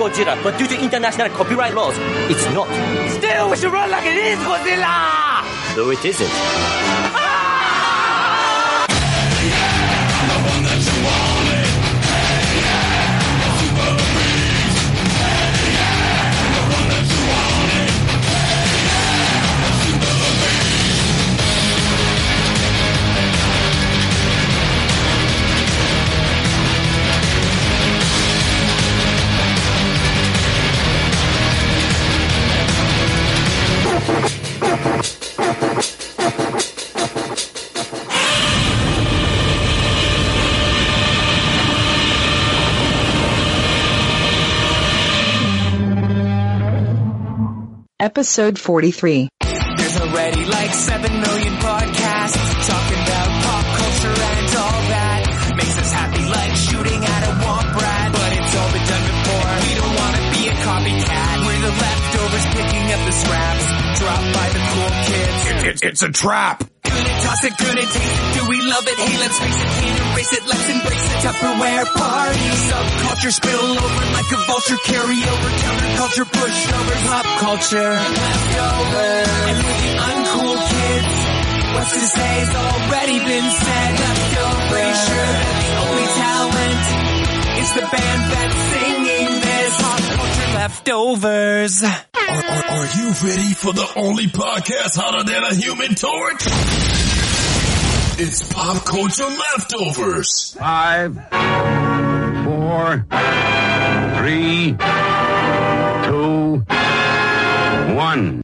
Godzilla, but due to international copyright laws, it's not. Still, we should run like it is Godzilla! Though it isn't. Episode 43. There's already like 7 million podcasts talking about pop culture and all that. Makes us happy like shooting at a womp rat. But it's all been done before. We don't want to be a copycat. We're the leftovers picking up the scraps dropped by the cool kids. It's, it's a trap. Good at toss it, good at taste it. Do we love it? Hey, let's face it, can't erase it. Let's embrace it. Tupperware party. Subculture spill over like a vulture. Carry over counterculture, pushovers, pop culture. Leftovers. And we're the uncool kids. What's to say has already been said. Leftovers. Pretty sure that the only talent is the band that's singing this. Pop culture leftovers. Are, are, are you ready for the only podcast hotter than a human torch? It's Pop Culture Leftovers. Five, four, three, two, one.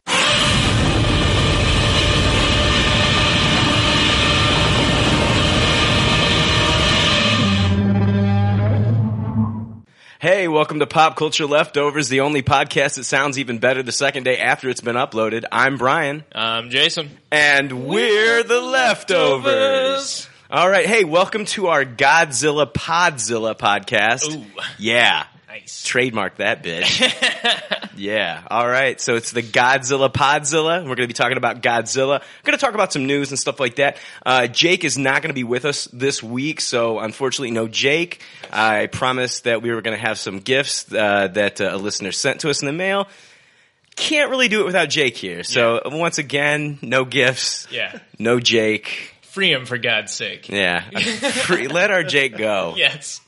Hey, welcome to Pop Culture Leftovers, the only podcast that sounds even better the second day after it's been uploaded. I'm Brian. I'm Jason. And we're the Leftovers. All right. Hey, welcome to our Godzilla Podzilla podcast. Ooh. Yeah. Nice. Trademark that bitch. yeah. All right. So it's the Godzilla Podzilla. We're going to be talking about Godzilla. We're going to talk about some news and stuff like that. Uh, Jake is not going to be with us this week, so unfortunately, no Jake. I promised that we were going to have some gifts uh, that uh, a listener sent to us in the mail. Can't really do it without Jake here. So once again, no gifts, Yeah. no Jake. Free him for God's sake. Yeah. Free, let our Jake go. Yes.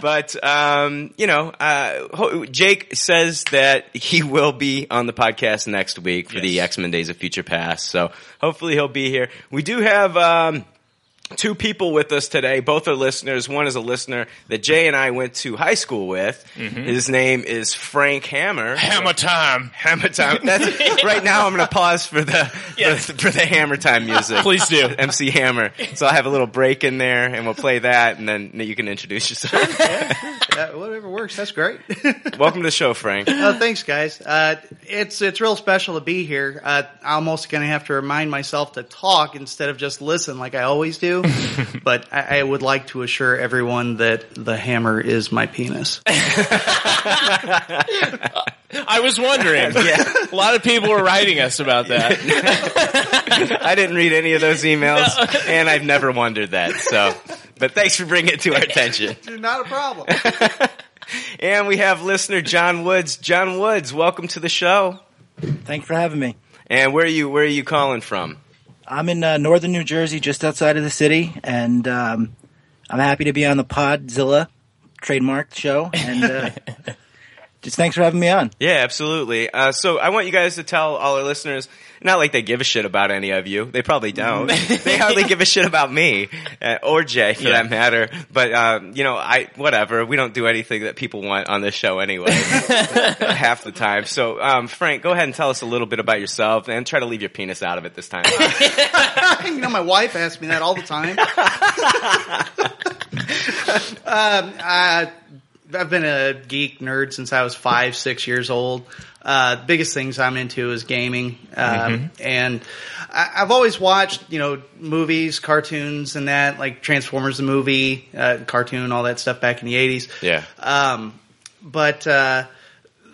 But um, you know, uh, Jake says that he will be on the podcast next week for the X Men Days of Future Past. So hopefully he'll be here. We do have. Um, Two people with us today. Both are listeners. One is a listener that Jay and I went to high school with. His name is Frank Hammer. Hammer time. Hammer time. That's right now. I'm going to pause for the, Yes. the for the Hammer time music. Please do. MC Hammer. So I'll have a little break in there, and we'll play that, and then you can introduce yourself. Uh, whatever works. That's great. Welcome to the show, Frank. uh, thanks, guys. Uh, it's it's real special to be here. Uh, I'm almost going to have to remind myself to talk instead of just listen like I always do. but I, I would like to assure everyone that the hammer is my penis. I was wondering. Yeah. A lot of people were writing us about that. I didn't read any of those emails, and I've never wondered that. So, but thanks for bringing it to our attention. Not a problem. And we have listener John Woods. John Woods, welcome to the show. Thanks for having me. And where are you? Where are you calling from? I'm in uh, northern New Jersey, just outside of the city, and um, I'm happy to be on the Podzilla trademark show. And uh, just thanks for having me on. Yeah, absolutely. Uh, so I want you guys to tell all our listeners, not like they give a shit about any of you. They probably don't. they hardly give a shit about me uh, or Jay, for Yeah. that matter. But um, you know, I whatever. We don't do anything that people want on this show anyway, half the time. So um, Frank, go ahead and tell us a little bit about yourself, and try to leave your penis out of it this time. you know, my wife asks me that all the time. um, I, I've been a geek nerd since I was five, six years old. Uh, the biggest things I'm into is gaming, um, and I, I've always watched, you know, movies, cartoons, and that, like Transformers the movie, uh, cartoon, all that stuff back in the '80s. yeah. Um, but uh,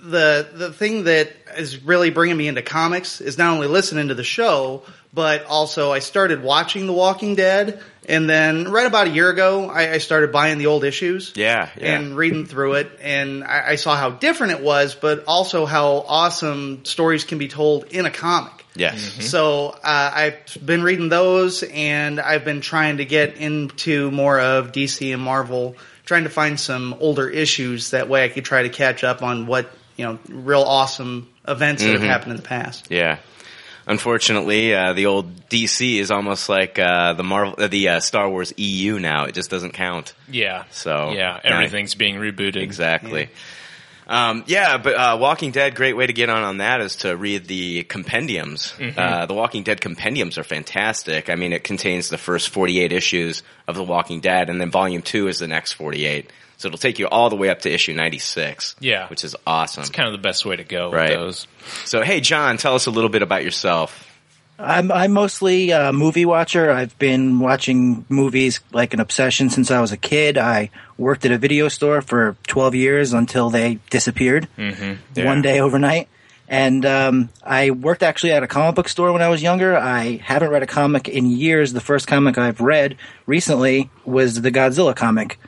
the the thing that is really bringing me into comics is not only listening to the show, but also I started watching The Walking Dead, and then right about a year ago, I, I started buying the old issues. Yeah, yeah. and reading through it, and I, I saw how different it was, but also how awesome stories can be told in a comic. Yes. So uh, I've been reading those, and I've been trying to get into more of DC and Marvel, trying to find some older issues. That way, I could try to catch up on what you know, real awesome events that have Mhm. happened in the past. Yeah. Unfortunately, uh, the old DC is almost like uh, the Marvel, uh, the uh, Star Wars EU now. It just doesn't count. Yeah. So Yeah, everything's being rebooted. Exactly. Um, yeah, but uh, Walking Dead, great way to get on on that is to read the compendiums. Mhm. Uh, the Walking Dead compendiums are fantastic. I mean, it contains the first 48 issues of The Walking Dead, and then Volume 2 is the next 48. So it'll take you all the way up to issue 96. Yeah. Which is awesome. It's kind of the best way to go Right. with those. So, hey, John, tell us a little bit about yourself. I'm I'm mostly a movie watcher. I've been watching movies like an obsession since I was a kid. I worked at a video store for 12 years until they disappeared Mm-hmm. one day overnight. And um, I worked actually at a comic book store when I was younger. I haven't read a comic in years. The first comic I've read recently was the Godzilla comic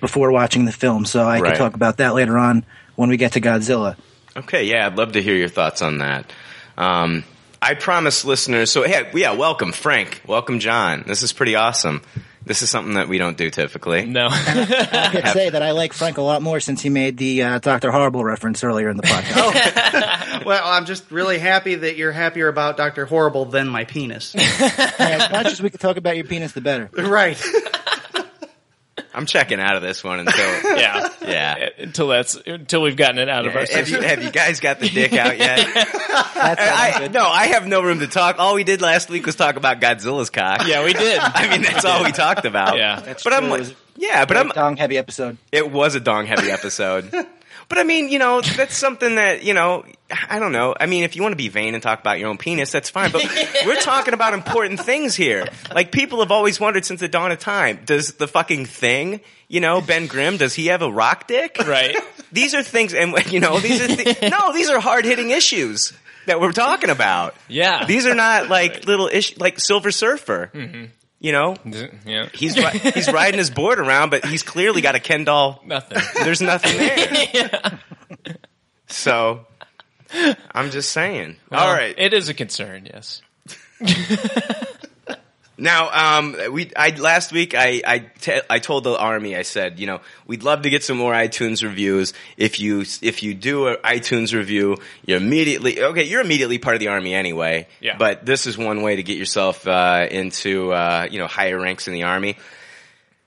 before watching the film. So I Right. can talk about that later on when we get to Godzilla. Okay, yeah, I'd love to hear your thoughts on that. Um, I promise listeners, so hey, yeah, welcome, Frank. Welcome, John. This is pretty awesome. This is something that we don't do typically. No. I could say that I like Frank a lot more since he made the uh, Doctor Horrible reference earlier in the podcast. well, I'm just really happy that you're happier about Doctor Horrible than my penis. as much as we can talk about your penis, the better. right. I'm checking out of this one until yeah, yeah. Until that's until we've gotten it out of our Have you, system. have you guys got the dick out yet? That's I, I- no, I have no room to talk. All we did last week was talk about Godzilla's cock. Yeah, we did. I mean, that's all we talked about. Yeah. That's but true. I'm like, yeah, but I'm dong heavy episode. It was a dong heavy episode. But I mean, you know, that's something that, you know, I don't know. I mean, if you want to be vain and talk about your own penis, that's fine. But we're talking about important things here. Like people have always wondered since the dawn of time, does the fucking thing, you know, Ben Grimm, does he have a rock dick? Right. These are things, and you know, these are, th- no, these are hard hitting issues that we're talking about. Yeah. These are not like little issues, like Silver Surfer. Mm-hmm. You know, Yeah. He's ri- he's riding his board around, but he's clearly got a Ken doll. Nothing. There's nothing there. So I'm just saying. Well, All right. It is a concern, yes. Now, um, we I last week I I told the army I said you know we'd love to get some more iTunes reviews. If you if you do an iTunes review, you're immediately okay. You're immediately part of the army anyway. Yeah. But this is one way to get yourself uh, into uh, you know higher ranks in the army.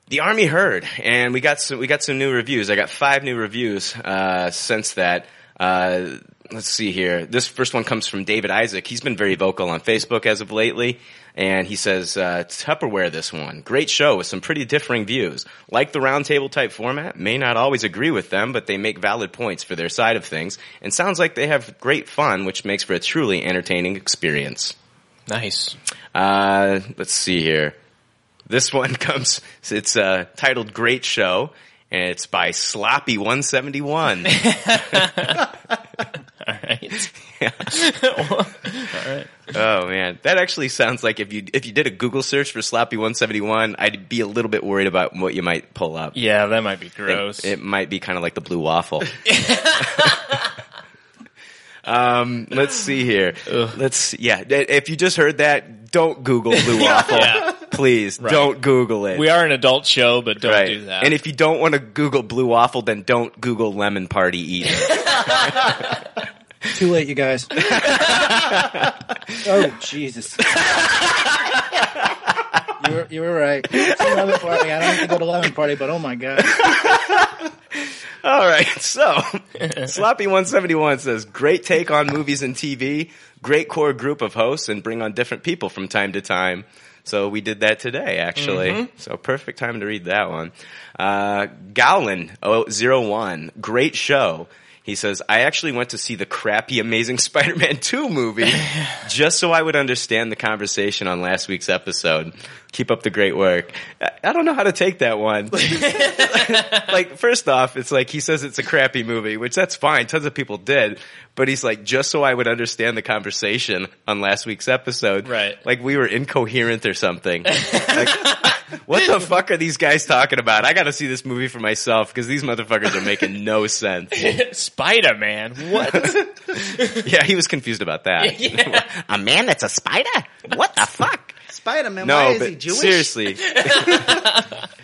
The army heard, and we got some we got some new reviews. I got five new reviews uh, since that. Uh, let's see here. This first one comes from David Isaac. He's been very vocal on Facebook as of lately. And he says, uh, Tupperware this one. Great show with some pretty differing views. Like the roundtable type format, may not always agree with them, but they make valid points for their side of things. And sounds like they have great fun, which makes for a truly entertaining experience. Nice. Uh, let's see here. This one comes, it's uh, titled Great Show, and it's by Sloppy 171. All right. Yeah. All right. Oh man, that actually sounds like if you if you did a Google search for Sloppy 171, I'd be a little bit worried about what you might pull up. Yeah, that might be gross. It, might be kind of like the blue waffle. um, let's see here. Let's yeah. If you just heard that, don't Google blue waffle. Yeah. Please Right. don't Google it. we are an adult show, but don't right. do that. And if you don't want to Google blue waffle, then don't Google lemon party either. Too late, you guys. oh Jesus! you were you were right. It's a lemon party. I don't have to go to lemon party, but oh my god! All right, so Sloppy 171 says, great take on movies and TV, great core group of hosts, and bring on different people from time to time. So we did that today, actually. So perfect time to read that one. Uh, Gowlin 01, great show. He says, I actually went to see the crappy Amazing Spider-Man 2 movie just so I would understand the conversation on last week's episode. Keep up the great work. I- don't know how to take that one. like, first off, it's like he says it's a crappy movie, which that's fine. Tons of people did. But he's like, just so I would understand the conversation on last week's episode. Right. Like we were incoherent or something. like, what the fuck are these guys talking about? I gotta see this movie for myself because these motherfuckers are making no sense. Spider Man. What? Yeah, he was confused about that. Yeah. a man that's a spider? What the fuck? Spider Man, No, why is but he Jewish? seriously.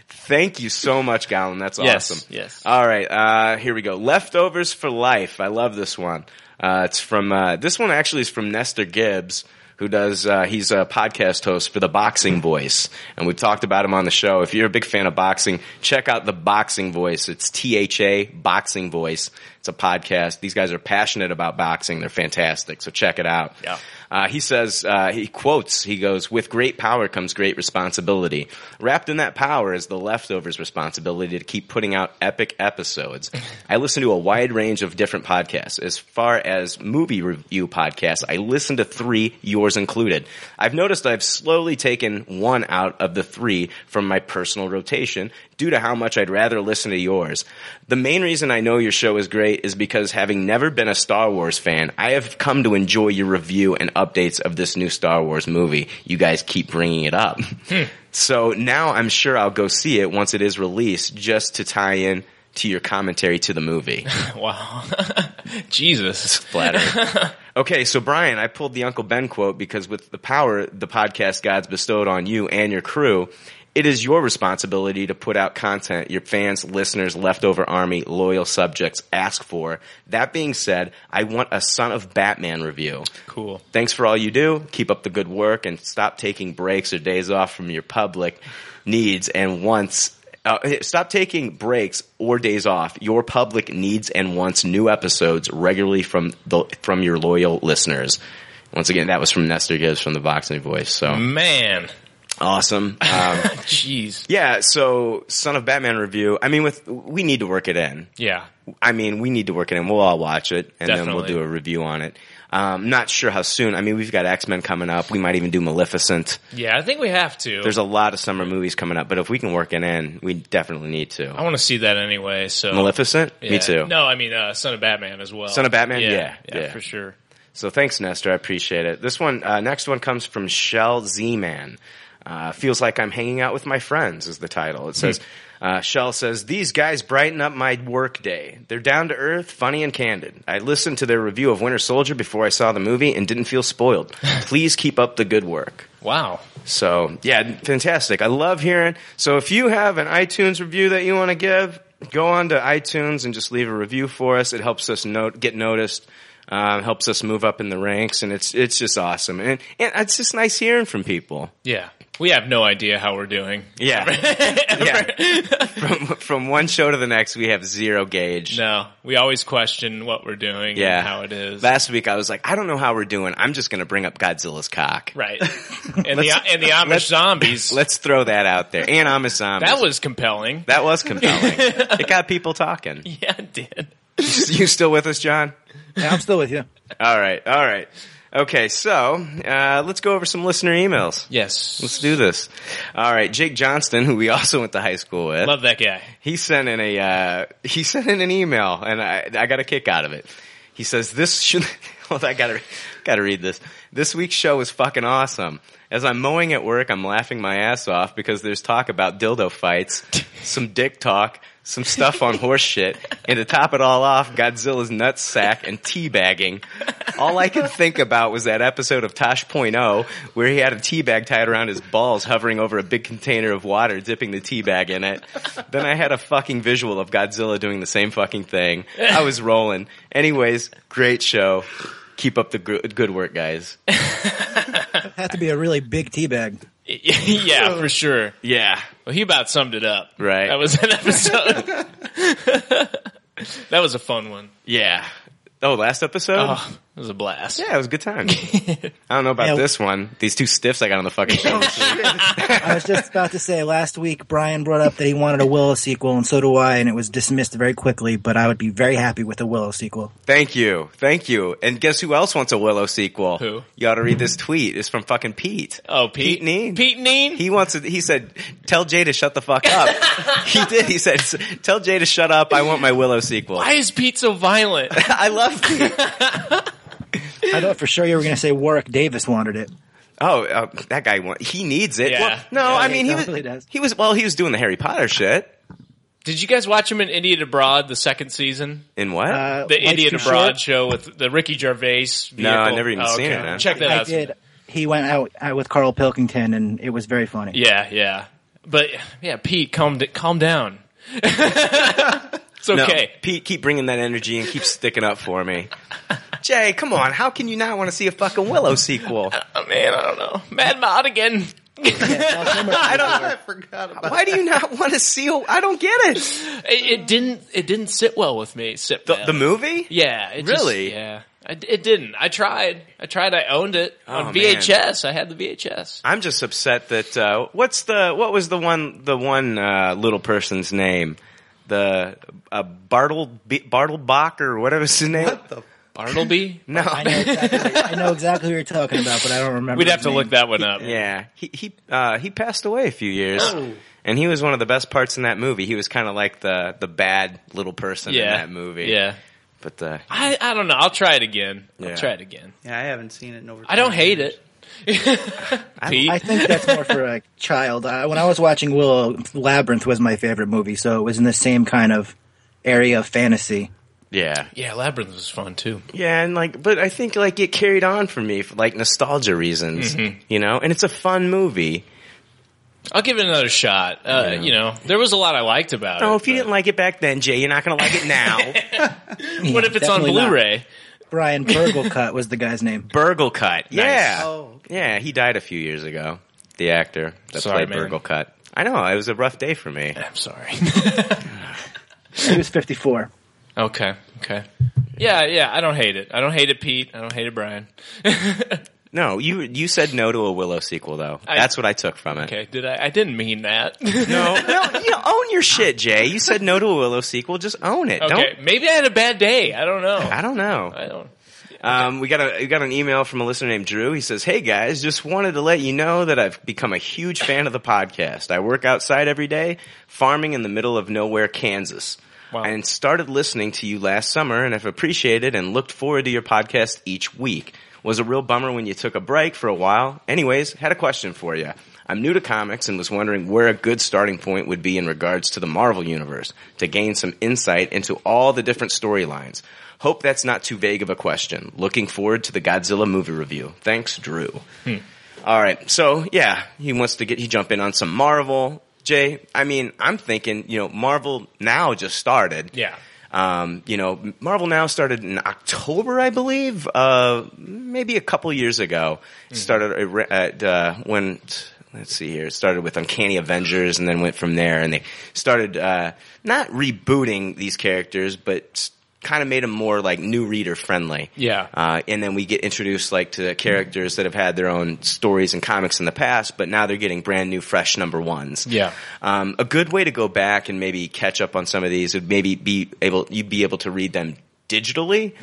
Thank you so much, Gollum. That's Yes, awesome. yes. All right, uh, here we go. Leftovers for life. I love this one. Uh, it's from uh, this one actually is from Nestor Gibbs, who does. Uh, he's a podcast host for the Boxing Voice, and we've talked about him on the show. If you're a big fan of boxing, check out the Boxing Voice. It's T H A Boxing Voice. It's a podcast. These guys are passionate about boxing. They're fantastic. So check it out. Yeah. Uh, he says, uh, he quotes, he goes, with great power comes great responsibility. Wrapped in that power is the leftovers responsibility to keep putting out epic episodes. I listen to a wide range of different podcasts. As far as movie review podcasts, I listen to three, yours included. I've noticed I've slowly taken one out of the three from my personal rotation due to how much I'd rather listen to yours. The main reason I know your show is great is because having never been a Star Wars fan, I have come to enjoy your review and updates of this new Star Wars movie. You guys keep bringing it up. Hmm. So now I'm sure I'll go see it once it is released just to tie in to your commentary to the movie. wow. Jesus. Flattering. Okay, so Brian, I pulled the Uncle Ben quote because with the power the podcast gods bestowed on you and your crew, it is your responsibility to put out content your fans, listeners, leftover army, loyal subjects ask for. That being said, I want a Son of Batman review. Cool. Thanks for all you do. Keep up the good work and stop taking breaks or days off from your public needs and wants. Uh, stop taking breaks or days off. Your public needs and wants new episodes regularly from the from your loyal listeners. Once again, that was from Nestor Gibbs from the Boxing Voice. So Man. Awesome. Um, Jeez. yeah. So Son of Batman review. I mean, with we need to work it in. Yeah. I mean, we need to work it in. We'll all watch it, and then we'll do a review on it. Um, not sure how soon. I mean, we've got X Men coming up. We might even do Maleficent. Yeah, I think we have to. There's a lot of summer movies coming up, but if we can work it in, we definitely need to. I want to see that anyway. So Maleficent? Me too. No, I mean uh, Son of Batman as well. Son of Batman? Yeah, Yeah, yeah, yeah. for sure. So thanks, Nestor. I appreciate it. This one, uh, next one comes from Shell Z-Man. Uh, feels like I'm hanging out with my friends is the title. It says, uh, Shell says, these guys brighten up my work day. They're down to earth, funny and candid. I listened to their review of Winter Soldier before I saw the movie and didn't feel spoiled. Please keep up the good work. Wow. So yeah, fantastic. I love hearing. So if you have an iTunes review that you want to give, go on to iTunes and just leave a review for us. It helps us note, get noticed. Uh, helps us move up in the ranks, and it's it's just awesome, and and it's just nice hearing from people. Yeah. We have no idea how we're doing. Yeah, yeah. From from one show to the next, we have zero gauge. No, we always question what we're doing Yeah, and how it is. Last week, I was like, I don't know how we're doing. I'm just going to bring up Godzilla's cock. right. And the and the Amish zombies. Let's throw that out there. And Amish zombies. That was compelling. that was compelling. it got people talking. Yeah, it did. You still with us, John? Yeah, I'm still with you. All right, all right. Okay, so uh, let's go over some listener emails. Yes. Let's do this. All right, Jake Johnston, who we also went to high school with, Love that guy. he sent in a uh, he sent in an email, and I I got a kick out of it. He says this should. Hold on, I gotta gotta read this. This week's show is fucking awesome. As I'm mowing at work, I'm laughing my ass off because there's talk about dildo fights, some dick talk, some stuff on horse shit, and to top it all off, Godzilla's nut sack and teabagging. All I could think about was that episode of Tosh.0 where he had a teabag tied around his balls hovering over a big container of water, dipping the teabag in it. Then I had a fucking visual of Godzilla doing the same fucking thing. I was rolling. Anyways, great show. Keep up the gr- good work, guys. Had to be a really big tea bag. yeah, for sure. Yeah. Well, he about summed it up. Right. That was an episode. that was a fun one. Yeah. Oh, last episode? Oh, It was a blast. Yeah, it was a good time. I don't know about Yeah. this one. These two stiffs I got on the fucking show. I was just about to say last week Brian brought up that he wanted a Willow sequel, and so do I, and it was dismissed very quickly. But I would be very happy with a Willow sequel. Thank you. Thank you. And guess who else wants a Willow sequel? Who? You ought to read this tweet. It's from fucking Pete. Oh, Pete. Pete Neen. Pete Neen. He wants to, he said, tell Jay to shut the fuck up. he did. He said, tell Jay to shut up. I want my Willow sequel. Why is Pete so violent? I love Pete. I thought for sure you were going to say Warwick Davis wanted it. Oh, uh, that guy, wa- he needs it. Yeah. Well, no, Yeah, I mean, he totally was, does. he was, well, he was doing the Harry Potter shit. Did you guys watch him in Idiot Abroad, the second season? In what? Uh, The Life's Idiot Too Abroad Short? show with the Ricky Gervais. Vehicle. No, I never even Oh, seen okay. it, man. Check that I out. did. He went out, out with Carl Pilkington, and it was very funny. Yeah, yeah. But yeah, Pete, calm calm down. it's No, okay. Pete, keep bringing that energy and keep sticking up for me. Jay, come on. How can you not want to see a fucking Willow sequel? Oh, man, I don't know. Mad Mod again. I don't. I forgot about Why do you not want to see? I don't get it. It, it didn't. It didn't sit well with me. Sit The, the movie? Yeah. It just- Really? yeah. I, it didn't. I tried. I tried. I owned it Oh, on VHS. I had the VHS. I'm just upset that uh, what's the what was the one the one uh, little person's name? The uh, Bartle Bartlebach or whatever his name. What the Bartleby. No. I know, exactly, I know exactly who you're talking about, but I don't remember. We'd have to name. look that one up. Yeah, he he uh, he passed away a few years, Oh. and he was one of the best parts in that movie. He was kind of like the the bad little person in that movie. Yeah. but uh, I, I don't know. I'll try it again. Yeah. I'll try it again. Yeah, I haven't seen it in over. I don't hate years. it. Pete. I think that's more for a child. Uh, when I was watching Willow, Labyrinth was my favorite movie, so it was in the same kind of area of fantasy. yeah, yeah, Labyrinth was fun too. yeah, and like, but I think like it carried on for me for like nostalgia reasons, Mm-hmm. you know. And it's a fun movie. I'll give it another shot. Uh, Yeah. You know, there was a lot I liked about it. Oh, if you but- didn't like it back then, Jay, you're not going to like it now. what if it's on Blu-ray? Brian Burglekutt was the guy's name. Burglekutt. Yeah. Oh, Yeah, he died a few years ago. The actor that Sorry, played man. Burgle I know, it was a rough day for me. I'm sorry. He was 54. okay. Okay. Yeah, yeah. I don't hate it. I don't hate it, Pete. I don't hate it, Brian. No, you you said no to a Willow sequel though. I- That's what I took from it. Okay. Did I? I didn't mean that. No, no, you know, own your shit, Jay. You said no to a Willow sequel. Just own it. Okay. Don't. Maybe I had a bad day. I don't know. I don't know. I don't. Um, we got a we got an email from a listener named Drew. He says, "Hey guys, just wanted to let you know that I've become a huge fan of the podcast. I work outside every day, farming in the middle of nowhere, Kansas." Wow. And started listening to you last summer and have appreciated and looked forward to your podcast each week. Was a real bummer when you took a break for a while. Anyways, had a question for you. I'm new to comics and was wondering where a good starting point would be in regards to the Marvel Universe to gain some insight into all the different storylines. Hope that's not too vague of a question. Looking forward to the Godzilla movie review. Thanks, Drew. Hmm. All right. So yeah, he wants to get, he jump in on some Marvel. Jay, I mean, I'm thinking, you know, Marvel now just started. Yeah. Um, you know, Marvel now started in October, I believe, uh, maybe a couple years ago. Started at, uh, when, let's see here, it started with Uncanny Avengers and then went from there and they started, uh, not rebooting these characters, but kind of made them more like new reader friendly. Yeah. Uh, and then we get introduced like to characters that have had their own stories and comics in the past, but now they're getting brand new, fresh number ones. Yeah. Um, a good way to go back and maybe catch up on some of these would maybe be able you'd be able to read them digitally.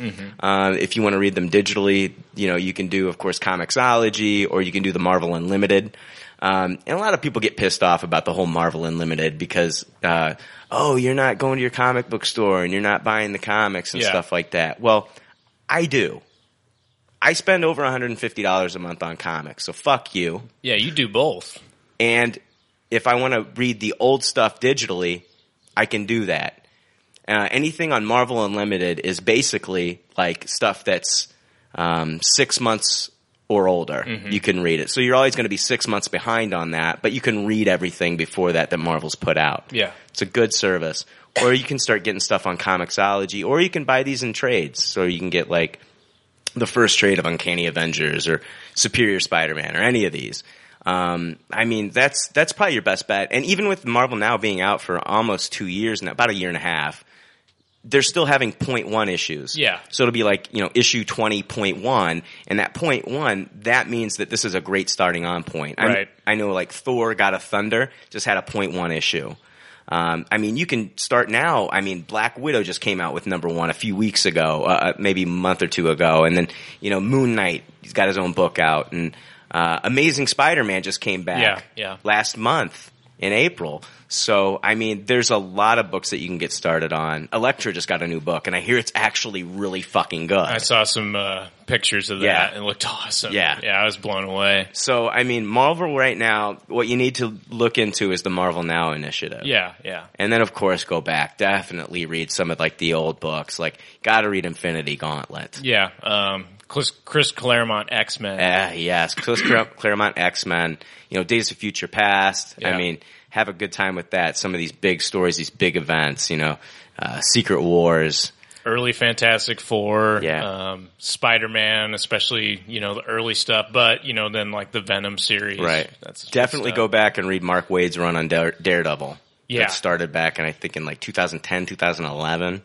Um, if you want to read them digitally, you know you can do, of course, Comixology, or you can do the Marvel Unlimited. Um, and a lot of people get pissed off about the whole Marvel Unlimited because, uh, oh, you're not going to your comic book store and you're not buying the comics and Yeah. stuff like that. Well, I do. I spend over $150 a month on comics, so fuck you. Yeah. You do both. And if I want to read the old stuff digitally, I can do that. Uh, anything on Marvel Unlimited is basically like stuff that's um, six months or older. You can read it. So you're always going to be six months behind on that, but you can read everything before that that Marvel's put out. Yeah. It's a good service. Or you can start getting stuff on Comixology, or you can buy these in trades. So you can get like the first trade of Uncanny Avengers or Superior Spider-Man or any of these. Um, I mean, that's that's probably your best bet. And even with Marvel now being out for almost two years now, about a year and a half, they're still having point one issues. Yeah. So it'll be like, you know, issue 20.1 and that point one, that means that this is a great starting on point. I- Right. I know like Thor God of Thunder just had a point one issue. Um, I mean, you can start now. I mean, Black Widow just came out with number one a few weeks ago, uh, maybe a month or two ago, and then you know Moon Knight, he's got his own book out, and uh, Amazing Spider-Man just came back Yeah, yeah. last month in April. So, I mean, there's a lot of books that you can get started on. Elektra just got a new book, and I hear it's actually really fucking good. I saw some uh, pictures of that Yeah. and it looked awesome. Yeah. yeah, I was blown away. So, I mean, Marvel right now, what you need to look into is the Marvel Now initiative. Yeah, yeah, And then, of course, go back. Definitely read some of like the old books. Like, gotta read Infinity Gauntlet. yeah. Um, Chris, Chris Claremont X Men. Ah, yes, Chris Claremont X Men. You know, Days of Future Past. Yeah. I mean, have a good time with that. Some of these big stories, these big events. You know, uh, Secret Wars. early Fantastic Four, Yeah. um, Spider Man, especially you know the early stuff, but you know then like the Venom series, Right. That's Definitely go back and read Mark Waid's run on Dare- Daredevil. Yeah. That started back and I think in like 2010, 2011.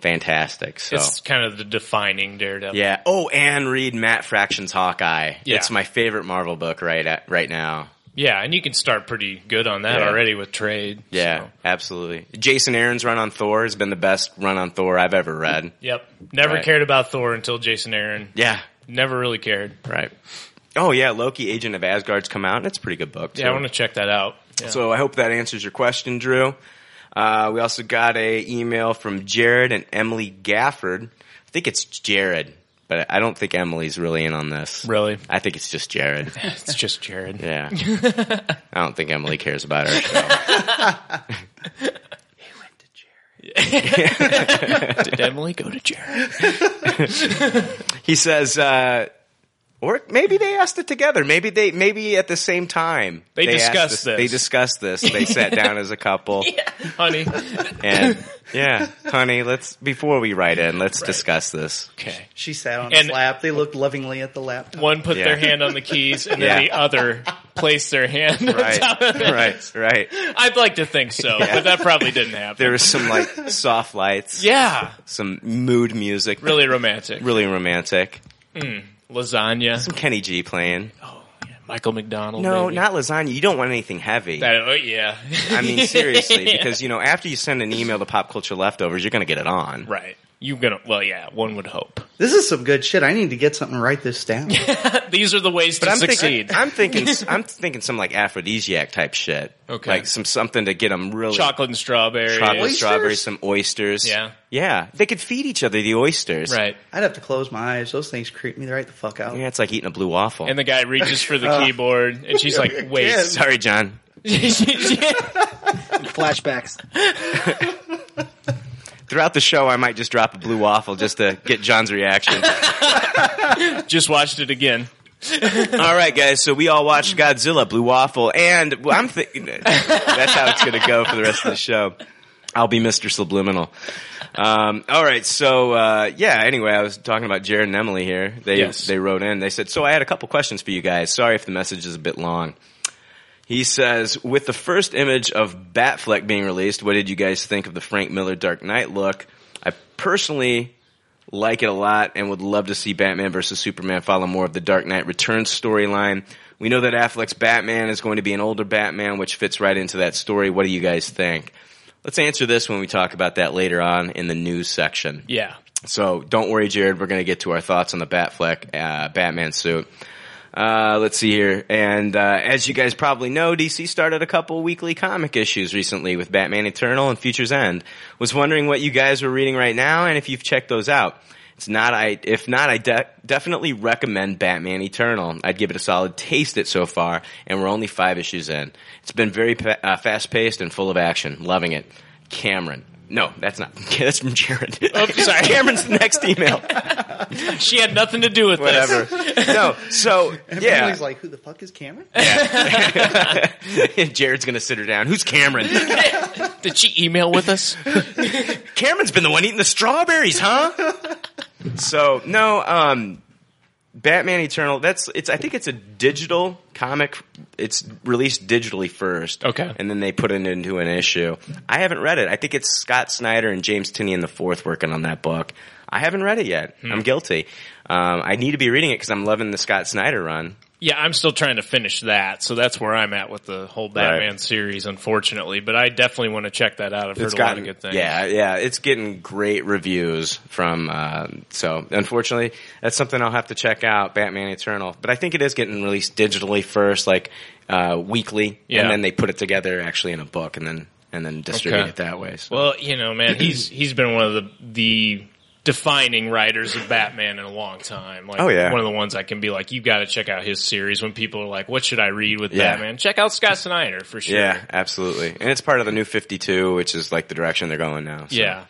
Fantastic. So. It's kind of the defining Daredevil. yeah. Oh, and read Matt Fraction's Hawkeye. Yeah. It's my favorite Marvel book right at, right now. yeah, and you can start pretty good on that Yeah. already with trade. Yeah, so. absolutely. Jason Aaron's run on Thor has been the best run on Thor I've ever read. Yep. Never Right. cared about Thor until Jason Aaron. Yeah, Never really cared. right. Oh yeah, Loki, Agent of Asgard's come out, and it's a pretty good book. Yeah, I want to check that out. Yeah. So I hope that answers your question, Drew. Uh, we also got a email from Jared and Emily Gafford. I think it's Jared, but I don't think Emily's really in on this. really, I think it's just Jared. it's just Jared. Yeah. I don't think Emily cares about our show. He went to Jared. Did Emily go to Jared? He says, uh, or maybe they asked it together. Maybe they, maybe at the same time. They asked discussed this. They discussed this. They sat down as a couple. Honey. And yeah, honey, let's, before we write in, let's discuss this. Okay. She sat on And- his lap. They looked lovingly at the laptop. One put Yeah. their hand on the keys, and then Yeah. the other placed their hand on Right, top of it. right, right. I'd like to think so, but that probably didn't happen. There was some like soft lights. yeah, Some mood music. really romantic. Really romantic. Hmm. Lasagna. Some Kenny G playing. Oh, yeah. Michael McDonald. No, maybe. not lasagna. You don't want anything heavy. that. Oh, yeah. I mean, seriously, because you know, after you send an email to Pop Culture Leftovers, you're going to get it on. right. You gonna? Well, yeah. One would hope. This is some good shit. I need to get something to write this down. These are the ways to I'm succeed. thinking, I'm thinking, I'm thinking some like aphrodisiac type shit. Okay. like some something to get them really Chocolate and strawberry. chocolate, Oysters? strawberries, some oysters. Yeah. yeah. They could feed each other the oysters. Right. I'd have to close my eyes. Those things creep me right the fuck out. Yeah, it's like eating a blue waffle. And the guy reaches for the uh, keyboard, and she's like, "Wait." Sorry, John. Flashbacks. Throughout the show, I might just drop a blue waffle just to get John's reaction. Just watched it again. all right, guys. So we all watched Godzilla, Blue Waffle, and well, I'm thinking that's how it's going to go for the rest of the show. I'll be Mr. Subliminal. Um, all right, so uh, yeah. Anyway, I was talking about Jared and Emily here. They Yes. they wrote in. They said, "So I had a couple questions for you guys. Sorry if the message is a bit long." He says, "With the first image of Batfleck being released, what did you guys think of the Frank Miller Dark Knight look? I personally like it a lot and would love to see Batman versus Superman follow more of the Dark Knight Returns storyline. We know that Affleck's Batman is going to be an older Batman, which fits right into that story. What do you guys think? Let's answer this when we talk about that later on in the news section. Yeah. So don't worry, Jared. We're going to get to our thoughts on the Batfleck uh, Batman suit. Uh, let's see here. And uh, as you guys probably know, DC started a couple weekly comic issues recently with Batman Eternal and Future's End. Was wondering what you guys were reading right now and if you've checked those out. It's not. I if not, I de- definitely recommend Batman Eternal. I'd give it a solid taste it so far, and we're only five issues in. It's been very pa- uh, fast paced and full of action. Loving it. Cameron. No, that's not. That's from Jared. Oops, sorry. Cameron's next email. She had nothing to do with this. Whatever. this. No. So yeah. Emily's like, who the fuck is Cameron? Yeah. Jared's gonna sit her down. Who's Cameron? Did she email with us? Cameron's been the one eating the strawberries, huh? so no, um, Batman Eternal. That's it's. I think it's a digital comic. It's released digitally first. Okay. and then they put it into an issue. I haven't read it. I think it's Scott Snyder and James Tynion the fourth working on that book. I haven't read it yet. Hmm. I'm guilty. Um, I need to be reading it because I'm loving the Scott Snyder run. Yeah, I'm still trying to finish that, so that's where I'm at with the whole Batman series, unfortunately. But I definitely want to check that out. I've heard a lot of good things. Yeah, yeah, it's getting great reviews from. Uh, so, unfortunately, that's something I'll have to check out. Batman Eternal, but I think it is getting released digitally first, like uh, weekly, Yeah. and then they put it together actually in a book, and then and then distribute Okay. it that way. So. Well, you know, man, he's he's been one of the the defining writers of Batman in a long time. Like, Oh, yeah. one of the ones I can be like, you got to check out his series. When people are like, "What should I read with Yeah. Batman?" Check out Scott Snyder for sure. Yeah, absolutely, and it's part of the new Fifty Two, which is like the direction they're going now. So Yeah.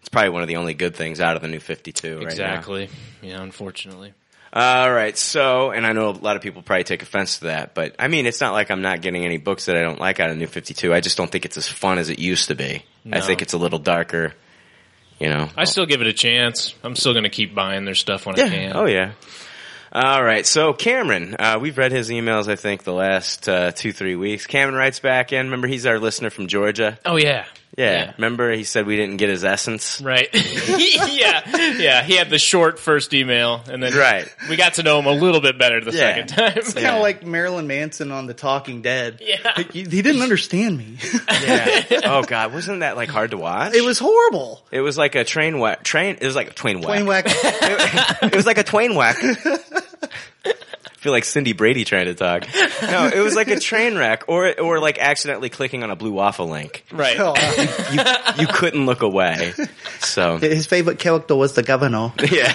it's probably one of the only good things out of the new Fifty Two. Right now. exactly. Yeah, unfortunately. All right, so and I know a lot of people probably take offense to that, but I mean, it's not like I'm not getting any books that I don't like out of New Fifty Two. I just don't think it's as fun as it used to be. I think it's a little darker. You know. I still give it a chance. I'm still going to keep buying their stuff when I can. Oh yeah. All right, so Cameron, uh, we've read his emails. I think the last uh, two three weeks. Cameron writes back in. Remember, he's our listener from Georgia. Oh yeah. Yeah. Remember, he said we didn't get his essence. Right. yeah. Yeah. He had the short first email, and then Right. we got to know him a little bit better the Yeah. second time. It's kind of like Marilyn Manson on The Talking Dead. Yeah. He, he didn't understand me. Yeah. oh God, wasn't that like hard to watch? it was horrible. It was like a train whack. Train. It was like a twain whack. Plain whack. it was like a twain whack. I feel like Cindy Brady trying to talk. No, it was like a train wreck, or or like accidentally clicking on a blue waffle link. right. Oh, You couldn't look away. So his favorite character was the governor. yeah.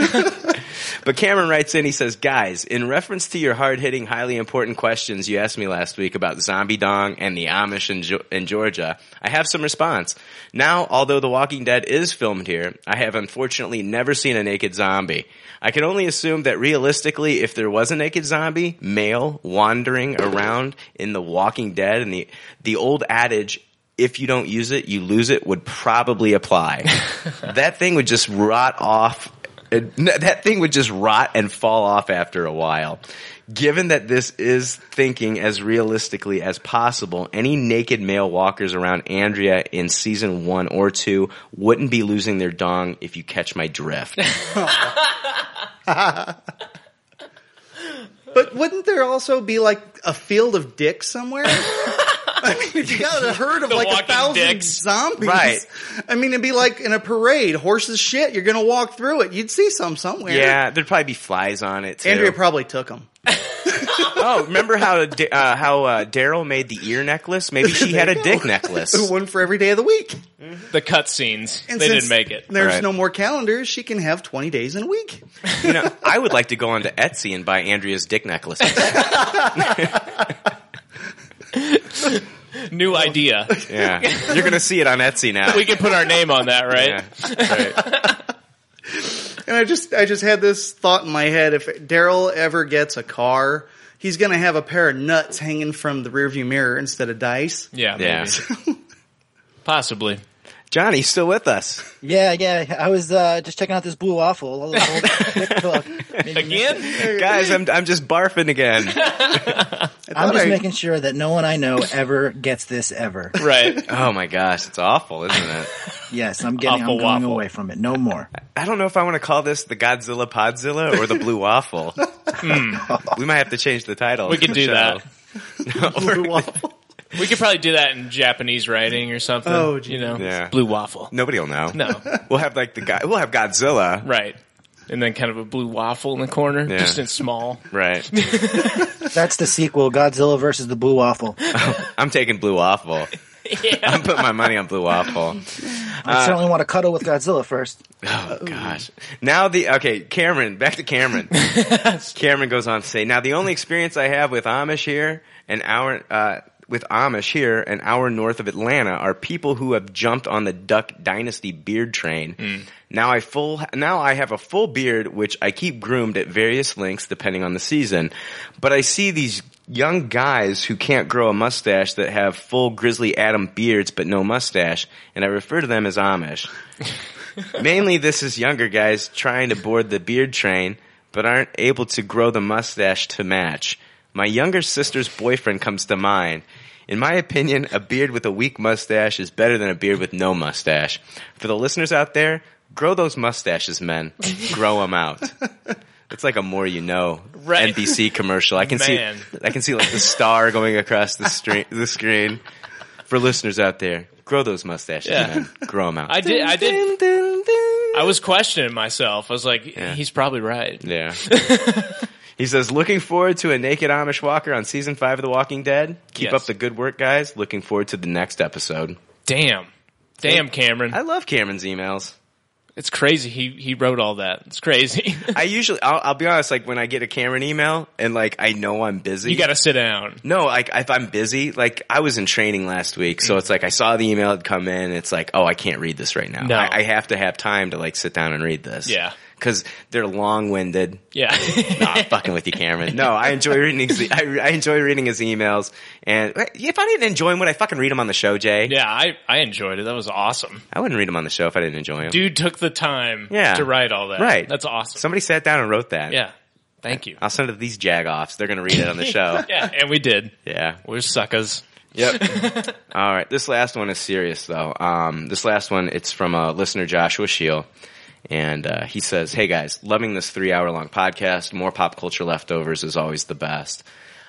But Cameron writes in, he says, Guys, in reference to your hard hitting, highly important questions you asked me last week about Zombie Dong and the Amish in, Ge- in Georgia, I have some response. Now, although The Walking Dead is filmed here, I have unfortunately never seen a naked zombie. I can only assume that realistically, if there was a naked zombie, male, wandering around in The Walking Dead, and the, the old adage, if you don't use it, you lose it, would probably apply. that thing would just rot off it- that thing would just rot and fall off after a while. Given that this is thinking as realistically as possible, any naked male walkers around Andrea in season one or two wouldn't be losing their dong if you catch my drift. But wouldn't there also be like a field of dicks somewhere? I mean, if you got a herd of The like a walking thousand dicks. zombies, Right. I mean, it'd be like in a parade, horses shit. You're gonna walk through it. You'd see some somewhere. yeah, there'd probably be flies on it too. Andrea probably took them. oh, remember how Da- uh, how uh, Daryl made the ear necklace? Maybe she had a dick necklace. One for every day of the week. The cut scenes. And they didn't make it. There's Right. no more calendars. She can have 20 days in a week. You know, I would like to go onto Etsy and buy Andrea's dick necklace. New idea. Yeah, you're gonna see it on Etsy now. We can put our name on that, right? Yeah, right. And I just, I just had this thought in my head. If Daryl ever gets a car, he's gonna have a pair of nuts hanging from the rearview mirror instead of dice. Yeah. Yeah. Possibly. Johnny's still with us. Yeah, yeah. I was uh, just checking out this blue waffle. A little old thick book. Maybe- Again? Guys, I'm I'm just barfing again. I'm just I- making sure that no one I know ever gets this ever. Right. Oh my gosh, it's awful, isn't it? Yes, I'm getting. Awful I'm going waffle. away from it. No more. I don't know if I want to call this the Godzilla Podzilla or the Blue Waffle. We might have to change the title. We of could do show. that. Blue waffle. We could probably do that in Japanese writing or something. Oh, geez. you know, Yeah. blue waffle. Nobody will know. No. We'll have like the guy. We'll have Godzilla. Right. And then kind of a blue waffle in the corner, Yeah. just in small. Right. That's the sequel: Godzilla versus the Blue Waffle. I'm taking Blue Waffle. I'm putting my money on Blue Waffle. I certainly want to cuddle with Godzilla first. Oh gosh. Now the okay, Cameron. Back to Cameron. Cameron goes on to say, "Now the only experience I have with Amish here, an hour uh, with Amish here, an hour north of Atlanta, are people who have jumped on the Duck Dynasty beard train. Hmm. Now I full now I have a full beard, which I keep groomed at various lengths depending on the season. But I see these." Young guys who can't grow a mustache that have full Grizzly Adam beards but no mustache, and I refer to them as Amish. Mainly, this is younger guys trying to board the beard train, but aren't able to grow the mustache to match. My younger sister's boyfriend comes to mind. In my opinion, a beard with a weak mustache is better than a beard with no mustache. For the listeners out there, grow those mustaches, men. grow them out. It's like a more you know Right. NBC commercial. I can Man. see, I can see like the star going across the screen. The screen. For listeners out there, grow those mustaches, Yeah. man. Grow them out. I did. I did. I was questioning myself. I was like, Yeah. he's probably right. Yeah. he says, looking forward to a naked Amish walker on season five of The Walking Dead. Keep Yes. up the good work, guys. Looking forward to the next episode. Damn. Damn, Cameron. I love Cameron's emails. It's crazy. He he wrote all that. It's crazy. I usually, I'll, I'll be honest, like when I get a Cameron email and like I know I'm busy. you got to sit down. No, like if I'm busy, like I was in training last week, so it's like I saw the email had come in. It's like, oh, I can't read this right now. No. I, I have to have time to like sit down and read this. Yeah. Because they're long winded. Yeah. no, I'm fucking with you, Cameron. No, I enjoy reading. His, I, I enjoy reading his emails, and if I didn't enjoy him, would I fucking read him on the show, Jay? yeah. I I enjoyed it. That was awesome. I wouldn't read him on the show if I didn't enjoy him. Dude took the time. Yeah. To write all that. Right. That's awesome. Somebody sat down and wrote that. Yeah. Thank you. I'll send it to these jagoffs. They're gonna read it on the show. Yeah, and we did. yeah. We're suckers. Yep. All right. This last one is serious though. Um, this last one, it's from a listener, Joshua Shield. And uh, he says, Hey guys, loving this three hour long podcast. More pop culture leftovers is always the best.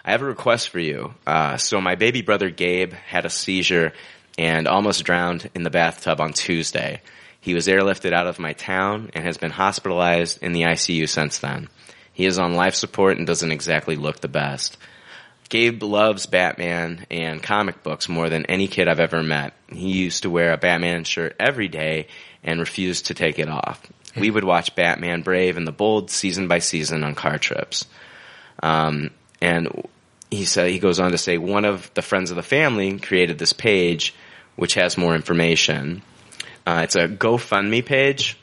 I have a request for you. Uh, so my baby brother Gabe had a seizure and almost drowned in the bathtub on Tuesday. He was airlifted out of my town and has been hospitalized in the ICU since then. He is on life support and doesn't exactly look the best. Gabe loves Batman and comic books more than any kid I've ever met. He used to wear a Batman shirt every day and refused to take it off. We would watch Batman Brave and the Bold season by season on car trips. Um, and he said he goes on to say one of the friends of the family created this page which has more information. Uh, it's a GoFundMe page.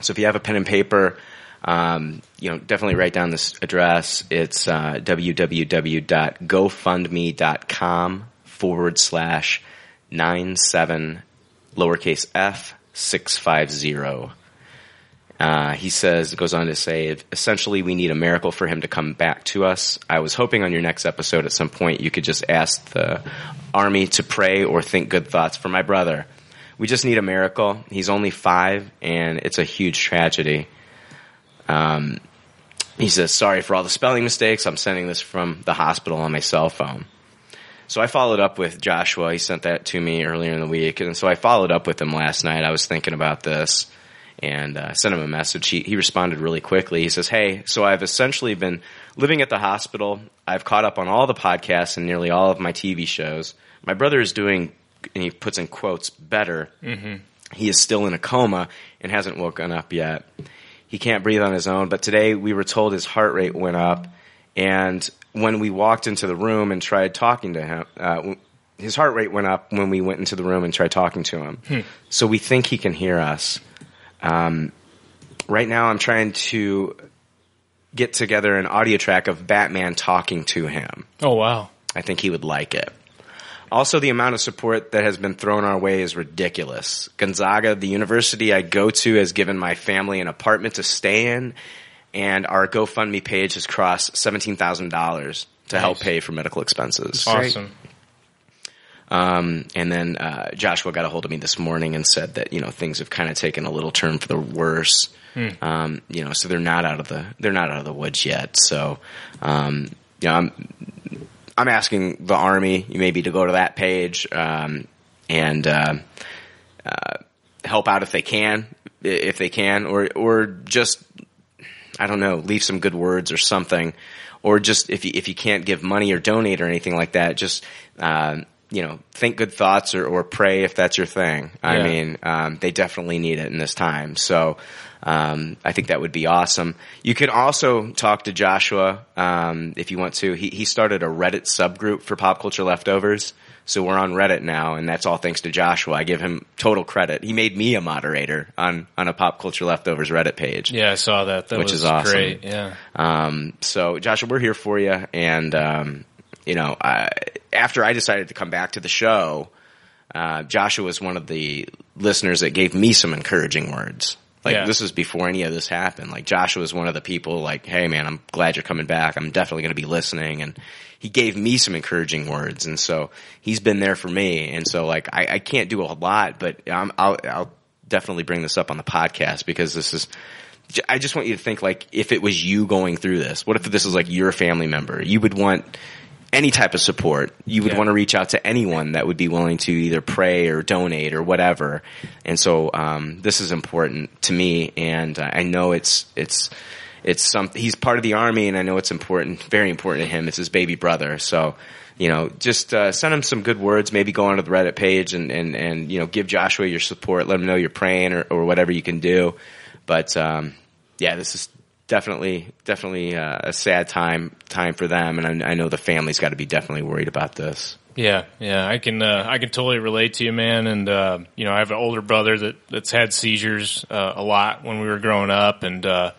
So if you have a pen and paper, um, you know, definitely write down this address. It's uh, www.gofundme.com forward slash nine seven lowercase f six five zero. Uh, he says, goes on to say, essentially, we need a miracle for him to come back to us. I was hoping on your next episode at some point you could just ask the army to pray or think good thoughts for my brother. We just need a miracle. He's only five, and it's a huge tragedy. Um, he says, sorry for all the spelling mistakes. I'm sending this from the hospital on my cell phone. So I followed up with Joshua. He sent that to me earlier in the week. And so I followed up with him last night. I was thinking about this and uh, sent him a message. He, he responded really quickly. He says, Hey, so I've essentially been living at the hospital. I've caught up on all the podcasts and nearly all of my TV shows. My brother is doing, and he puts in quotes, better. He is still in a coma and hasn't woken up yet. He can't breathe on his own, but today we were told his heart rate went up. And when we walked into the room and tried talking to him, uh, his heart rate went up when we went into the room and tried talking to him. So we think he can hear us. Um, right now, I'm trying to get together an audio track of Batman talking to him. Oh wow. I think he would like it. Also, the amount of support that has been thrown our way is ridiculous. Gonzaga, the university I go to, has given my family an apartment to stay in, and our GoFundMe page has crossed seventeen thousand dollars to help pay for medical expenses. Awesome. Um, and then uh, Joshua got a hold of me this morning and said that you know things have kind of taken a little turn for the worse. Um, you know, so they're not out of the they're not out of the woods yet. So, um, you know, I'm I'm asking the army maybe to go to that page um, and uh, uh, help out if they can, if they can, or or just I don't know, leave some good words or something, or just if you, if you can't give money or donate or anything like that, just um, you know, think good thoughts or, or pray if that's your thing. I Yeah. mean, um, they definitely need it in this time. So. Um, I think that would be awesome. You could also talk to Joshua um, if you want to. He, he started a Reddit subgroup for pop culture leftovers, so we're on Reddit now, and that's all thanks to Joshua. I give him total credit. He made me a moderator on on a pop culture leftovers Reddit page. Yeah, I saw that. That Which was is awesome. great. Yeah. Um, so Joshua, we're here for you. And, um, you know, I, after I decided to come back to the show, uh, Joshua was one of the listeners that gave me some encouraging words. Like Yeah. this was before any of this happened. Like Joshua was one of the people like, Hey man, I'm glad you're coming back. I'm definitely going to be listening. And he gave me some encouraging words. And so he's been there for me. And so like, I, I can't do a lot, but I'm, I'll, I'll definitely bring this up on the podcast because this is, I just want you to think like if it was you going through this, what if this was like your family member? You would want any type of support. You would Yeah. want to reach out to anyone that would be willing to either pray or donate or whatever. And so um, this is important to me, and uh, I know it's it's it's some. He's part of the army, and I know it's important, very important to him. It's his baby brother, so. You know, just uh, send him some good words. Maybe go onto the Reddit page and, and, and you know give Joshua your support. Let him know you're praying or, or whatever you can do. But um, yeah, this is definitely definitely uh, a sad time time for them, and I, I know the family's got to be definitely worried about this. Yeah, yeah, I can uh, I can totally relate to you, man. And uh, you know, I have an older brother that that's had seizures uh, a lot when we were growing up, and uh,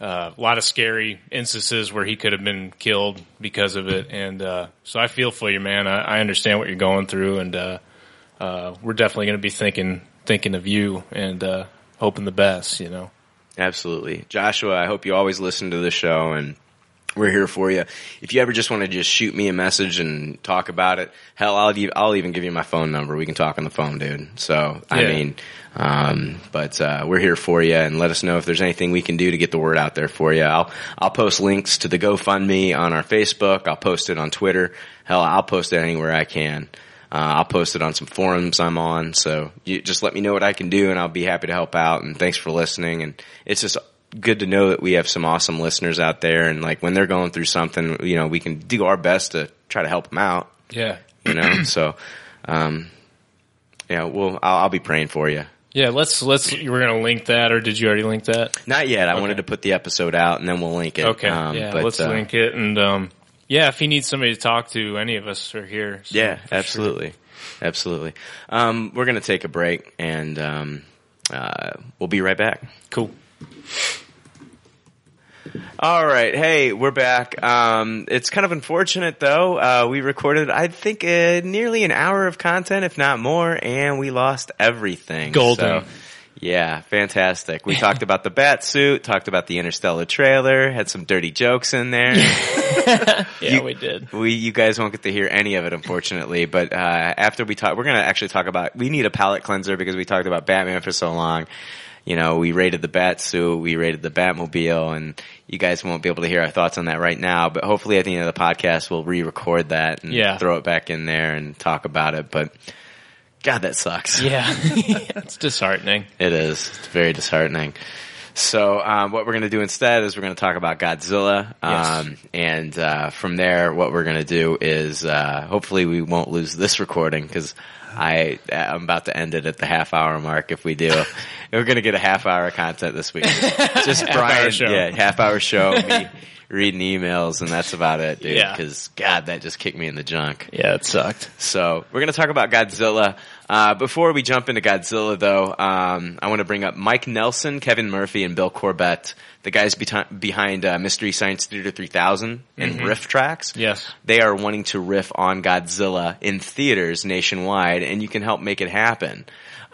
uh, a lot of scary instances where he could have been killed because of it. And uh, so I feel for you, man. I, I understand what you're going through, and uh, uh, we're definitely going to be thinking thinking of you and uh, hoping the best. You know. Absolutely, Joshua. I hope you always listen to the show, and we're here for you. If you ever just want to just shoot me a message and talk about it, hell, I'll I'll even give you my phone number. We can talk on the phone, dude. So I mean, um, but uh, we're here for you, and let us know if there's anything we can do to get the word out there for you. I'll I'll post links to the GoFundMe on our Facebook. I'll post it on Twitter. Hell, I'll post it anywhere I can. Uh, I'll post it on some forums I'm on. So you just let me know what I can do and I'll be happy to help out. And thanks for listening. And it's just good to know that we have some awesome listeners out there. And like when they're going through something, you know, we can do our best to try to help them out, Yeah. you know? so, um, yeah, well, I'll, I'll be praying for you. Yeah, let's let's. You were going to link that, or did you already link that? Not yet. I wanted to put the episode out and then we'll link it. Okay, Um, yeah, but, let's uh, link it. And um, yeah, if he needs somebody to talk to, any of us are here. so Yeah, for sure. absolutely. Absolutely. Um, we're going to take a break and um, uh, we'll be right back. Cool. All right. Hey, we're back. Um, it's kind of unfortunate though. Uh, we recorded, I think, uh, nearly an hour of content, if not more, and we lost everything. Golden. So, yeah, fantastic. We talked about the bat suit, talked about the Interstellar trailer, had some dirty jokes in there. Yeah, You- we did. We, you guys won't get to hear any of it, unfortunately. But uh, after we talk, we're going to actually talk about. We need a palate cleanser because we talked about Batman for so long. You know, we rated the bat suit, we rated the Batmobile, and you guys won't be able to hear our thoughts on that right now. But hopefully, at the end of the podcast, we'll re-record that and Yeah. throw it back in there and talk about it. But God, that sucks. Yeah, it's disheartening. It is. It's very disheartening. So, um, what we're going to do instead is we're going to talk about Godzilla. Yes. Um, and, uh, from there, what we're going to do is, uh, hopefully we won't lose this recording because I, I'm about to end it at the half hour mark if we do. we're going to get a half hour of content this week. Just Half Brian, hour yeah, half hour show, me reading emails and that's about it, dude. Yeah. Cause God, that just kicked me in the junk. Yeah, it sucked. So we're going to talk about Godzilla. Uh, before we jump into Godzilla, though, um, I want to bring up Mike Nelson, Kevin Murphy, and Bill Corbett, the guys beti- behind uh, Mystery Science Theater 3000 and RiffTrax. Yes. They are wanting to riff on Godzilla in theaters nationwide, and you can help make it happen.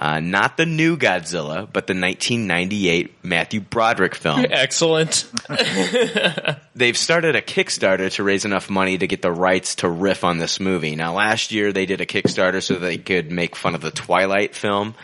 Uh, not the new Godzilla, but the 1998 Matthew Broderick film. Excellent. They've started a Kickstarter to raise enough money to get the rights to riff on this movie. Now, last year they did a Kickstarter so they could make fun of the Twilight film,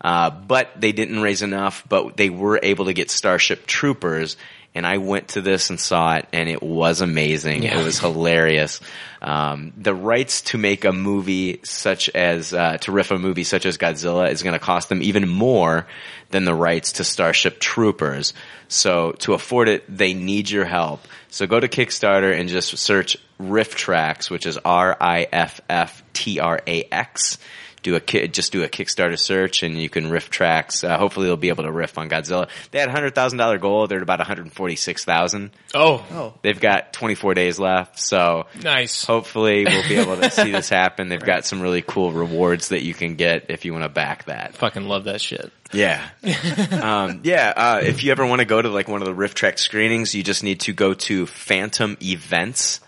uh, but they didn't raise enough. But they were able to get Starship Troopers, and I went to this and saw it, and it was amazing. Yeah. It was hilarious. Um, the rights to make a movie such as uh, to riff a movie such as Godzilla is going to cost them even more than the rights to Starship Troopers. So to afford it, they need your help. So go to Kickstarter and just search RiffTrax, which is R I F F T R A X. Do a ki- just do a Kickstarter search and you can RiffTrax. Uh, hopefully they'll be able to riff on Godzilla. They had a hundred thousand dollar goal. They're at about one hundred forty six thousand. Oh, oh, They've got twenty four days left. So nice. hopefully we'll be able to see this happen. They've got some really cool rewards that you can get if you want to back that. Fucking love that shit. Yeah. um, yeah. Uh, if you ever want to go to like one of the Rift Track screenings, you just need to go to Phantom Events.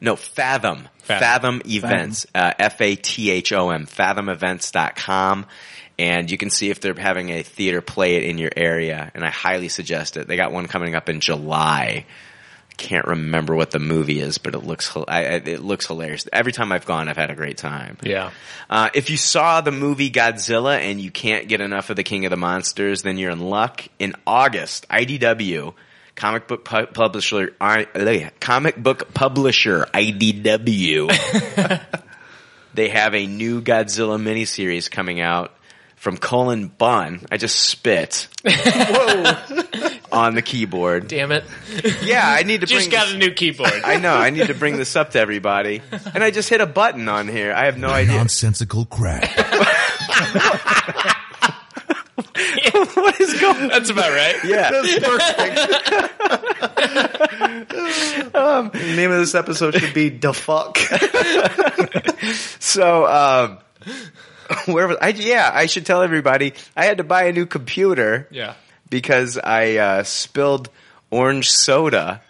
No, Fathom. Fathom. Fathom, Events. Uh, F-A-T-H-O-M. FathomEvents.com. and you can see if they're having a theater play it in your area. And I highly suggest it. They got one coming up in July. Can't remember what the movie is, but it looks I- it looks hilarious. Every time I've gone, I've had a great time. Yeah. Uh, if you saw the movie Godzilla and you can't get enough of the King of the Monsters, then you're in luck. In August, IDW, comic book pu- publisher, I- uh, comic book publisher IDW, they have a new Godzilla miniseries coming out from Cullen Bunn. I just spit. on the keyboard. Damn it. Yeah, I need to Just bring got this- a new keyboard. I know. I need to bring this up to everybody. And I just hit a button on here. I have no idea. Nonsensical crap. what is That's about right. Yeah. Um, name of this episode should be "The Fuck." So, um, where was I? Yeah, I should tell everybody I had to buy a new computer Yeah. because I uh, spilled orange soda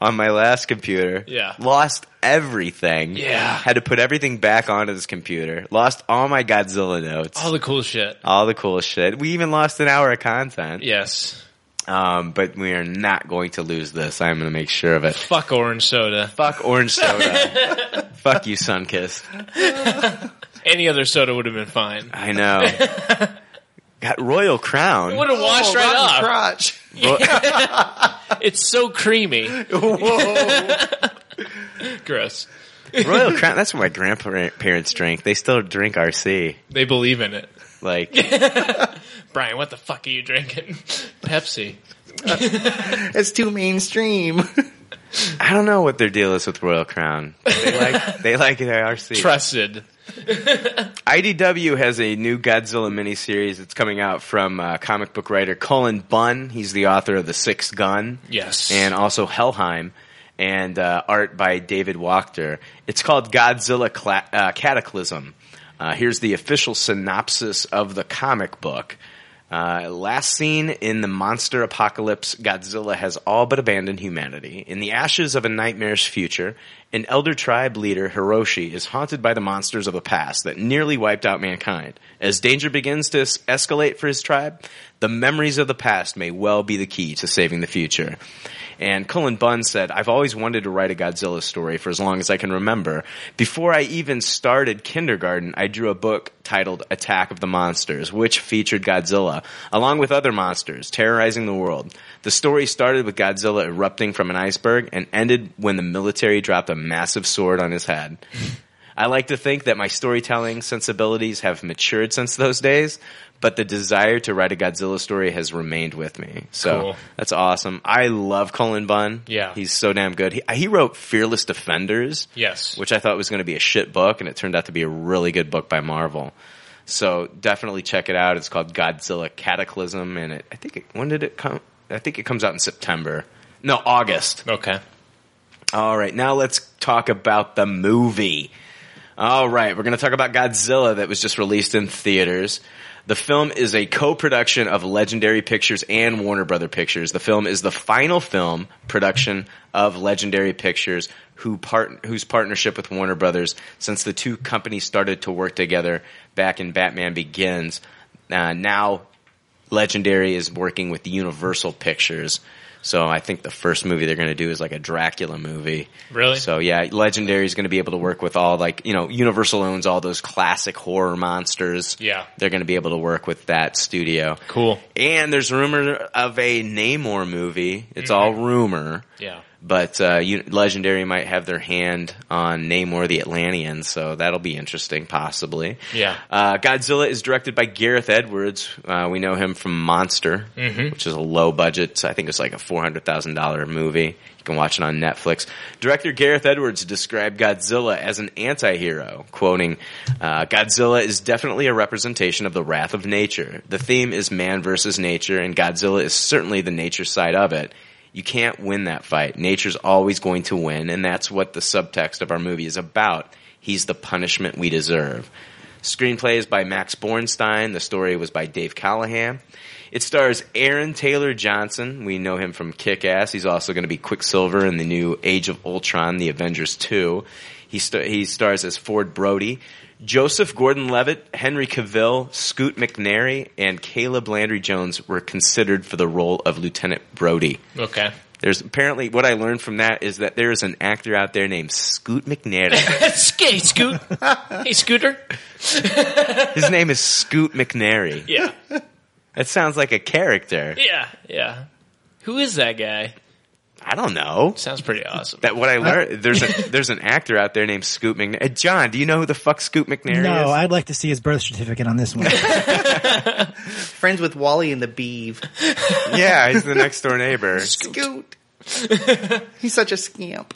on my last computer. Yeah. Lost everything. Yeah. Had to put everything back onto this computer. Lost all my Godzilla notes. All the cool shit. all the cool shit. We even lost an hour of content. Yes. Um, but we are not going to lose this. I'm going to make sure of it. Fuck orange soda. Fuck orange soda. Fuck you, Sunkist. Any other soda would have been fine. I know. Got Royal Crown. Would have washed right rotten off. crotch. It's so creamy. Whoa. Gross. Royal Crown. That's what my grandparents drink. They still drink RC. They believe in it. Like, Brian, what the fuck are you drinking? Pepsi. It's too mainstream. I don't know what their deal is with Royal Crown. They like, they like their RC. Trusted. IDW has a new Godzilla miniseries that's coming out from uh, comic book writer Cullen Bunn. He's the author of The Sixth Gun. Yes. And also Helheim. And uh, art by David Wachter. It's called Godzilla Cla- uh, Cataclysm. Uh, here's the official synopsis of the comic book. Uh, last seen in the monster apocalypse, Godzilla has all but abandoned humanity. In the ashes of a nightmarish future, an elder tribe leader, Hiroshi, is haunted by the monsters of the past that nearly wiped out mankind. As danger begins to escalate for his tribe, the memories of the past may well be the key to saving the future. And Cullen Bunn said, I've always wanted to write a Godzilla story for as long as I can remember. Before I even started kindergarten, I drew a book titled Attack of the Monsters, which featured Godzilla, along with other monsters, terrorizing the world. The story started with Godzilla erupting from an iceberg and ended when the military dropped a massive sword on his head. I like to think that my storytelling sensibilities have matured since those days, but the desire to write a Godzilla story has remained with me. So Cool. that's awesome. I love Cullen Bunn. Yeah. He's so damn good. He, he wrote Fearless Defenders, Yes. which I thought was going to be a shit book, and it turned out to be a really good book by Marvel. So definitely check it out. It's called Godzilla Cataclysm, and it, I think it, when did it come? I think it comes out in September. No, August. Okay. All right, now let's talk about the movie. All right, we're going to talk about Godzilla that was just released in theaters. The film is a co-production of Legendary Pictures and Warner Brother Pictures. The film is the final film production of Legendary Pictures, who part, whose partnership with Warner Brothers since the two companies started to work together back in Batman Begins. Uh, now Legendary is working with Universal Pictures. So I think the first movie they're going to do is like a Dracula movie. Really? So yeah, Legendary is going to be able to work with all like, you know, Universal owns all those classic horror monsters. Yeah. They're going to be able to work with that studio. Cool. And there's rumor of a Namor movie. It's mm-hmm. all rumor. Yeah. But uh, Legendary might have their hand on Namor the Atlantean, so that'll be interesting, possibly. Yeah. Uh, Godzilla is directed by Gareth Edwards. Uh, we know him from Monster, Mhm. which is a low budget. I think it's like a four hundred thousand dollar movie. You can watch it on Netflix. Director Gareth Edwards described Godzilla as an anti-hero, quoting, uh, "Godzilla is definitely a representation of the wrath of nature. The theme is man versus nature, and Godzilla is certainly the nature side of it." You can't win that fight. Nature's always going to win, and that's what the subtext of our movie is about. He's the punishment we deserve. Screenplay is by Max Borenstein. The story was by Dave Callaham. It stars Aaron Taylor Johnson. We know him from Kick Ass. He's also going to be Quicksilver in the new Age of Ultron, The Avengers 2. He, st- he stars as Ford Brody. Joseph Gordon Levitt, Henry Cavill, Scoot McNairy, and Caleb Landry Jones were considered for the role of Lieutenant Brody. Okay. There's apparently what I learned from that is that there is an actor out there named Scoot McNairy. hey, Scoot. hey, Scooter. His name is Scoot McNairy. Yeah. That sounds like a character. Yeah. Yeah. Who is that guy? I don't know. Sounds pretty awesome. That what I learned. There's a there's an actor out there named Scoot McNairy. Uh, John, do you know who the fuck Scoot McNairy No, is? No, I'd like to see his birth certificate on this one. Friends with Wally and the Beav. yeah, he's the next door neighbor. Scoot. He's such a scamp.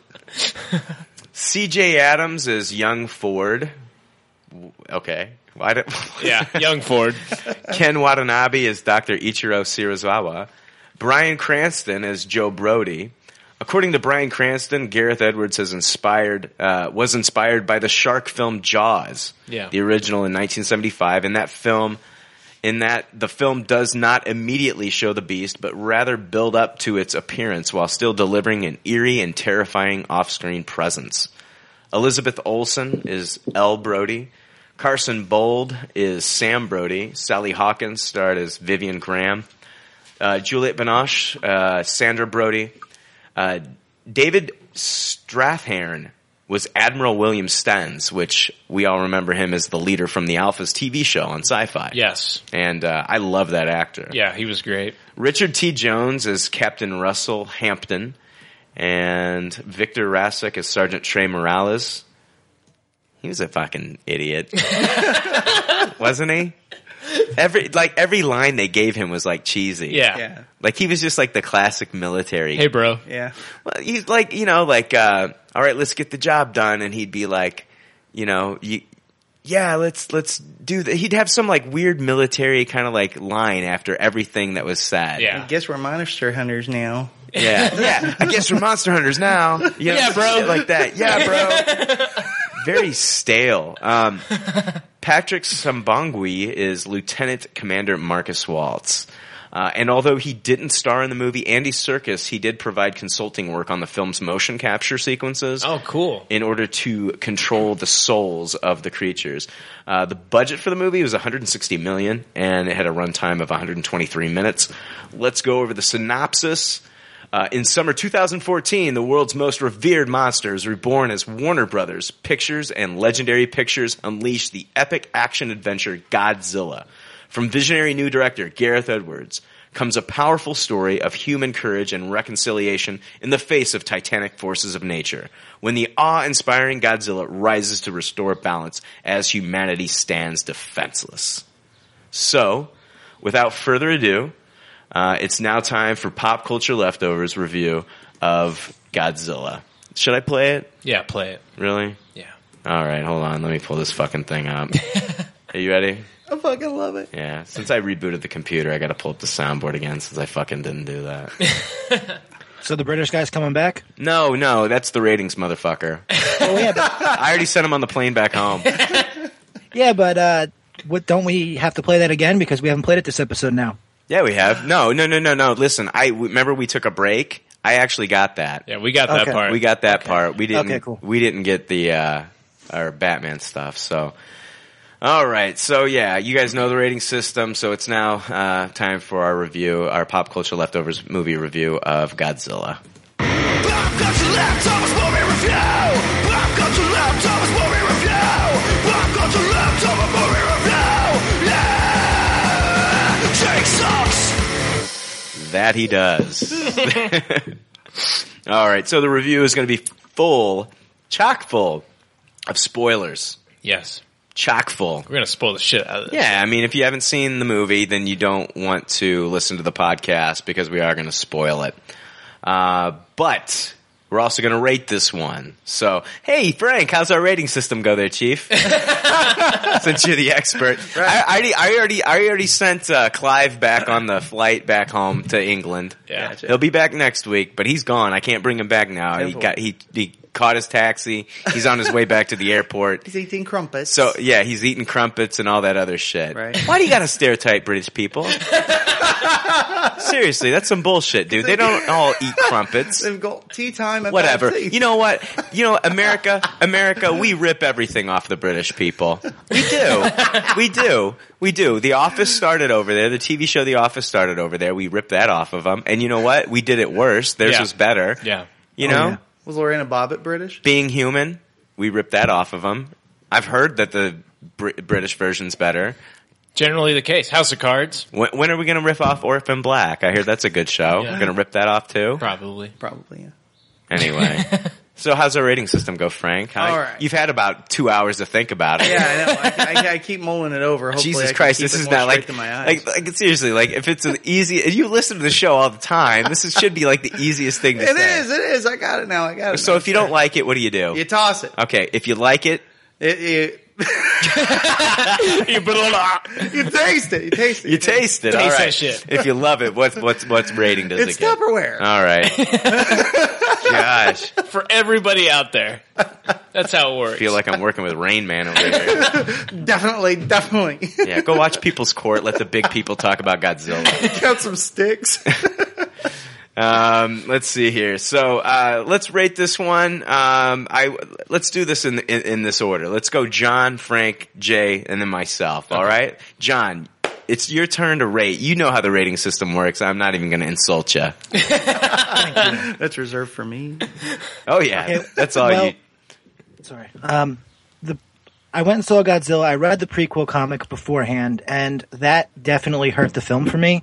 C.J. Adams is young Ford. Okay. Why did, Yeah, young Ford. Ken Watanabe is Dr. Ichiro Serizawa. Bryan Cranston as Joe Brody. According to Bryan Cranston, Gareth Edwards has inspired uh, was inspired by the shark film Jaws, Yeah. the original in 1975. In that film, in that the film does not immediately show the beast, but rather build up to its appearance while still delivering an eerie and terrifying off-screen presence. Elizabeth Olsen is Elle Brody. Carson Bolde is Sam Brody. Sally Hawkins starred as Vivian Graham. Uh, Juliette Binoche, uh, Sandra Brody. Uh, David Strathairn was Admiral William Stenz, which we all remember him as the leader from the Alphas TV show on Sci-Fi. Yes. And uh, I love that actor. Yeah, he was great. Richard T. Jones as Captain Russell Hampton, and Victor Rasuk as Sergeant Trey Morales. He was a fucking idiot, wasn't he? Every like every line they gave him was like cheesy. Yeah. Yeah. like he was just like the classic military. Hey, bro. Yeah. Well, he's like, you know, like, uh, all right, let's get the job done. And he'd be like, you know, you, yeah, let's, let's do that. He'd have some like weird military kind of like line after everything that was said. Yeah. I Yeah. guess we're monster hunters now. Yeah. Yeah. I guess we're monster hunters now. You know, Yeah, bro. shit Like that. Yeah, bro. Very stale. Um, Patrick Sabongui is Lieutenant Commander Marcus Waltz. Uh, and although he didn't star in the movie, Andy Serkis, he did provide consulting work on the film's motion capture sequences. Oh, cool. in order to control the souls of the creatures. Uh, the budget for the movie was 160 million, and it had a runtime of 123 minutes. Let's go over the synopsis. Uh, in summer 2014, the world's most revered monsters reborn as Warner Brothers Pictures and Legendary Pictures unleash the epic action adventure Godzilla. From visionary new director Gareth Edwards comes a powerful story of human courage and reconciliation in the face of titanic forces of nature. When the awe-inspiring Godzilla rises to restore balance as humanity stands defenseless. So, without further ado, uh, it's now time for Pop Culture Leftovers review of Godzilla. Should I play it? Yeah, play it. Really? Yeah. All right, hold on. Let me pull this fucking thing up. Are you ready? I fucking love it. Yeah. Since I rebooted the computer, I got to pull up the soundboard again since I fucking didn't do that. so the British guy's coming back? no, no, that's the ratings, motherfucker. Oh yeah, but, I already sent him on the plane back home. yeah, but uh, what don't we have to play that again because we haven't played it this episode now? Yeah, we have. No, no, no, no, no. Listen, I remember we took a break. I actually got that. Yeah, we got that Okay. part. We got that part. We didn't. Okay, cool. We didn't get the uh, our Batman stuff. So, all right. So yeah, you guys know the rating system. So it's now uh, time for our review, our pop culture leftovers movie review of Godzilla. Pop culture leftovers movie review. Pop culture leftovers movie review. Pop culture leftovers That he does. all right. So the review is going to be full, chock full of spoilers. yes. Chock full. We're gonna spoil the shit out of this. Yeah, I mean, if you haven't seen the movie, then you don't want to listen to the podcast because we are going to spoil it. Uh, but we're also going to rate this one. So, hey, Frank, how's our rating system go there, Chief? Since you're the expert, I, I already, I already, I already sent uh, Clive back on the flight back home to England. Yeah. Gotcha. He'll be back next week, but he's gone. I can't bring him back now. He got he he caught his taxi. He's on his way back to the airport. He's eating crumpets. So yeah, he's eating crumpets and all that other shit. Right. Why do you got to stereotype British people? Seriously, that's some bullshit, dude. They don't all eat crumpets. they've got tea time. At Whatever. Tea. You know what? You know, America, America, we rip everything off the British people. We do. We do. We do. The Office started over there. The TV show The Office started over there. We ripped that off of them. And you know what? We did it worse. Theirs Yeah. was better. Yeah. You Oh, know? yeah. Was Lorena Bobbitt British? Being human, we ripped that off of them. I've heard that the Br- British version's better. Generally the case. House of Cards, When, when are we going to rip off Orphan Black? I hear that's a good show. Yeah. We're going to rip that off too. probably. Probably. Yeah. Anyway. so how's our rating system go, Frank? How- All right. You've had about two hours to think about it. Yeah, I know. I, I, I keep mulling it over. Hopefully Jesus Christ, this is not like, to my eyes. like, like, seriously, like, if it's an easy, if you listen to the show all the time, this is, should be like the easiest thing to It say. is. It is. I got it now. I got it. So now. if you don't like it, what do you do? you toss it, Okay, if you like it, it, it You put it ah. you taste it. You taste it. you taste it. Taste all that shit. If you love it, what's what's what's rating does It's it get? Tupperware. All right. Gosh, for everybody out there. That's how it works. I feel like I'm working with Rain Man over here. definitely, definitely. Yeah, go watch People's Court. Let the big people talk about Godzilla. got some sticks. Um, let's see here. So uh, let's rate this one. Um, I let's do this in, in in this order. Let's go John, Frank, Jay, and then myself. All right, John. It's your turn to rate. You know how the rating system works. I'm not even going to insult you. That's reserved for me. Oh yeah, Okay, that's all well- you. Sorry. Um, the I went and saw Godzilla. I read the prequel comic beforehand, and that definitely hurt the film for me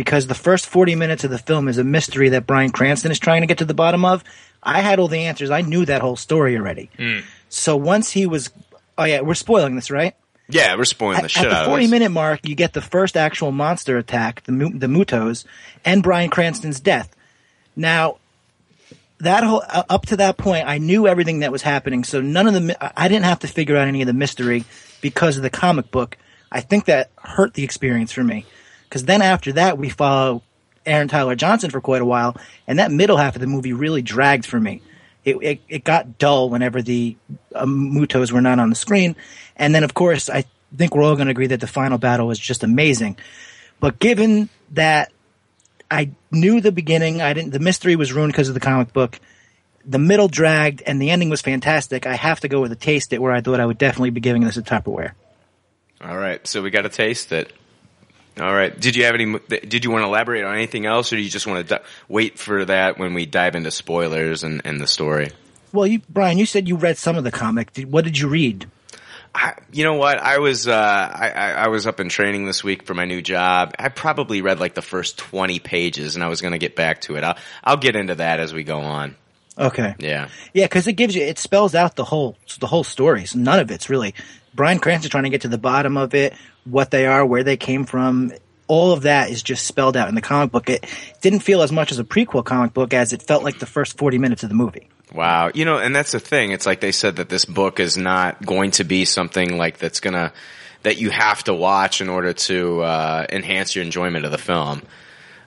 because the first forty minutes of the film is a mystery that Bryan Cranston is trying to get to the bottom of. I had all the answers. I knew that whole story already. So once he was, oh yeah, we're spoiling this, right? Yeah, we're spoiling the At, shit at the 40 minute mark, you get the first actual monster attack, the the Mutos, and Bryan Cranston's death. Now, that whole uh, up to that point, I knew everything that was happening, so none of the I didn't have to figure out any of the mystery because of the comic book. I think that hurt the experience for me because then after that, we follow Aaron Tyler Johnson for quite a while, and that middle half of the movie really dragged for me. It, it, it got dull whenever the uh, Mutos were not on the screen. And then, of course, I think we're all going to agree that the final battle was just amazing. But given that I knew the beginning, I didn't, the mystery was ruined because of the comic book. The middle dragged and the ending was fantastic. I have to go with a taste it where I thought I would definitely be giving this a Tupperware. All right, so we got to taste it. All right. Did you have any? Did you want to elaborate on anything else, or do you just want to di- wait for that when we dive into spoilers and, and the story? Well, you, Brian, you said you read some of the comic. Did, what did you read? I, you know what? I was uh, I, I, I was up in training this week for my new job. I probably read like the first twenty pages, and I was going to get back to it. I'll I'll get into that as we go on. Okay. Yeah. Yeah, because it gives you, it spells out the whole, the whole story. So none of it's really Bryan Cranston trying to get to the bottom of it, what they are, where they came from. All of that is just spelled out in the comic book. It didn't feel as much as a prequel comic book as it felt like the first 40 minutes of the movie. Wow. You know, and that's the thing. It's like they said that this book is not going to be something like that's gonna that you have to watch in order to uh, enhance your enjoyment of the film.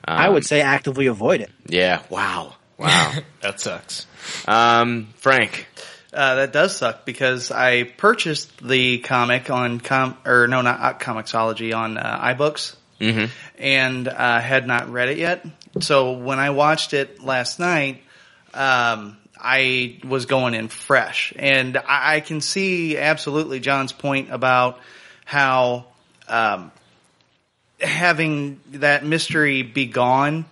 I would say actively avoid it. Yeah. Wow. Wow. That sucks. um, Frank. Uh, that does suck because I purchased the comic on com or no, not uh, Comixology on uh, iBooks, Mhm. and uh, had not read it yet. So when I watched it last night, um, I was going in fresh, and I, I can see absolutely John's point about how um, having that mystery be gone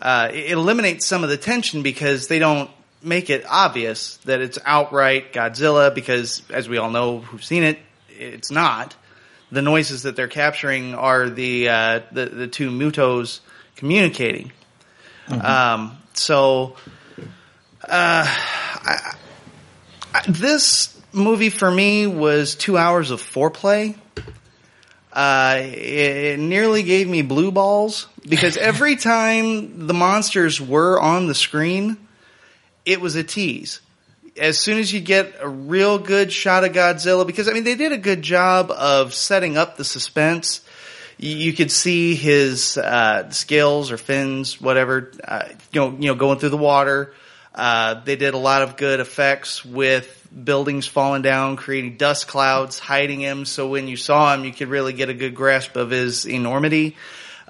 uh, it eliminates some of the tension because they don't make it obvious that it's outright Godzilla because, as we all know who've seen it, it's not. The noises that they're capturing are the uh, the, the two Mutos communicating. Um, so, uh, I, I, this movie for me was two hours of foreplay. Uh, it, it nearly gave me blue balls because every time the monsters were on the screen, it was a tease. As soon as you get a real good shot of Godzilla, because I mean they did a good job of setting up the suspense. You, could see his uh, scales or fins, whatever, uh, you know, you know, going through the water. Uh, they did a lot of good effects with buildings falling down, creating dust clouds, hiding him. So when you saw him, you could really get a good grasp of his enormity.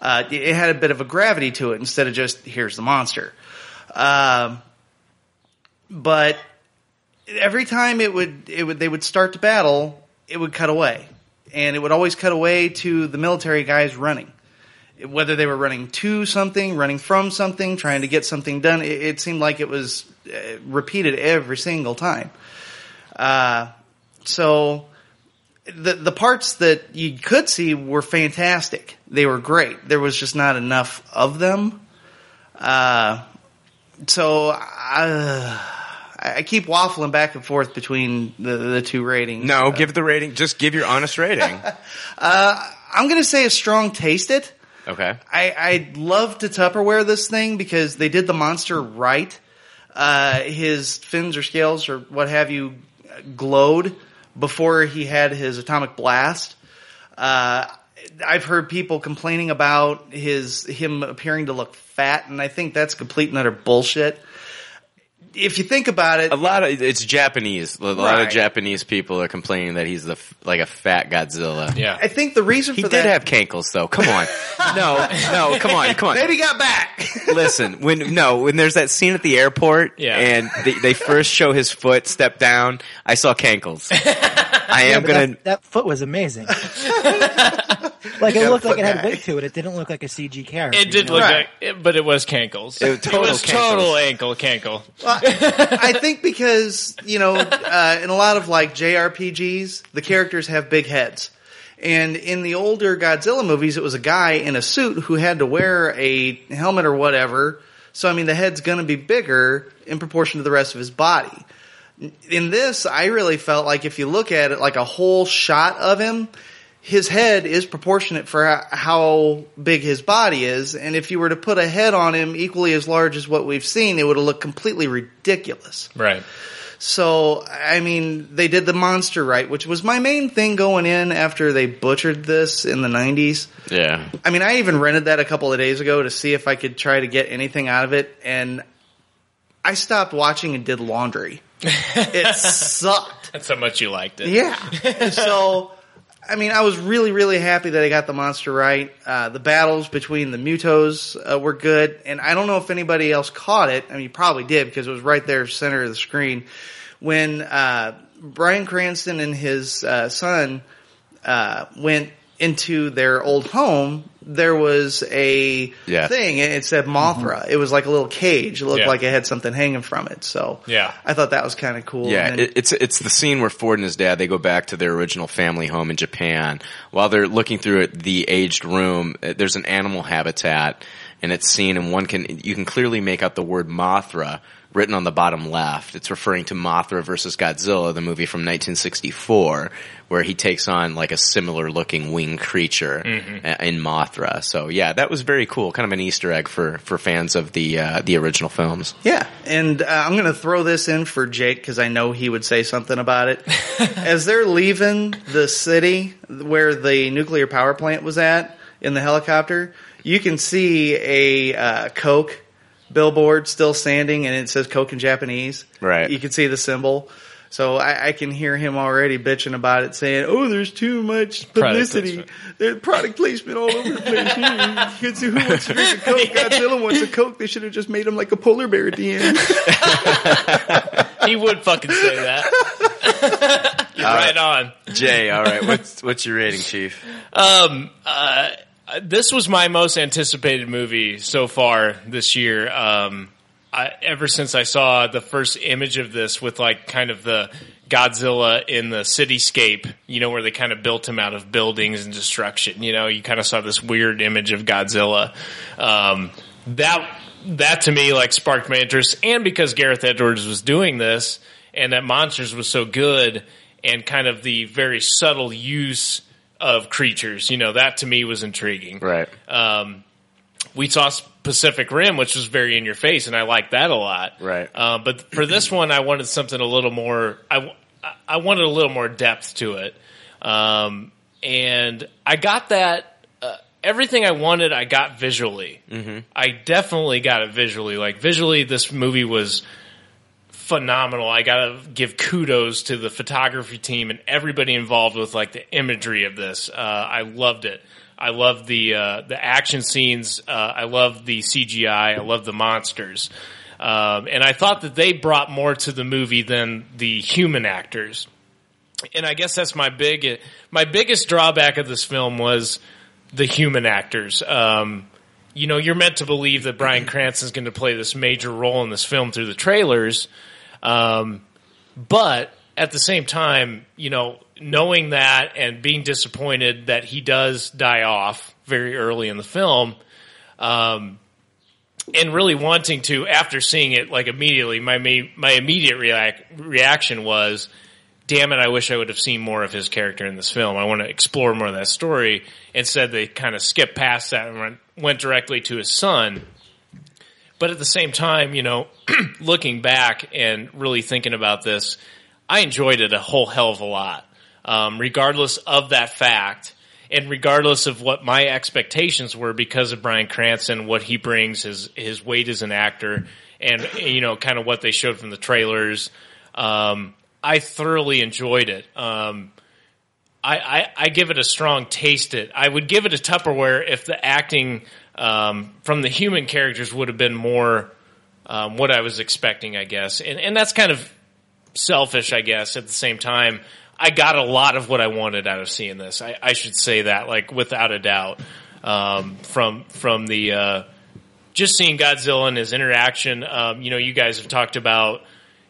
Uh, it it had a bit of a gravity to it instead of just here's the monster. Um, but every time it would, it would, they would start to battle, it would cut away, and it would always cut away to the military guys running. Whether they were running to something, running from something, trying to get something done, it, it seemed like it was uh, repeated every single time. Uh, so the the parts that you could see were fantastic. They were great. There was just not enough of them. Uh, so I, I keep waffling back and forth between the, the two ratings. No, give the rating. Just give your honest rating. Uh, I'm going to say a strong taste it. Okay. I, I'd love to Tupperware this thing because they did the monster right. Uh, his fins or scales or what have you glowed before he had his atomic blast. Uh, I've heard people complaining about his him appearing to look fat, and I think that's complete and utter bullshit. If you think about it, A lot of it's Japanese. A lot Right. of Japanese people are complaining that he's the like a fat Godzilla. Yeah. I think the reason He for did that have cankles though. Come on. no, no, come on, come on. maybe got back. Listen, when no, when there's that scene at the airport, Yeah. and they, they first show his foot step down, I saw cankles. I am but gonna. that, that foot was amazing. like it looked like it had guy. weight to it. It didn't look like a CG character. It did you know? look Right. like, it, but it was cankles. It was total was cankles. total ankle cankle. I think because you know, uh, in a lot of like JRPGs, the characters have big heads, and in the older Godzilla movies, it was a guy in a suit who had to wear a helmet or whatever. So I mean, the head's going to be bigger in proportion to the rest of his body. In this, I really felt like if you look at it like a whole shot of him, his head is proportionate for how big his body is, and if you were to put a head on him equally as large as what we've seen, it would have looked completely ridiculous. Right. So, I mean, they did the monster right, which was my main thing going in after they butchered this in the 90s. Yeah. I mean, I even rented that a couple of days ago to see if I could try to get anything out of it, and I stopped watching and did laundry. it sucked. That's how much you liked it. Yeah. so, I mean, I was really, really happy that I got the monster right. Uh, the battles between the Mutos uh, were good, and I don't know if anybody else caught it. I mean, probably did because it was right there, center of the screen, when uh, Bryan Cranston and his uh, son uh, went into their old home. There was a Yeah. thing, it said Mothra. It was like a little cage. It looked Yeah. like it had something hanging from it. So, Yeah. I thought that was kind of cool. Yeah, then- it, it's it's the scene where Ford and his dad they go back to their original family home in Japan. While they're looking through it, the aged room, uh, there's an animal habitat, and it's seen, and one can you can clearly make out the word Mothra written on the bottom left. It's referring to Mothra versus Godzilla, the movie from 1964, where he takes on like a similar looking winged creature uh, in Mothra. So yeah, that was very cool, kind of an Easter egg for for fans of the uh, the original films. Yeah, and uh, I'm going to throw this in for Jake because I know he would say something about it. As they're leaving the city where the nuclear power plant was at in the helicopter, you can see a uh, Coke billboard still standing, and it says Coke in Japanese. Right. You can see the symbol. So I, I can hear him already bitching about it, saying, "Oh, there's too much publicity. placement. There's product placement all over the place. You kids who wants to drink a Coke? Godzilla wants a Coke. They should have just made him like a polar bear at the end." He would fucking say that. You're right on. Jay, all right, what's what's your rating, Chief? Um, uh, this was my most anticipated movie so far this year. Um, I, ever since I saw the first image of this with like kind of the Godzilla in the cityscape, you know, where they kind of built him out of buildings and destruction. You know, you kind of saw this weird image of Godzilla. Um, that that to me like sparked my interest, and because Gareth Edwards was doing this, and that Monsters was so good, and kind of the very subtle use of creatures, you know, that to me was intriguing. Right. Um, we saw Pacific Rim, which was very in your face, and I liked that a lot. Right. Uh, but for this one, I wanted something a little more. I I wanted a little more depth to it, um, and I got that. Uh, everything I wanted, I got visually. Mm-hmm. I definitely got it visually. Like visually, this movie was phenomenal. I gotta give kudos to the photography team and everybody involved with like the imagery of this. Uh, I loved it. I love the uh, the action scenes. Uh, I love the CGI. I love the monsters. Um, and I thought that they brought more to the movie than the human actors. And I guess that's my big my biggest drawback of this film was the human actors. Um, you know, you're meant to believe that Bryan Cranston's going to play this major role in this film through the trailers. Um, but at the same time, you know, knowing that and being disappointed that he does die off very early in the film, um, and really wanting to, after seeing it, like immediately, my my immediate reac- reaction was, "Damn it! I wish I would have seen more of his character in this film. I want to explore more of that story." Instead, they kind of skipped past that and went, went directly to his son. But at the same time, you know, looking back and really thinking about this, I enjoyed it a whole hell of a lot. Um, regardless of that fact, and regardless of what my expectations were because of Bryan Cranston, what he brings, his his weight as an actor, and you know, kind of what they showed from the trailers, um, I thoroughly enjoyed it. Um, I, I, I give it a strong taste. It. I would give it a Tupperware if the acting um, from the human characters would have been more um, what I was expecting. I guess, and and that's kind of selfish. I guess at the same time, I got a lot of what I wanted out of seeing this. I, I should say that, like without a doubt, um, from from the uh, just seeing Godzilla and his interaction. Um, you know, you guys have talked about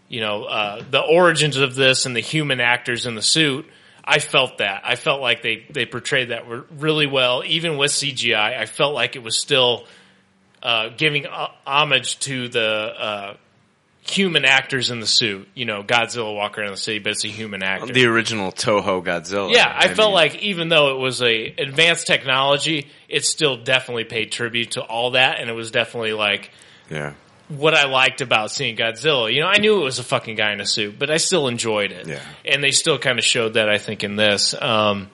you know uh, the origins of this and the human actors in the suit. I felt that. I felt like they, they portrayed that really well, even with CGI. I felt like it was still uh, giving uh, homage to the uh, human actors in the suit. You know, Godzilla walking around the city, but it's a human actor. The original Toho Godzilla. yeah, I, felt mean, like even though it was a advanced technology, it still definitely paid tribute to all that, and it was definitely like yeah. What I liked about seeing Godzilla. You know, I knew it was a fucking guy in a suit, but I still enjoyed it. Yeah. And they still kind of showed that, I think, in this. Um,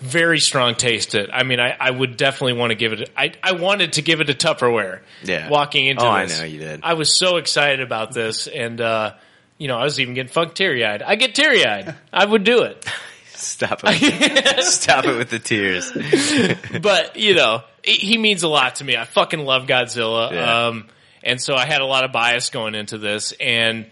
very strong taste it. I mean, I, I would definitely want to give it, I, I wanted to give it a Tupperware. Yeah. Walking into Oh, I know you did. I was so excited about this and, uh, you know, I was even getting fucked teary eyed. I get teary eyed. I would do it. Stop it. Stop it with the tears. but you know, he- he means a lot to me. I fucking love Godzilla. Yeah. Um, and so I had a lot of bias going into this and,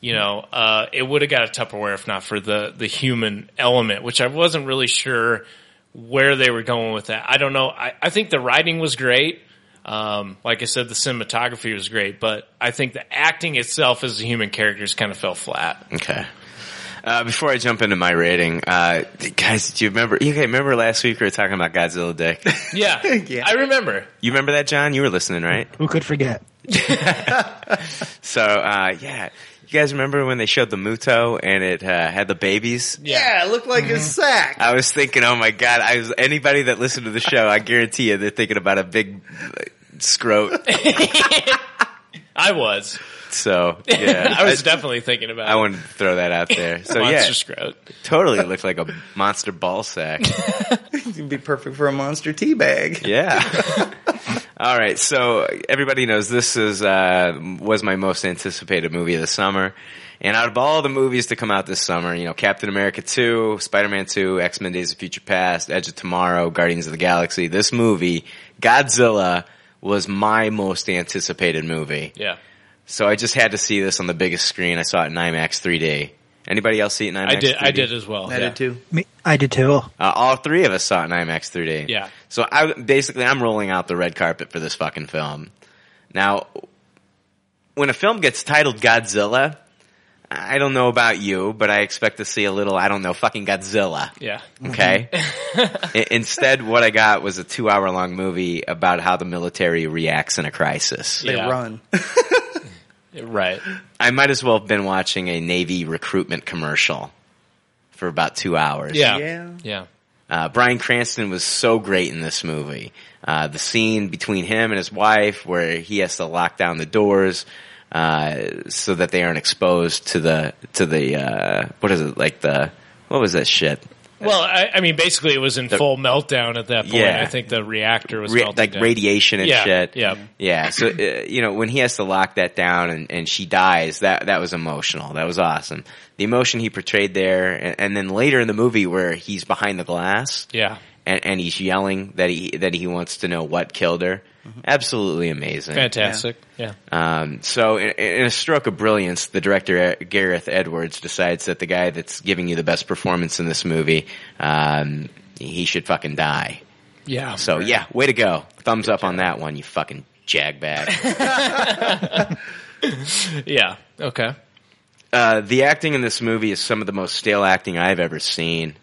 you know, uh, it would have got a Tupperware if not for the, the human element, which I wasn't really sure where they were going with that. I don't know. I, I think the writing was great. Um, like I said, the cinematography was great, but I think the acting itself as the human characters kind of fell flat. Okay. Uh, before I jump into my rating, uh, guys, do you remember? You okay, remember last week we were talking about Godzilla Dick? Yeah, Yeah. I remember. You remember that, John? You were listening, right? Who could forget? So, uh, yeah. You guys remember when they showed the Muto and it uh, had the babies? Yeah, it looked like a sack. I was thinking, oh my god! I was anybody that listened to the show, I guarantee you, they're thinking about a big uh, scrote. I was. So yeah, I was definitely thinking about I it. wanted to throw that out there. So Monster yeah, Scroat. totally looked like a monster ball sack. It'd be perfect for a monster tea bag. Yeah. All right. So everybody knows this is uh, was my most anticipated movie of the summer. And out of all the movies to come out this summer, you know, Captain America 2, Spider-Man 2, X-Men Days of Future Past, Edge of Tomorrow, Guardians of the Galaxy, this movie, Godzilla, was my most anticipated movie. Yeah. So I just had to see this on the biggest screen. I saw it in IMAX 3D. Anybody else see it in IMAX I did. 3D? I did as well. I yeah. did too. Me, I did too. Uh, all three of us saw it in IMAX 3D. Yeah. So I basically I'm rolling out the red carpet for this fucking film. Now, when a film gets titled Godzilla, I don't know about you, but I expect to see a little I don't know fucking Godzilla. Yeah. Okay. I- Instead, what I got was a two hour long movie about how the military reacts in a crisis. They Yeah. run. Right. I might as well have been watching a Navy recruitment commercial for about two hours. Yeah. Yeah. Yeah. Uh, Bryan Cranston was so great in this movie. Uh, the scene between him and his wife, where he has to lock down the doors uh, so that they aren't exposed to the to the uh, what is it like the what was that shit Well, I, I mean, basically, it was in full meltdown at that point. Yeah. I think the reactor was melting like down. radiation and Yeah, shit. yeah. yeah. So uh, you know when he has to lock that down and, and she dies, that that was emotional. That was awesome. The emotion he portrayed there, and, and then later in the movie where he's behind the glass, Yeah, and, and he's yelling that he that he wants to know what killed her. Absolutely amazing. fantastic. Yeah. Um, so, in, in a stroke of brilliance, the director uh, Gareth Edwards decides that the guy that's giving you the best performance in this movie, um, he should fucking die. Yeah. So, yeah, way to go! Thumbs up on that one, you fucking jagbag. Yeah. Okay. uh, the acting in this movie is some of the most stale acting I've ever seen.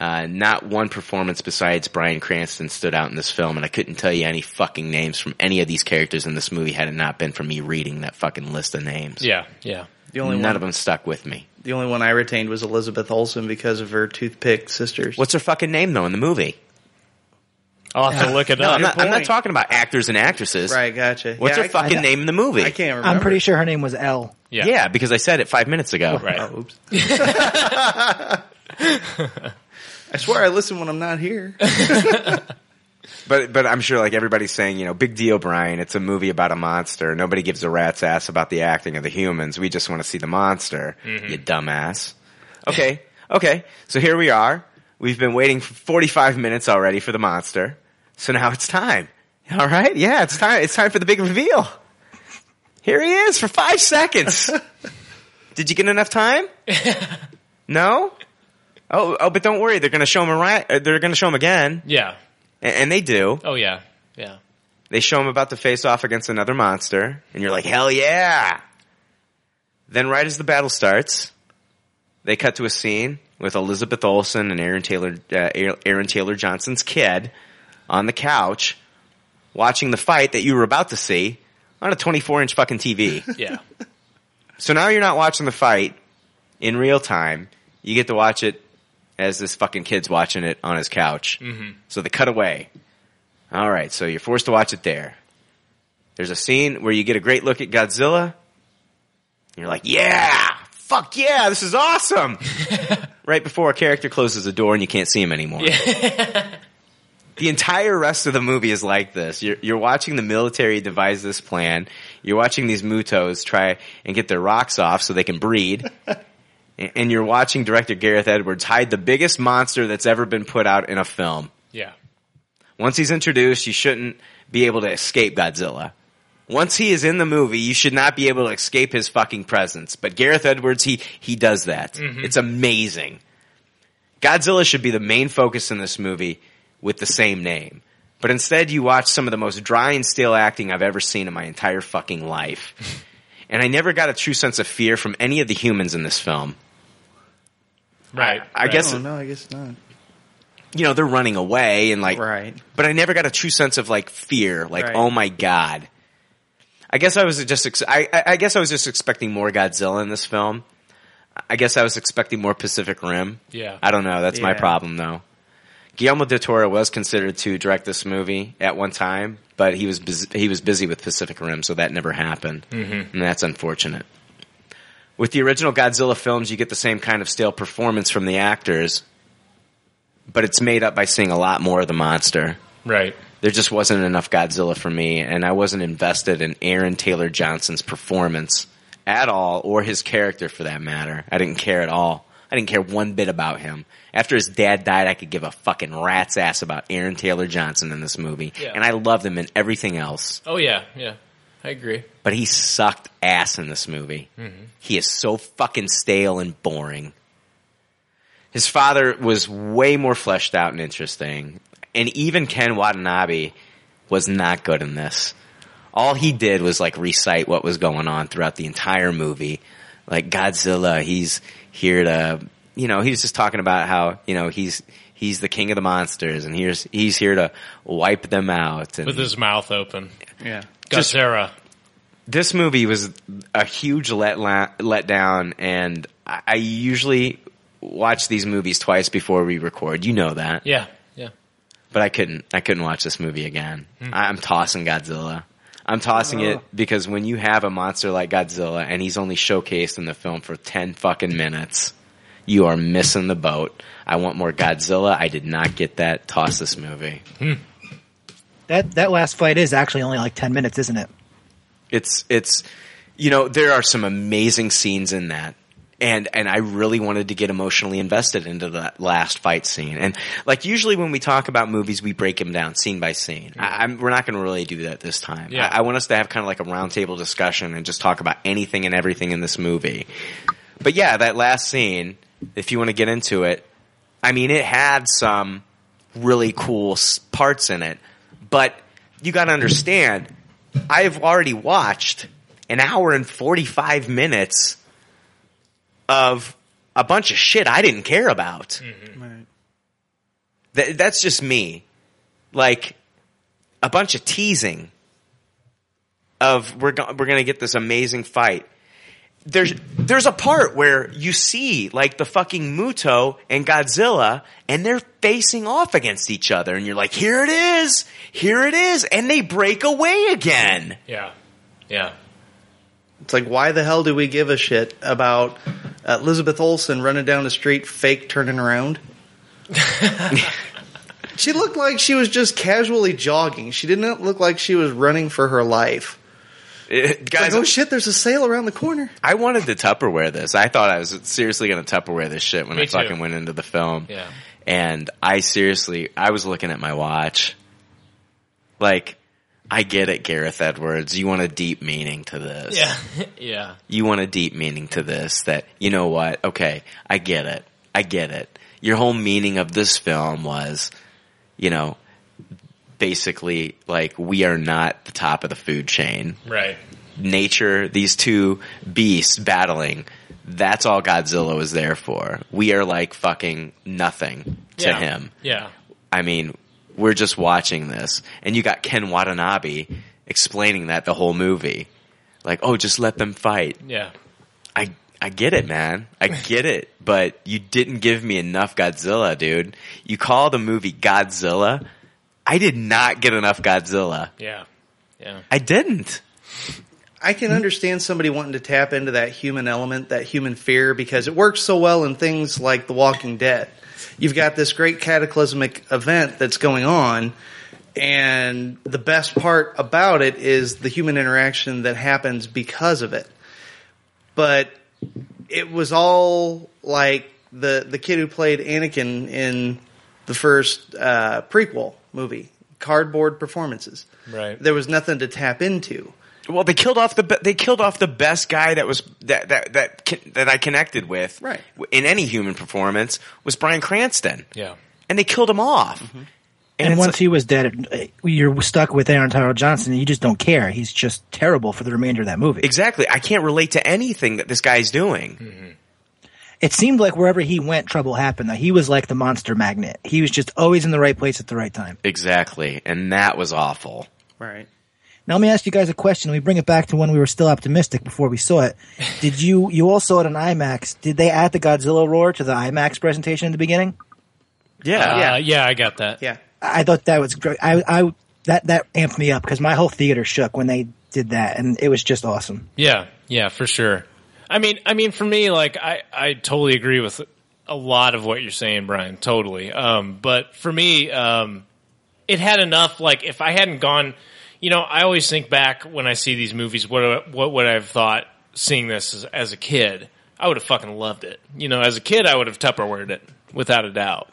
Uh, not one performance besides Bryan Cranston stood out in this film, and I couldn't tell you any fucking names from any of these characters in this movie had it not been for me reading that fucking list of names. Yeah. Yeah. The only None one, of them stuck with me. the only one I retained was Elizabeth Olsen because of her toothpick sisters. What's her fucking name though in the movie? I'll have to look it No, up. I'm not, I'm not talking about actors and actresses. right? Gotcha. What's Yeah, her I- fucking I- name in the movie? I can't remember. I'm pretty sure her name was L. Yeah. Yeah. because I said it five minutes ago. Right. Oh, oops. I swear I listen when I'm not here. But but I'm sure like everybody's saying, you know, big deal, Brian. It's a movie about a monster. Nobody gives a rat's ass about the acting of the humans. We just want to see the monster. Mm-hmm. You dumbass. Okay, okay. So here we are. We've been waiting for 45 minutes already for the monster. So now it's time. All right, yeah, it's time. It's time for the big reveal. Here he is for five seconds. Did you get enough time? No. Oh, oh, but don't worry. They're going to show him. Right, they're going to show him again, Yeah. and, and they do. Oh yeah. Yeah. They show him about to face off against another monster, and you're like, hell yeah! Then right as the battle starts, they cut to a scene with Elizabeth Olsen and Aaron Taylor, uh, Aaron Taylor Johnson's kid on the couch, watching the fight that you were about to see on a 24 inch fucking TV. Yeah. so now you're not watching the fight in real time. You get to watch it as this fucking kid's watching it on his couch. Mm-hmm. So they cut away. All right, so you're forced to watch it there. There's a scene where you get a great look at Godzilla. You're like, yeah, fuck yeah, this is awesome. right before a character closes the door and you can't see him anymore. the entire rest of the movie is like this. You're, you're watching the military devise this plan. You're watching these mutos try and get their rocks off so they can breed. and you're watching director Gareth Edwards hide the biggest monster that's ever been put out in a film. Yeah. Once he's introduced, you shouldn't be able to escape Godzilla. Once he is in the movie, you should not be able to escape his fucking presence. But Gareth Edwards, he, he does that. Mm-hmm. It's amazing. Godzilla should be the main focus in this movie with the same name. But instead, you watch some of the most dry and stale acting I've ever seen in my entire fucking life. and I never got a true sense of fear from any of the humans in this film. Right. I guess, Oh no, I guess not. you know, they're running away and like, Right. but I never got a true sense of like fear, like Right. oh my god. I guess I was just ex- I, I I guess I was just expecting more Godzilla in this film. I guess I was expecting more Pacific Rim. Yeah. I don't know. That's my problem though. Guillermo del Toro was considered to direct this movie at one time, but he was busy, he was busy with Pacific Rim, so that never happened, mm-hmm. and that's unfortunate. With the original Godzilla films, you get the same kind of stale performance from the actors, but it's made up by seeing a lot more of the monster. Right. There just wasn't enough Godzilla for me, and I wasn't invested in Aaron Taylor Johnson's performance at all, or his character for that matter. I didn't care at all. I didn't care one bit about him. After his dad died, I could give a fucking rat's ass about Aaron Taylor Johnson in this movie, Yeah. and I loved him in everything else. Oh yeah. Yeah. I agree. But he sucked ass in this movie. Mm-hmm. He is so fucking stale and boring. His father was way more fleshed out and interesting. And even Ken Watanabe was not good in this. All he did was like recite what was going on throughout the entire movie. Like Godzilla, he's here to, you know, he was just talking about how, you know, he's, he's the king of the monsters and here's, he's here to wipe them out. And With his mouth open. Yeah. Godzilla. this movie was a huge let la- let down, and I, I usually watch these movies twice before we record. You know that, Yeah. Yeah. but I couldn't. I couldn't watch this movie again. Hmm. I- I'm tossing Godzilla. I'm tossing it oh. because when you have a monster like Godzilla and he's only showcased in the film for ten fucking minutes, You are missing the boat. I want more Godzilla. I did not get that. Toss this movie. Hmm. That that last fight is actually only like ten minutes, isn't it? It's it's you know there are some amazing scenes in that. And and I really wanted to get emotionally invested into that last fight scene. And like usually when we talk about movies, we break them down scene by scene. I, I'm, we're not going to really do that this time. Yeah. I, I want us to have kind of like a roundtable discussion and just talk about anything and everything in this movie. But yeah, that last scene, if you want to get into it, I mean, it had some really cool parts in it, but you got to understand, I've already watched an hour and 45 minutes of a bunch of shit I didn't care about. Mm-hmm. Th- that's just me. Like a bunch of teasing of we're go- we're going to get this amazing fight. There's there's a part where you see like the fucking Muto and Godzilla and they're facing off against each other and you're like here it is. Here it is and they break away again. Yeah. Yeah. It's like, why the hell do we give a shit about uh, Elizabeth Olsen running down the street, fake turning around? she looked like she was just casually jogging. She did not look like she was running for her life. It- It's guys, like, oh shit, there's a sale around the corner. I wanted to Tupperware this. I thought I was seriously going to Tupperware this shit when Me I too. fucking went into the film. Yeah. And I seriously, I was looking at my watch. Like, I get it, Gareth Edwards. You want a deep meaning to this. Yeah. yeah. You want a deep meaning to this that, you know what? Okay, I get it. I get it. Your whole meaning of this film was, you know, basically like we are not the top of the food chain Right. nature, these two beasts battling. That's all Godzilla was there for. We are like fucking nothing to Yeah. him. Yeah. I mean, we're just watching this, and you got Ken Watanabe explaining that the whole movie. Like, oh, just let them fight. Yeah. I I get it, man. I get it, but you didn't give me enough Godzilla, dude. You call the movie Godzilla. I did not get enough Godzilla. Yeah. Yeah. I didn't. I can understand somebody wanting to tap into that human element, that human fear, because it works so well in things like The Walking Dead. You've got this great cataclysmic event that's going on, and the best part about it is the human interaction that happens because of it. But it was all like the the kid who played Anakin in the first uh, prequel movie, cardboard performances. Right. There was nothing to tap into. Well, they killed off the be- they killed off the best guy that was that that that that I connected with Right. in any human performance was Bryan Cranston, Yeah. and they killed him off. And, it's once like- he was dead, uh, you're stuck with Aaron Tyler Johnson, and you just don't care. He's just terrible for the remainder of that movie. exactly, I can't relate to anything that this guy's doing. It seemed like wherever he went, trouble happened. That he was like the monster magnet. He was just always in the right place at the right time. Exactly, and that was awful. Right. Now let me ask you guys a question. We bring it back to when we were still optimistic before we saw it. Did you you all saw it on IMAX? Did they add the Godzilla roar to the IMAX presentation in the beginning? Yeah, Uh, yeah, I got that. Yeah. I thought that was great. I, I that that amped me up because my whole theater shook when they did that, and it was just awesome. Yeah, yeah, for sure. I mean, I mean, for me, like, I, I totally agree with a lot of what you're saying, Brian. Totally. Um, but for me, um, it had enough. Like, if I hadn't gone, you know, I always think back when I see these movies. What what would I have thought seeing this as, as a kid? I would have fucking loved it. You know, as a kid, I would have Tupperwared it without a doubt.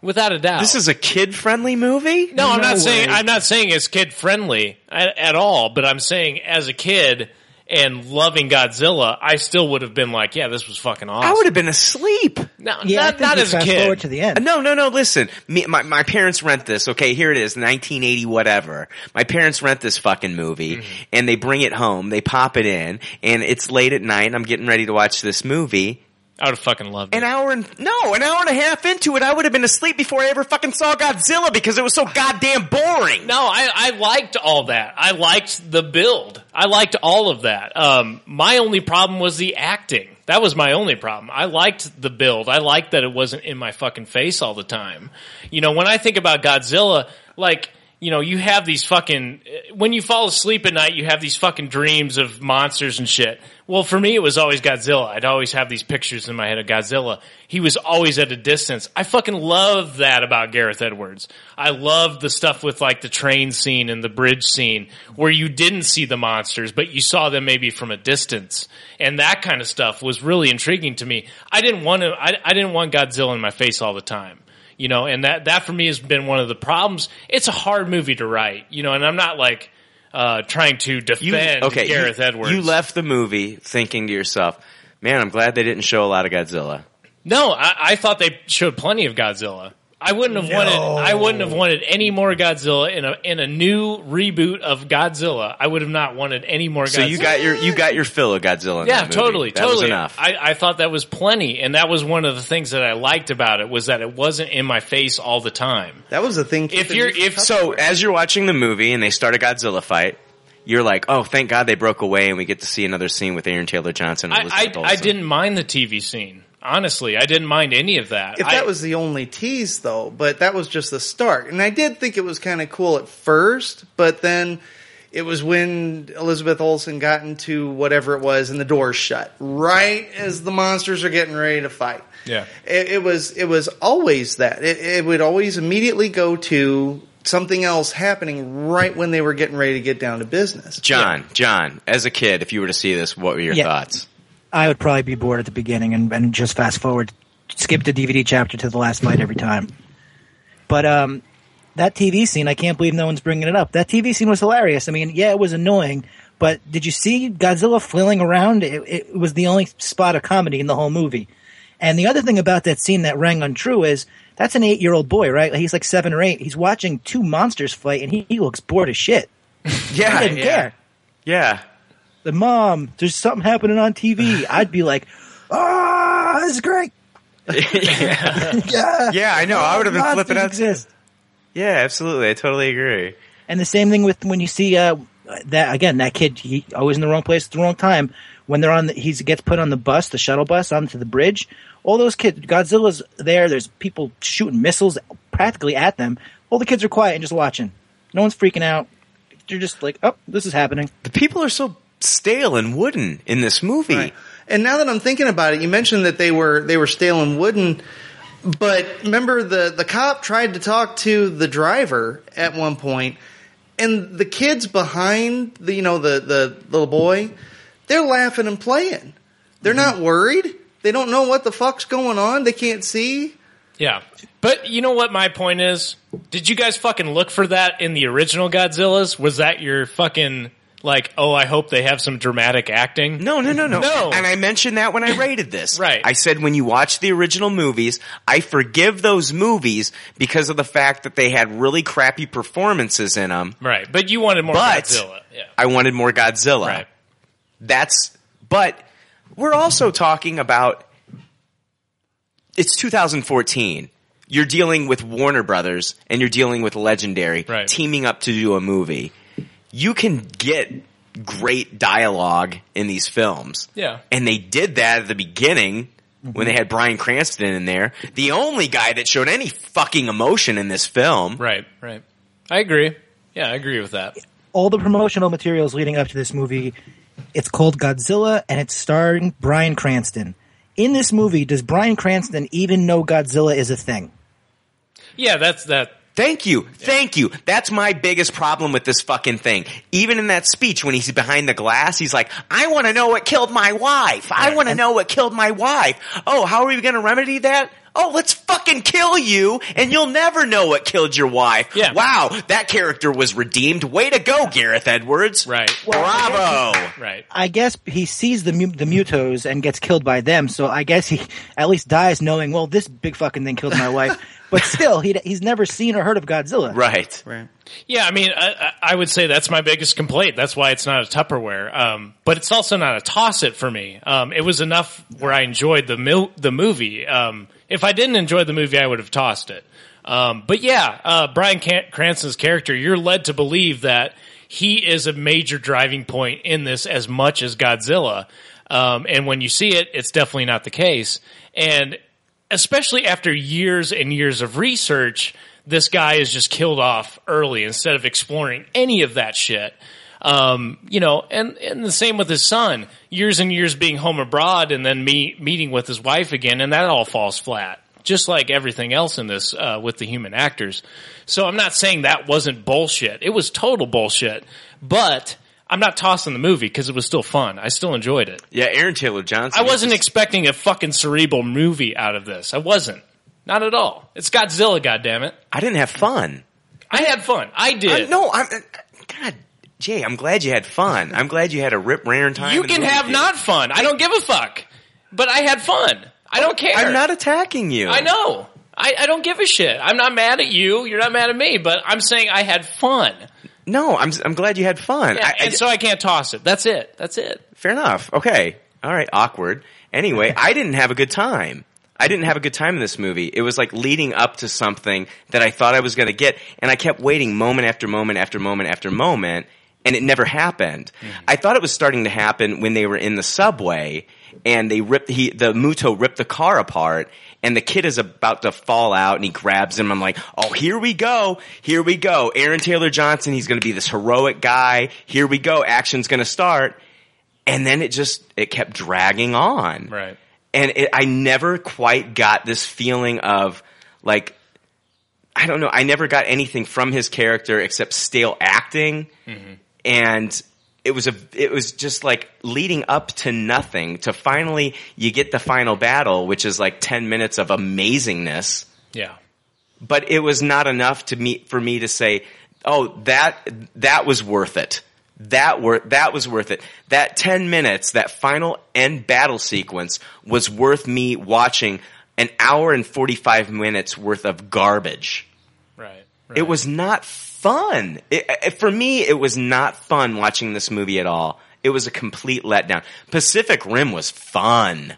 Without a doubt. This is a kid friendly movie. No, I'm not No saying. I'm not saying it's kid friendly at, at all. But I'm saying as a kid and loving Godzilla, I still would have been like, yeah, this was fucking awesome. I would have been asleep. no, Yeah, not, not as a kid. forward to the end. No, no, no. Listen, me, my my parents rent this. Okay, here it is, 1980, whatever. My parents rent this fucking movie, mm-hmm. and they bring it home. They pop it in, and it's late at night. and I'm getting ready to watch this movie. I would have fucking loved it. An hour and no, an hour and a half into it, I would have been asleep before I ever fucking saw Godzilla because it was so goddamn boring. No, I, I liked all that. I liked the build. I liked all of that. Um, my only problem was the acting. That was my only problem. I liked the build. I liked that it wasn't in my fucking face all the time. You know, when I think about Godzilla, like, you know, you have these fucking, when you fall asleep at night, you have these fucking dreams of monsters and shit. Well, for me, it was always Godzilla. I'd always have these pictures in my head of Godzilla. He was always at a distance. I fucking love that about Gareth Edwards. I love the stuff with like the train scene and the bridge scene where you didn't see the monsters, but you saw them maybe from a distance. And that kind of stuff was really intriguing to me. I didn't want to, I, I didn't want Godzilla in my face all the time you know, and that that for me has been one of the problems. It's a hard movie to write, you know, and I'm not like uh, trying to defend okay, Gareth you, Edwards. You left the movie thinking to yourself, "Man, I'm glad they didn't show a lot of Godzilla." No, I, I thought they showed plenty of Godzilla. I wouldn't have wanted. I wouldn't have wanted any more Godzilla in a in a new reboot of Godzilla. I would have not wanted any more. Godzilla. So you got your you got your fill of Godzilla. In yeah, that movie. totally, That totally. was enough. I, I thought that was plenty, and that was one of the things that I liked about it was that it wasn't in my face all the time. That was the thing. If you're if so, as you're watching the movie and they start a Godzilla fight, you're like, "Oh, thank God they broke away and we get to see another scene with Aaron Taylor Johnson." I, I, I didn't mind the TV scene. Honestly, I didn't mind any of that. If I- that was the only tease, though, but that was just the start. And I did think it was kind of cool at first, but then it was when Elizabeth Olsen got into whatever it was and the doors shut right as the monsters are getting ready to fight. yeah. It, it was it was always that. It, it would always immediately go to something else happening right when they were getting ready to get down to business. John, John, as a kid, if you were to see this, what were your Yeah. thoughts? I would probably be bored at the beginning and, and just fast forward, skip the DVD chapter to the last fight every time. But um, that TV scene, I can't believe no one's bringing it up. That TV scene was hilarious. I mean, yeah, it was annoying, but did you see Godzilla flailing around? It, it was the only spot of comedy in the whole movie. And the other thing about that scene that rang untrue is that's an eight year old boy, right? He's like seven or eight. He's watching two monsters fight and he, he looks bored as shit. Yeah, I didn't care. yeah. The mom, there's something happening on TV. I'd be like, ah, this is great. yeah. Yeah, I know. I would have been Monsters flipping out. Exist. Yeah, absolutely. I totally agree. And the same thing with when you see uh, that again, that kid, he always in the wrong place at the wrong time. When they're on, the, he gets put on the bus, the shuttle bus, onto the bridge. All those kids, Godzilla's there. There's people shooting missiles practically at them. All the kids are quiet and just watching. No one's freaking out. They're just like, oh, this is happening. The people are so stale and wooden in this movie. Right. And now that I'm thinking about it, you mentioned that they were they were stale and wooden, but remember the the cop tried to talk to the driver at one point, and the kids behind the you know the the little boy, they're laughing and playing. They're not mm-hmm. worried. They don't know what the fuck's going on. They can't see. Yeah. But you know what my point is? Did you guys fucking look for that in the original Godzillas? Was that your fucking like, oh, I hope they have some dramatic acting? No, no, no, no. No. And I mentioned that when I rated this. Right. I said when you watch the original movies, I forgive those movies because of the fact that they had really crappy performances in them. Right. But you wanted more But Godzilla. Yeah. I wanted more Godzilla. Right. That's, but we're also talking about, it's 2014. You're dealing with Warner Brothers and you're dealing with Legendary Right. teaming up to do a movie. You can get great dialogue in these films. Yeah. And they did that at the beginning when they mhm. had Bryan Cranston in there. The only guy that showed any fucking emotion in this film. Right. Right. I agree. Yeah, I agree with that. all the promotional materials leading up to this movie. It's called Godzilla and it's starring Bryan Cranston. In this movie, does Brian Cranston even know Godzilla is a thing? Yeah, that's that. Thank you. Thank you. That's my biggest problem with this fucking thing. Even in that speech when he's behind the glass, he's like, I want to know what killed my wife. I want to know what killed my wife. Oh, how are we going to remedy that? Oh, let's fucking kill you and you'll never know what killed your wife. Yeah. Wow, that character was redeemed. Way to go, Gareth Edwards. Right. Bravo. Right. I guess he sees the the mutos and gets killed by them, so I guess he at least dies knowing, well, this big fucking thing killed my wife. But still, he he's never seen or heard of Godzilla. Right. Right. Yeah, I mean, I, I I would say that's my biggest complaint. That's why it's not a Tupperware. Um, but it's also not a toss it for me. Um, it was enough where I enjoyed the mil- the movie. Um, if I didn't enjoy the movie, I would have tossed it. Um, but yeah, uh, Bryan Can- Cranston's character, you're led to believe that he is a major driving point in this as much as Godzilla. Um, and when you see it, it's definitely not the case. And especially after years and years of research, this guy is just killed off early instead of exploring any of that shit. Um, you know, and, and the same with his son. Years and years being home abroad and then me meeting with his wife again, and that all falls flat. Just like everything else in this uh, with the human actors. So I'm not saying that wasn't bullshit. It was total bullshit. But I'm not tossing the movie because it was still fun. I still enjoyed it. Yeah, Aaron Taylor Johnson. I wasn't expecting a fucking cerebral movie out of this. I wasn't. Not at all. It's Godzilla, goddammit. I didn't have fun. I had fun. I did. Uh, no, I'm. uh, God, Jay, I'm glad you had fun. I'm glad you had a rip raring time. you can have not fun. I don't give a fuck. But I had fun. I don't care. I'm not attacking you. I know. I, I don't give a shit. I'm not mad at you. You're not mad at me. But I'm saying I had fun. No, I'm. I'm glad you had fun. Yeah, I, I- and so I can't toss it. That's it. That's it. Fair enough. Okay. All right. Awkward. Anyway, I didn't have a good time. I didn't have a good time in this movie. It was like leading up to something that I thought I was going to get, and I kept waiting moment after moment after moment after moment, and it never happened. Mm-hmm. I thought it was starting to happen when they were in the subway, and they ripped he the Muto ripped the car apart, and the kid is about to fall out, and he grabs him. I'm like, oh, here we go, here we go. Aaron Taylor Johnson, he's going to be this heroic guy. Here we go, action's going to start and then it just it kept dragging on Right. and it, i never quite got this feeling of like i don't know i never got anything from his character except stale acting mm-hmm. and it was a it was just like leading up to nothing to finally you get the final battle which is like 10 minutes of amazingness Yeah. but it was not enough to me for me to say, "Oh, that that was worth it." That wor- that was worth it. That 10 minutes, that final end battle sequence was worth me watching an hour and 45 minutes worth of garbage. Right. It was not fun. It, it- for me, it was not fun watching this movie at all. It was a complete letdown. Pacific Rim was fun.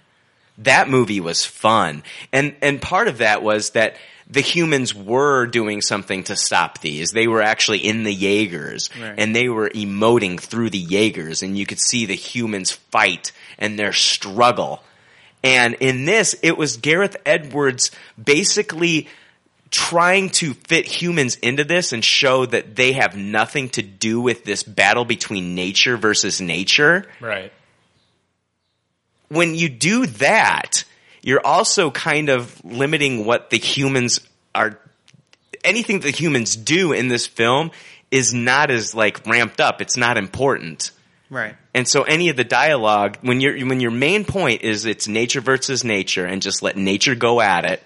That movie was fun. And, and part of that was that the humans were doing something to stop these. They were actually in the Jaegers Right. and they were emoting through the Jaegers and you could see the humans fight and their struggle. And in this, it was Gareth Edwards basically trying to fit humans into this and show that they have nothing to do with this battle between nature versus nature. Right. When you do that, you're also kind of limiting what the humans are anything the humans do in this film is not as like ramped up. It's not important. Right. And so any of the dialogue, when your when your main point is it's nature versus nature and just let nature go at it,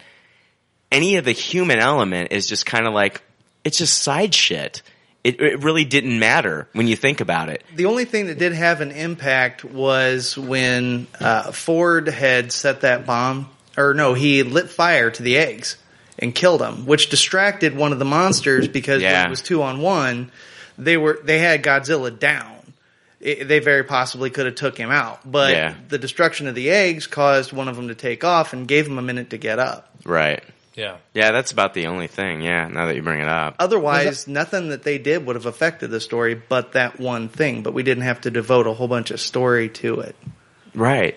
any of the human element is just kind of like it's just side shit. It, it really didn't matter when you think about it. The only thing that did have an impact was when uh, Ford had set that bomb, or no, he lit fire to the eggs and killed them, which distracted one of the monsters because Yeah. it was two on one, they were they had Godzilla down. It, they very possibly could have took him out, but Yeah. the destruction of the eggs caused one of them to take off and gave him a minute to get up. Right. Yeah. Yeah, that's about the only thing. Yeah, now that you bring it up. Otherwise, nothing that they did would have affected the story but that one thing. But we didn't have to devote a whole bunch of story to it. Right.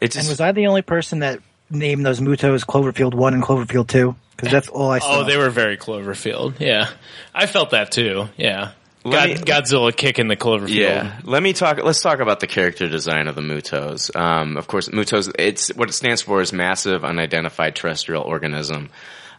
It And was I the only person that named those Mutos Cloverfield 1 and Cloverfield 2? Because that's all I saw. Oh, they were very Cloverfield. Yeah. I felt that too. Yeah. God, me- Godzilla kicking the Cloverfield. Yeah, let me talk. Let's talk about the character design of the Mutos. Um, of course, Mutos. It's what it stands for is massive unidentified terrestrial organism,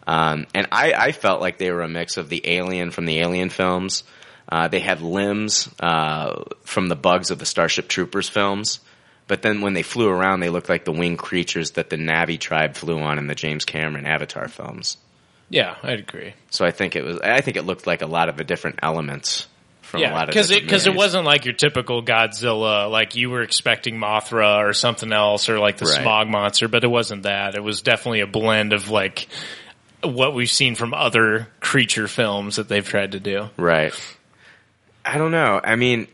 um, and I, I felt like they were a mix of the alien from the Alien films. Uh, they had limbs uh, from the bugs of the Starship Troopers films, but then when they flew around, they looked like the winged creatures that the Na'vi tribe flew on in the James Cameron Avatar films. Yeah, I'd agree. So I think it was. I think it looked like a lot of the different elements from a yeah, lot of because it because it movies. wasn't like your typical Godzilla, like you were expecting Mothra or something else, or like the Right. smog monster, but it wasn't that. It was definitely a blend of like what we've seen from other creature films that they've tried to do. Right. I don't know. I mean,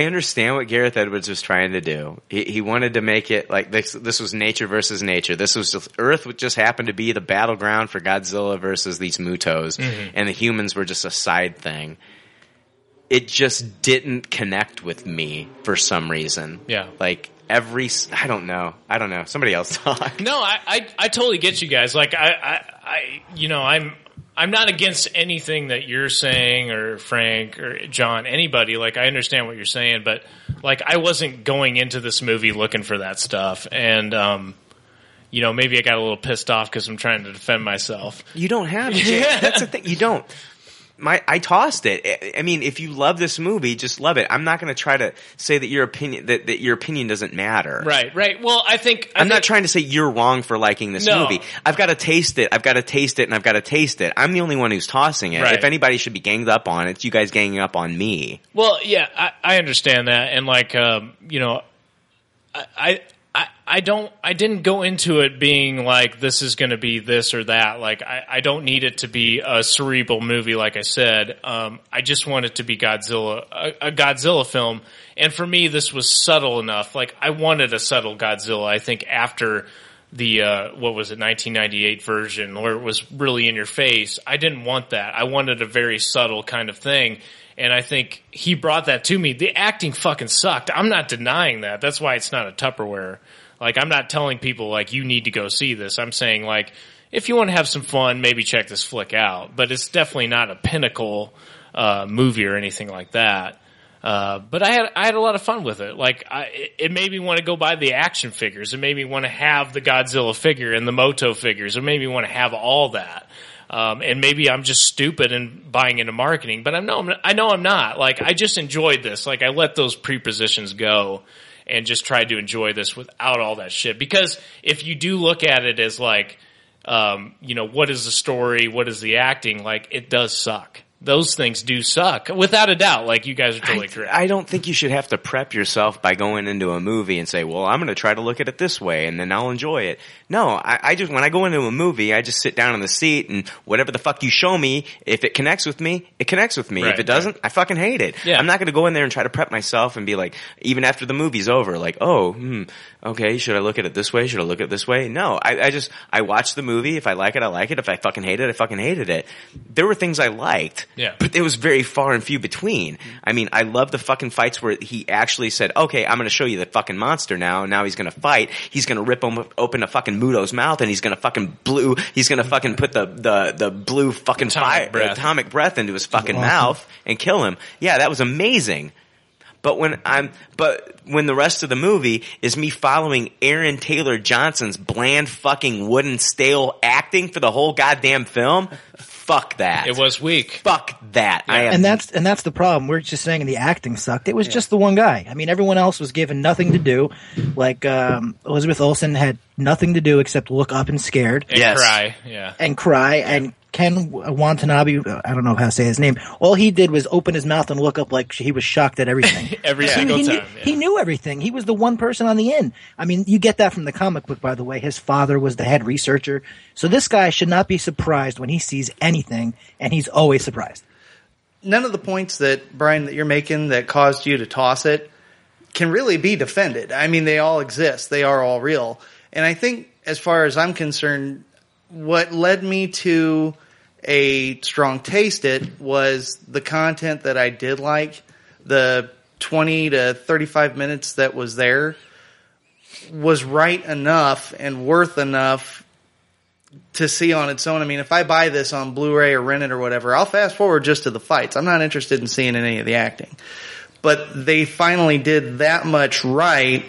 I understand what Gareth Edwards was trying to do. He, he wanted to make it like this. This was nature versus nature. This was just Earth would just happened to be the battleground for Godzilla versus these Mutos, Mhm. and the humans were just a side thing. It just didn't connect with me for some reason. Yeah. Like every. I don't know. I don't know. Somebody else talk. No, I, I, I totally get you guys. Like I, I, I, you know, I'm, I'm not against anything that you're saying or Frank or John, anybody. Like I understand what you're saying, but like I wasn't going into this movie looking for that stuff, and um, you know, maybe I got a little pissed off because I'm trying to defend myself. You don't have to. Jay. That's the thing. You don't. My, I tossed it. I- mean, if you love this movie, just love it. I'm not going to try to say that your opinion that, that your opinion doesn't matter. Right, right. Well, I think I I'm not trying to say you're wrong for liking this No. movie. I've got to taste it. I've got to taste it, and I've got to taste it. I'm the only one who's tossing it. Right. If anybody should be ganged up on it, it's you guys ganging up on me. Well, yeah, I, I understand that, and like, um, you know, I, I, I, don't, I didn't go into it being like this is going to be this or that. Like, I, I don't need it to be a cerebral movie. Like I said, um, I just want it to be Godzilla, a, a Godzilla film. And for me, this was subtle enough. Like, I wanted a subtle Godzilla. I think after the uh, what was it 1998 version where it was really in your face i didn't want that i wanted a very subtle kind of thing and i think he brought that to me the acting fucking sucked i'm not denying that that's why it's not a tupperware like i'm not telling people like you need to go see this i'm saying like if you want to have some fun maybe check this flick out but it's definitely not a pinnacle uh, movie or anything like that uh, but I had I had a lot of fun with it. Like I, it- it made me want to go buy the action figures. It made me want to have the Godzilla figure and the Muto figures. It made me want to have all that. Um, and maybe I'm just stupid and buying into marketing, but I'm no, I'm, I know I'm not. Like I just enjoyed this. Like I let those prepositions go and just tried to enjoy this without all that shit. Because if you do look at it as like, um, you know, what is the story? What is the acting? Like it does suck. Those things do suck without a doubt. Like you guys are totally correct. I don't think you should have to prep yourself by going into a movie and say, "Well, I'm going to try to look at it this way, and then I'll enjoy it." No, I, I just when I go into a movie, I just sit down in the seat and whatever the fuck you show me, if it connects with me, it connects with me. Right, if it doesn't, I fucking hate it. Yeah. I'm not going to go in there and try to prep myself and be like, even after the movie's over, like, oh, hmm, okay, should I look at it this way? Should I look at it this way? No, I, I just I watch the movie. If I like it, I like it. If I fucking hate it, I fucking hated it. There were things I liked, Yeah. but it was very far and few between. Mm-hmm. I mean, I love the fucking fights where he actually said, "Okay, I'm going to show you the fucking monster now. Now he's going to fight. He's going to rip open a fucking Muto's mouth, and he's going to fucking blue. He's going to fucking put the the the blue fucking Atomic fire, breath. atomic breath into his fucking awesome. mouth and kill him. Yeah, that was amazing." But when I'm, but when the rest of the movie is me following Aaron Taylor Johnson's bland fucking wooden stale acting for the whole goddamn film, fuck that. It was weak. Fuck that. I am, and that's and that's the problem. We're just saying the acting sucked. It was just the one guy. I mean, everyone else was given nothing to do. Like um, Elizabeth Olsen had nothing to do except look up and scared And Yes. cry. Yeah. and cry. And Ken Watanabe, I don't know how to say his name. All he did was open his mouth and look up like he was shocked at everything. Every he, single he time. Knew, yeah. He knew everything. He was the one person on the end. I mean, you get that from the comic book, by the way. His father was the head researcher. So this guy should not be surprised when he sees anything, and he's always surprised. none of the points that Brian that you're making that caused you to toss it can really be defended. I mean, they all exist. They are all real. And I think as far as I'm concerned, what led me to a strong taste it was the content that I did like, the 20 to 35 minutes that was there was right enough and worth enough to see on its own. I mean, if I buy this on Blu-ray or rent it or whatever, I'll fast forward just to the fights. I'm not interested in seeing any of the acting. But they finally did that much right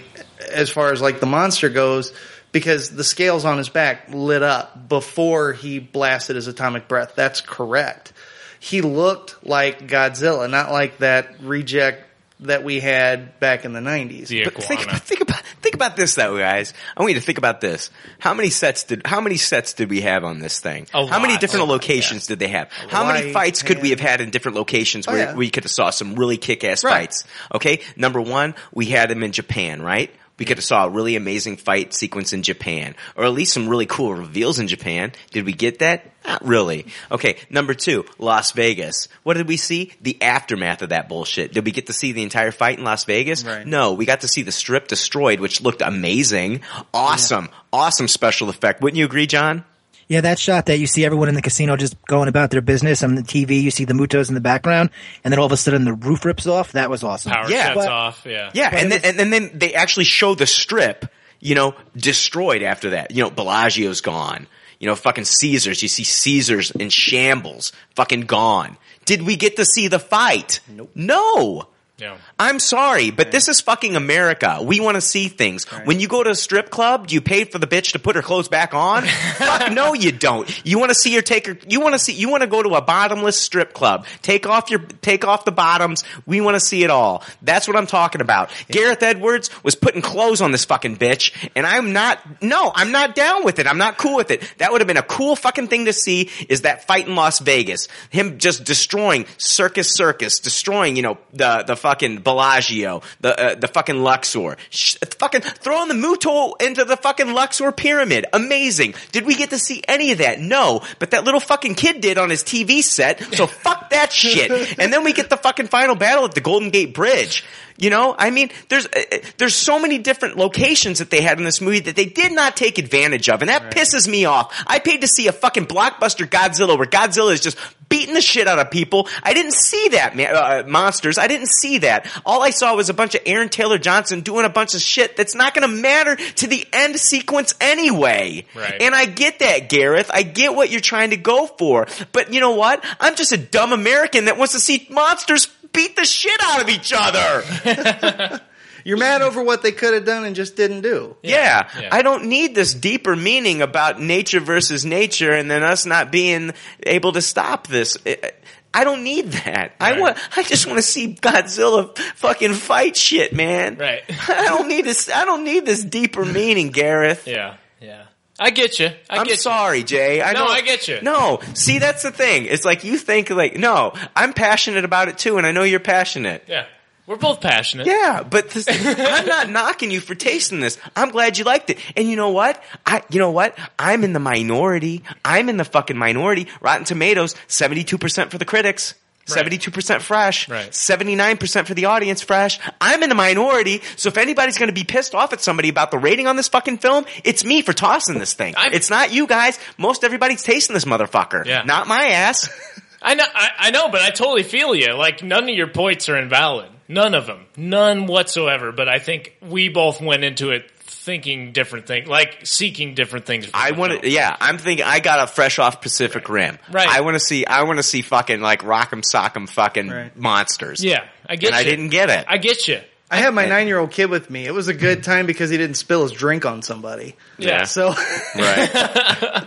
as far as like the monster goes because the scales on his back lit up before he blasted his atomic breath. That's correct. He looked like Godzilla, not like that reject that we had back in the 90s. The But think, about- think about think about this though, guys. I want you to think about this. How many sets did how many sets did we have on this thing? A how many different Oh, locations did they have? How many Hawaii, fights could we have had in different locations Oh, where yeah. we could have saw some really kick ass Right. fights? Okay, number one, we had them in Japan, right? We could have saw a really amazing fight sequence in Japan, or at least some really cool reveals in Japan. Did we get that? Not really. Okay, number two, Las Vegas. What did we see? The aftermath of that bullshit. Did we get to see the entire fight in Las Vegas? Right. No, we got to see the strip destroyed, which looked amazing. Awesome. Awesome special effect. Wouldn't you agree, John? Yeah, that shot that you see everyone in the casino just going about their business on the TV, you see the Mutos in the background, and then all of a sudden the roof rips off. That was awesome. Power Yeah. shuts But- off. Yeah. Yeah, and it then, and, and then they actually show the strip, you know, destroyed after that. You know, Bellagio's gone. You know, fucking Caesars. You see Caesars in shambles, fucking gone. Did we get to see the fight? Nope. No. Yeah. I'm sorry, but this is fucking America. We want to see things. When you go to a strip club, do you pay for the bitch to put her clothes back on? Fuck no, you don't. You want to see her take her. You want to see. You want to go to a bottomless strip club. Take off your. Take off the bottoms. We want to see it all. That's what I'm talking about. Gareth Edwards was putting clothes on this fucking bitch, and I'm not. No, I'm not down with it. I'm not cool with it. That would have been a cool fucking thing to see. Is that fight in Las Vegas? Him just destroying Circus Circus, destroying you know the the fucking Bellagio, the uh, the fucking Luxor, Sh- fucking throwing the Muto into the fucking Luxor pyramid. Amazing. Did we get to see any of that? No, but that little fucking kid did on his TV set. So fuck that shit. And then we get the fucking final battle at the Golden Gate Bridge. You know, I mean, there's uh, uh, there's so many different locations that they had in this movie that they did not take advantage of, and that pisses me off. I paid to see a fucking blockbuster Godzilla where Godzilla is just beating the shit out of people. I didn't see that, man, uh, monsters. I didn't see that. All I saw was a bunch of Aaron Taylor Johnson doing a bunch of shit that's not going to matter to the end sequence anyway. Right. And I get that, Gareth. I get what you're trying to go for, but you know what? I'm just a dumb American that wants to see monsters beat the shit out of each other. You're mad over what they could have done and just didn't do. Yeah. Yeah. I don't need this deeper meaning about nature versus nature and then us not being able to stop this. I- I don't need that. I want, I just want to see Godzilla fucking fight shit, man. Right. I don't need this, I don't need this deeper meaning, Gareth. Yeah. Yeah. I get you. I I'm get sorry, Jay. I No, don't- I get you. No, see, that's the thing. It's like you think like, no, I'm passionate about it too, and I know you're passionate. Yeah. We're both passionate. Yeah, but this, I'm not knocking you for tasting this. I'm glad you liked it. And you know what? I, you know what? I'm in the minority. I'm in the fucking minority. Rotten Tomatoes, 72% for the critics. Right. 72% fresh. Right. 79% for the audience fresh. I'm in the minority. So if anybody's going to be pissed off at somebody about the rating on this fucking film, it's me for tossing this thing. I'm- it's not you guys. Most everybody's tasting this motherfucker. Yeah. Not my ass. I know, I, I know, but I totally feel you. Like none of your points are invalid. None of them. None whatsoever. But I think we both went into it thinking different things, like seeking different things. I want to, yeah. I'm thinking I got a fresh off Pacific Rim. Right. I want to see. I want to see fucking like Rock'em Sock'em fucking Right. monsters. Yeah, I get and I didn't get it. I get you. I had my nine year old kid with me. It was a good time because he didn't spill his drink on somebody. Yeah. So right.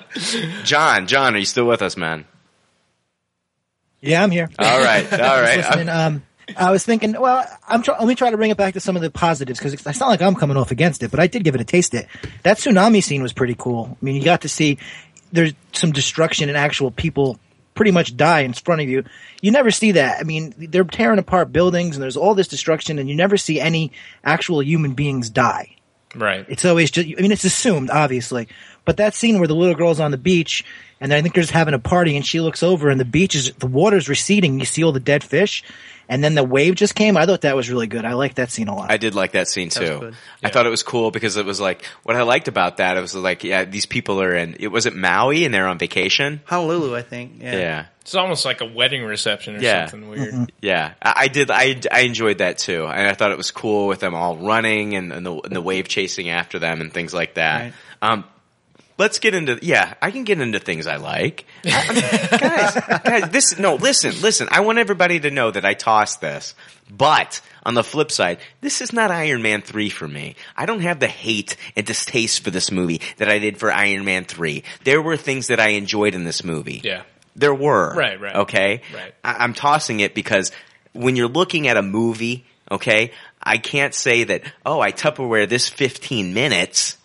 John, John, are you still with us, man? Yeah, I'm here. All right, all right. Listening. Um, I was thinking, well, I'm try- let me try to bring it back to some of the positives because it's not like I'm coming off against it, but I did give it a taste. It that tsunami scene was pretty cool. I mean, you got to see there's some destruction and actual people pretty much die in front of you. You never see that. I mean, they're tearing apart buildings and there's all this destruction, and you never see any actual human beings die. Right. It's always just, I mean, it's assumed, obviously. But that scene where the little girl's on the beach and I think they're just having a party and she looks over and the beach is, the water's receding. You see all the dead fish and then the wave just came. I thought that was really good. I liked that scene a lot. I did like that scene was too. good. I thought it was cool because it was like what I liked about that. It was like, yeah, these people are in. It was it Maui and they're on vacation. Honolulu, I think. Yeah. Yeah. It's almost like a wedding reception or Yeah. something weird. Mm-hmm. Yeah, I, I did. I, I enjoyed that too, and I thought it was cool with them all running and, and the and the wave chasing after them and things like that. Right. Um, let's get into yeah. I can get into things I like, I- guys. Guys, this no. Listen, listen. I want everybody to know that I tossed this, but on the flip side, this is not Iron Man three for me. I don't have the hate and distaste for this movie that I did for Iron Man three. There were things that I enjoyed in this movie. Yeah. There were. Right, right. Okay? Right. I- I'm tossing it because when you're looking at a movie, okay, I can't say that, oh, I Tupperware this 15 minutes,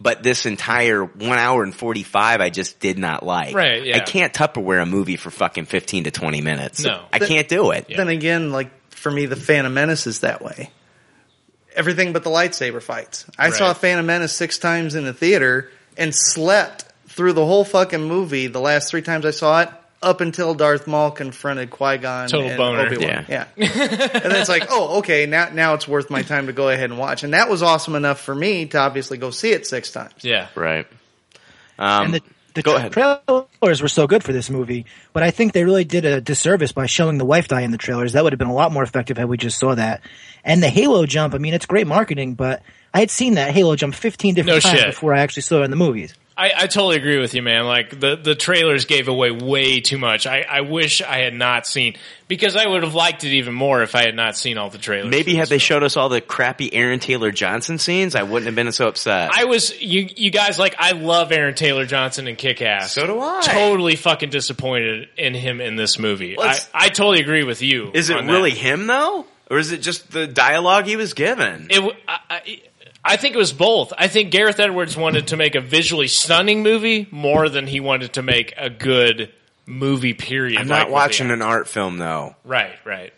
but this entire one hour and 45 I just did not like. Right, yeah. I can't Tupperware a movie for fucking 15 to 20 minutes. No. I can't do it. Then again, like for me, the Phantom Menace is that way. Everything but the lightsaber fights. I saw Phantom Menace six times in the theater and slept through the whole fucking movie. The last three times I saw it, up until Darth Maul confronted Qui Gon Total and boner. Obi Wan. Yeah. Yeah, and then it's like, oh, okay, now now it's worth my time to go ahead and watch. And that was awesome enough for me to obviously go see it six times. Yeah. Right. Um, and the, the Go ahead. trailers were so good for this movie, but I think they really did a disservice by showing the wife die in the trailers. That would have been a lot more effective had we just saw that. And the Halo jump, I mean, it's great marketing, but I had seen that Halo jump 15 different No times shit. before I actually saw it in the movies. I, I totally agree with you, man. Like the, the trailers gave away way too much. I, I wish I had not seen because I would have liked it even more if I had not seen all the trailers. Maybe had they film. showed us all the crappy Aaron Taylor Johnson scenes, I wouldn't have been so upset. I was you you guys like I love Aaron Taylor Johnson and Kick Ass. So do I. Totally fucking disappointed in him in this movie. Well, I, I totally agree with you. is it on that. really him though, or is it just the dialogue he was given? It, w- I, I- I think it was both. I think Gareth Edwards wanted to make a visually stunning movie more than he wanted to make a good movie. Period. I'm not with watching an art film though. Right, right.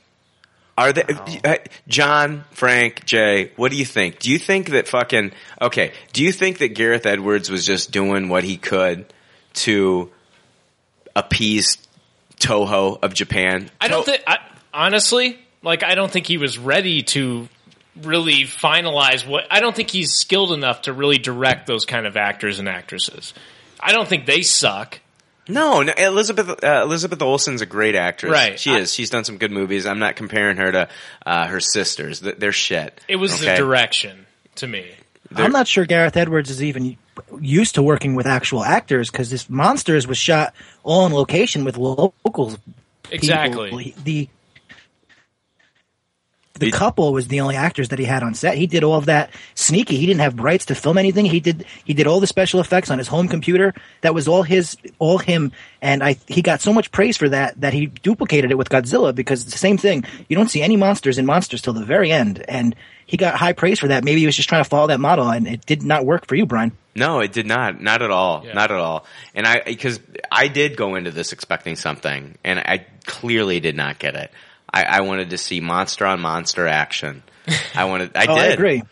Are they, uh, John, Frank, Jay? What do you think? Do you think that fucking okay? Do you think that Gareth Edwards was just doing what he could to appease Toho of Japan? I don't To- think. I, honestly, like I don't think he was ready to really finalize what. I don't think he's skilled enough to really direct those kind of actors and actresses. I don't think they suck. No, no Elizabeth uh, Elizabeth Olsen's a great actress. Right. She I- is. She's done some good movies. I'm not comparing her to uh, her sisters. They're shit. It was the direction to me. I'm not sure Gareth Edwards is even used to working with actual actors because this Monsters was shot all on location with locals. Exactly. people. The the couple was the only actors that he had on set. He did all of that sneaky. He didn't have rights to film anything. He did he did all the special effects on his home computer. That was all his all him and I he got so much praise for that that he duplicated it with Godzilla because it's the same thing. You don't see any monsters in monsters till the very end and he got high praise for that. Maybe he was just trying to follow that model and it did not work for you, Bryan. No, it did not. Not at all. Yeah. Not at all. And I, because I did go into this expecting something, and I clearly did not get it. I, I wanted to see monster on monster action. I wanted. I Oh, did. I agree.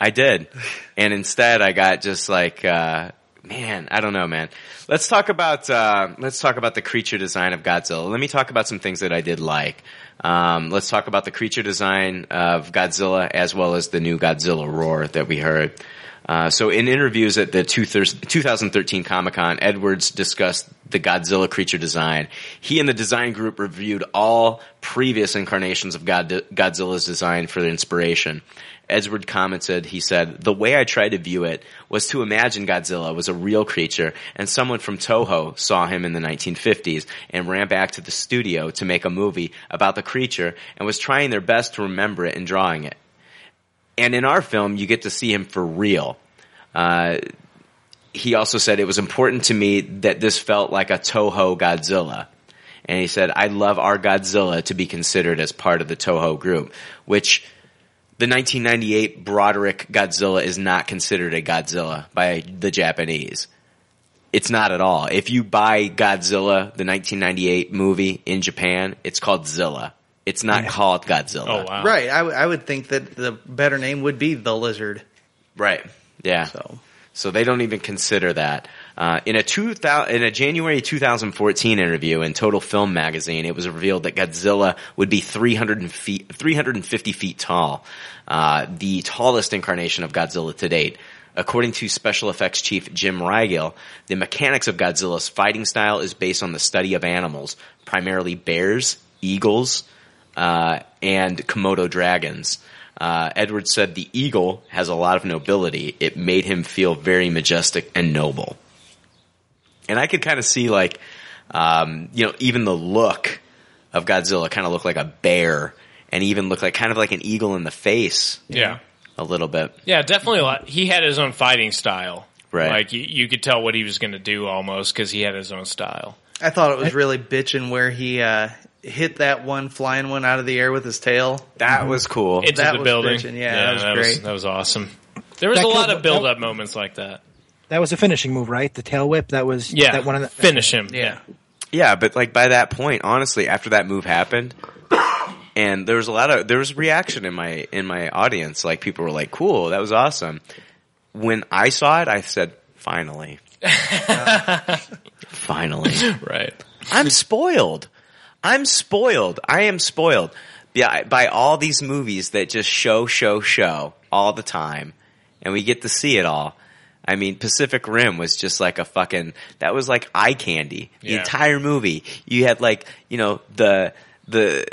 I did. And instead, I got just like, uh, man, I don't know, man. Let's talk about uh, let's talk about the creature design of Godzilla. Let me talk about some things that I did like. Um, let's talk about the creature design of Godzilla as well as the new Godzilla roar that we heard. Uh, so in interviews at the two thir- 2013 Comic Con, Edwards discussed the Godzilla creature design. He and the design group reviewed all previous incarnations of God- Godzilla's design for inspiration. Edward commented, he said, the way I tried to view it was to imagine Godzilla was a real creature and someone from Toho saw him in the 1950s and ran back to the studio to make a movie about the creature and was trying their best to remember it and drawing it. And in our film, you get to see him for real. Uh, he also said it was important to me that this felt like a Toho Godzilla. And he said, I'd love our Godzilla to be considered as part of the Toho group, which the 1998 Broderick Godzilla is not considered a Godzilla by the Japanese. It's not at all. If you buy Godzilla, the 1998 movie in Japan, it's called Zilla. It's not called Godzilla. Oh wow. Right. I, w- I would think that the better name would be the lizard. Right. Yeah. So So they don't even consider that. Uh, in a 2000, in a January 2014 interview in Total Film magazine, it was revealed that Godzilla would be 300 feet, 350 feet tall, uh, the tallest incarnation of Godzilla to date. According to special effects chief Jim Rygiel, the mechanics of Godzilla's fighting style is based on the study of animals, primarily bears, eagles, uh, and Komodo dragons. Uh, Edwards said the eagle has a lot of nobility. It made him feel very majestic and noble. And I could kind of see like, um, you know, even the look of Godzilla kind of looked like a bear and even looked like kind of like an eagle in the face Yeah. a little bit. Yeah, definitely a lot. He had his own fighting style. Right. Like you, you could tell what he was going to do almost because he had his own style. I thought it was really bitching where he uh, hit that one flying one out of the air with his tail. That was cool. Into That the was building. bitchin', yeah, that was that great. that was awesome. There was That a lot killed- of build up moments like that. That was a finishing move, right? The tail whip. That was Yeah. That one of the, Finish him. Yeah. Yeah, but like by that point, honestly, after that move happened, and there was a lot of there was reaction in my in my audience. Like people were like, "Cool, that was awesome." When I saw it, I said, "Finally, finally." Right. I'm spoiled. I'm spoiled. I am spoiled by, by all these movies that just show, show, show all the time, and we get to see it all. I mean, Pacific Rim was just like a fucking, that was like eye candy. The Yeah. entire movie. You had like, you know, the, the,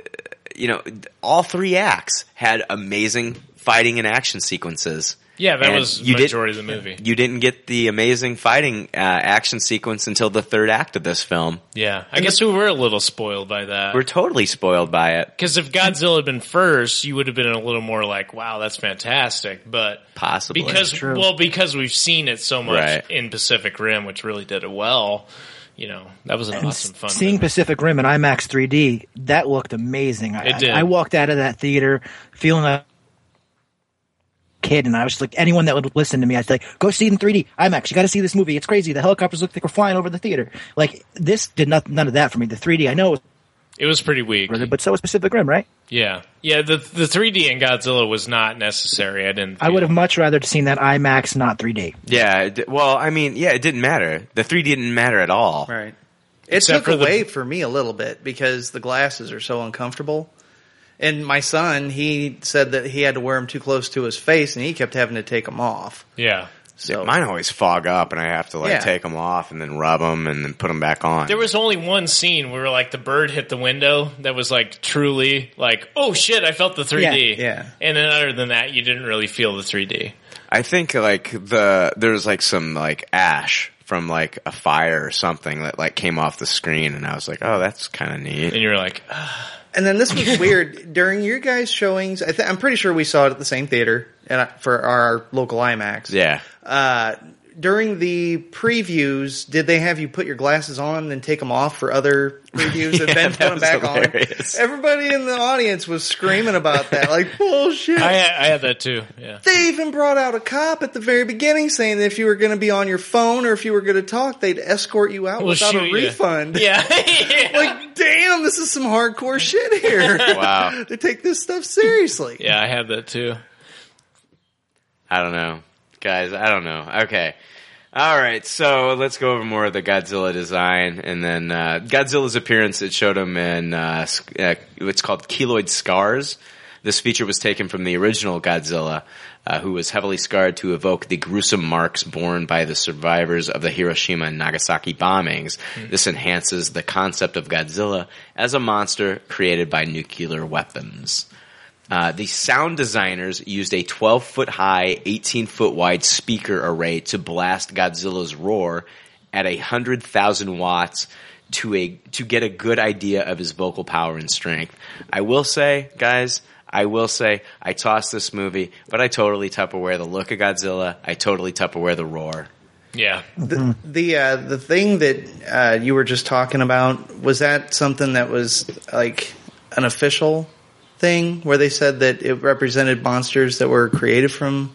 you know, all three acts had amazing fighting and action sequences. Yeah, that And was you did- majority of the movie. You didn't get the amazing fighting uh, action sequence until the third act of this film. Yeah, I guess we were a little spoiled by that. We're totally spoiled by it. Because if Godzilla had been first, you would have been a little more like, "Wow, that's fantastic." But Possibly. because well, because we've seen it so much Right. in Pacific Rim, which really did it well. You know, that was an And awesome fun. Seeing Pacific Rim in IMAX 3D, that looked amazing. I, It did. I, I walked out of that theater feeling like a kid, and I was like, anyone that would listen to me, I'd say, go see it in 3D IMAX. You got to see this movie. It's crazy. The helicopters look like we're flying over the theater. Like this did not, none of that for me. The 3D, I know, it it was pretty weak. but so was Pacific Rim, right? Yeah, yeah. The the 3D in Godzilla was not necessary. I didn't. I would have much rather seen that IMAX, not 3D. Yeah. Well, I mean, yeah, it didn't matter. The 3D didn't matter at all. Right. It Except took for the- away for me a little bit because the glasses are so uncomfortable. And my son, he said that he had to wear them too close to his face, and he kept having to take them off. Yeah. So Mine always fog up, and I have to like Yeah. take them off and then rub them and then put them back on. There was only one scene where like the bird hit the window that was like truly like, oh shit, I felt the 3D. Yeah, yeah. And then other than that, you didn't really feel the 3D. I think like the there's like some like ash from like a fire or something that like came off the screen, and I was like, oh, that's kind of neat. And you're like, And then this was weird during your guys' showings. I th- I'm pretty sure we saw it at the same theater and I- for our local IMAX. Yeah. Uh, during the previews, did they have you put your glasses on and then take them off for other previews and Yeah, then put them back hilarious. on? Everybody in the audience was screaming about that, like bullshit. I had, I had that too. Yeah. They even brought out a cop at the very beginning saying that if you were going to be on your phone or if you were going to talk, they'd escort you out We'll without a shoot you. refund. Yeah. Like, damn, this is some hardcore shit here. Wow. they take this stuff seriously. yeah, I had that too. I don't know, guys. I don't know. Okay. All right, so let's go over more of the Godzilla design, and then uh, Godzilla's appearance. It showed him in uh, uh, what's called keloid scars. This feature was taken from the original Godzilla, uh, who was heavily scarred to evoke the gruesome marks borne by the survivors of the Hiroshima and Nagasaki bombings. This enhances the concept of Godzilla as a monster created by nuclear weapons. Uh, the sound designers used a 12 foot high, 18 foot wide speaker array to blast Godzilla's roar at a hundred thousand watts to a to get a good idea of his vocal power and strength. I will say, guys, I will say, I tossed this movie, but I totally Tupperware the look of Godzilla. I totally Tupperware the roar. Yeah. The the, uh, the thing that uh, you were just talking about was that something that was like an official thing where they said that it represented monsters that were created from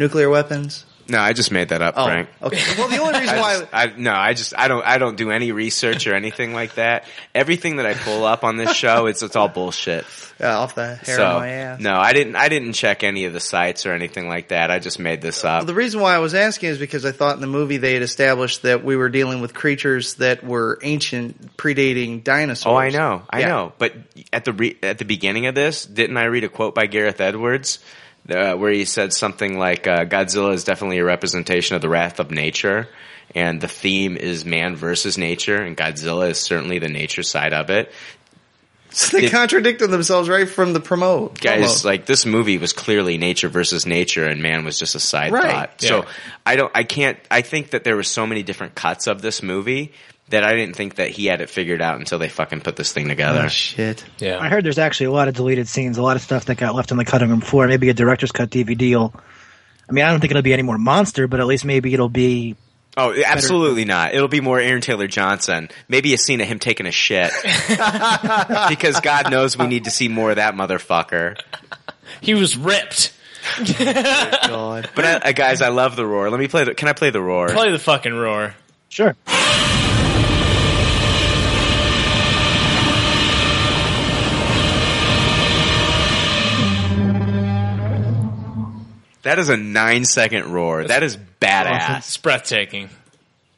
nuclear weapons. No, I just made that up, Oh, Frank. okay. Well, the only reason I why just- I, no, I just I don't I don't do any research or anything like that. Everything that I pull up on this show, it's it's all bullshit. uh, off the hair so of my ass. no, I didn't I didn't check any of the sites or anything like that. I just made this up. Well, the reason why I was asking is because I thought in the movie they had established that we were dealing with creatures that were ancient, predating dinosaurs. Oh, I know, I Yeah. know. But at the re- at the beginning of this, didn't I read a quote by Gareth Edwards uh, where he said something like uh, Godzilla is definitely a representation of the wrath of nature, and the theme is man versus nature, and Godzilla is certainly the nature side of it. So they Did- contradicted themselves right from the promote. guys promo. like this movie was clearly nature versus nature and man was just a side Right. thought Yeah. so i don't i can't i think that there were so many different cuts of this movie that i didn't think that he had it figured out until they fucking put this thing together Oh, shit. I heard there's actually a lot of deleted scenes, a lot of stuff that got left on the cutting room floor. Maybe a director's cut DVD will. I mean, I don't think it'll be any more monster, but at least maybe it'll be. oh absolutely not it'll be more aaron taylor johnson maybe a scene of him taking a shit because god knows we need to see more of that motherfucker He was ripped. God. but uh, guys i love the roar let me play the can i play the roar Play the fucking roar. Sure. That is a nine second roar that is badass It's breathtaking.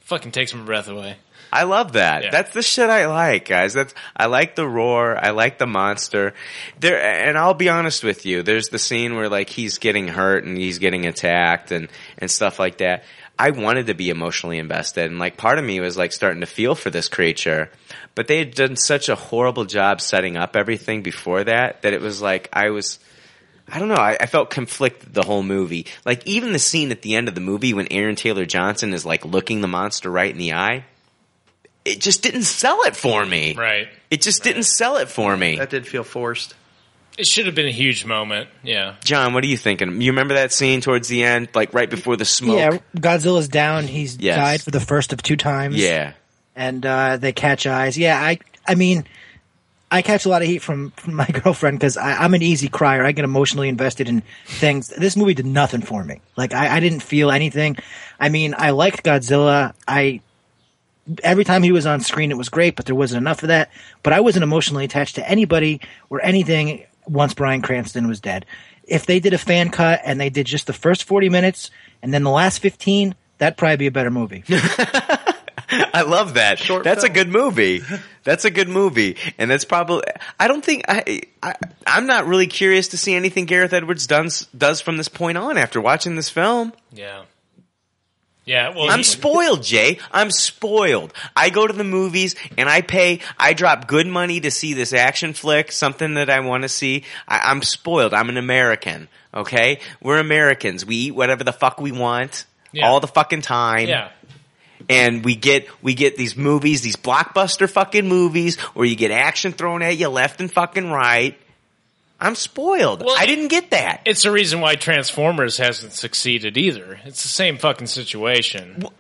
Fucking takes my breath away. I love that. Yeah. That's the shit I like, guys. That's I like the roar. I like the monster. There, and I'll be honest with you. There's the scene where like he's getting hurt and he's getting attacked and and stuff like that. I wanted to be emotionally invested, and like part of me was like starting to feel for this creature, but they had done such a horrible job setting up everything before that that it was like I was. I don't know. I, I felt conflicted the whole movie. Like even the scene at the end of the movie when Aaron Taylor Johnson is like looking the monster right in the eye, it just didn't sell it for me. Right. It just didn't sell it for me. That did feel forced. It should have been a huge moment. Yeah. John, what are you thinking? You remember that scene towards the end, like right before the smoke? Yeah, Godzilla's down. He's Yes. died for the first of two times. Yeah. and uh, they catch eyes. Yeah, I, I mean, I catch a lot of heat from, from my girlfriend because I'm an easy crier. I get emotionally invested in things. This movie did nothing for me. Like I, I didn't feel anything. I mean, I liked Godzilla. I every time he was on screen, it was great, but there wasn't enough of that. But I wasn't emotionally attached to anybody or anything once Bryan Cranston was dead. If they did a fan cut and they did just the first 40 minutes and then the last 15, that'd probably be a better movie. I love that. that's a good movie. That's a good movie, and that's probably. I don't think I, I. I'm not really curious to see anything Gareth Edwards does does from this point on after watching this film. Yeah. Yeah. Well, I'm he- spoiled, Jay. I'm spoiled. I go to the movies and I pay. I drop good money to see this action flick, something that I want to see. I, I'm spoiled. I'm an American. Okay, we're Americans. We eat whatever the fuck we want Yeah. all the fucking time. Yeah. And we get we get these movies, these blockbuster fucking movies, where you get action thrown at you left and fucking right. I'm spoiled. Well, I didn't get that. It's the reason why Transformers hasn't succeeded either. It's the same fucking situation. But,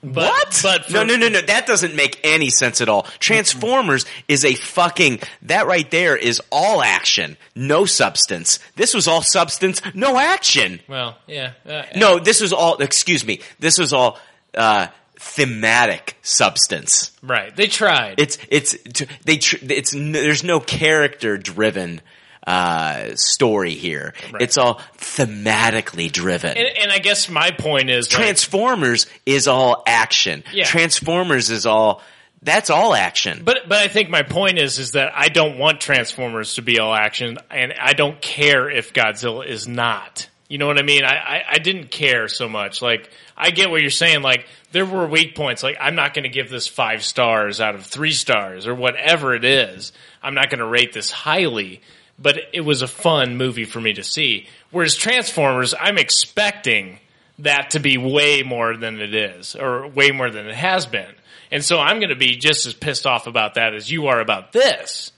what? But for, no, no, no, no. That doesn't make any sense at all. Transformers is a fucking that right there is all action, no substance. This was all substance, no action. Well, yeah. Uh, No, this was all. Excuse me. This was all uh, thematic substance. Right. They tried. It's it's they tr- it's n- there's no character driven uh story here. It's all thematically driven. and, and I guess my point is like, Transformers is all action. Yeah. Transformers is all that's all action. But but I think my point is is that I don't want Transformers to be all action, and I don't care if Godzilla is not. You know what I mean? I, I, I didn't care so much. Like I get what you're saying. Like there were weak points. Like I'm not going to give this five stars out of three stars or whatever it is. I'm not going to rate this highly. But it was a fun movie for me to see. Whereas Transformers, I'm expecting that to be way more than it is, or way more than it has been. And so I'm going to be just as pissed off about that as you are about this.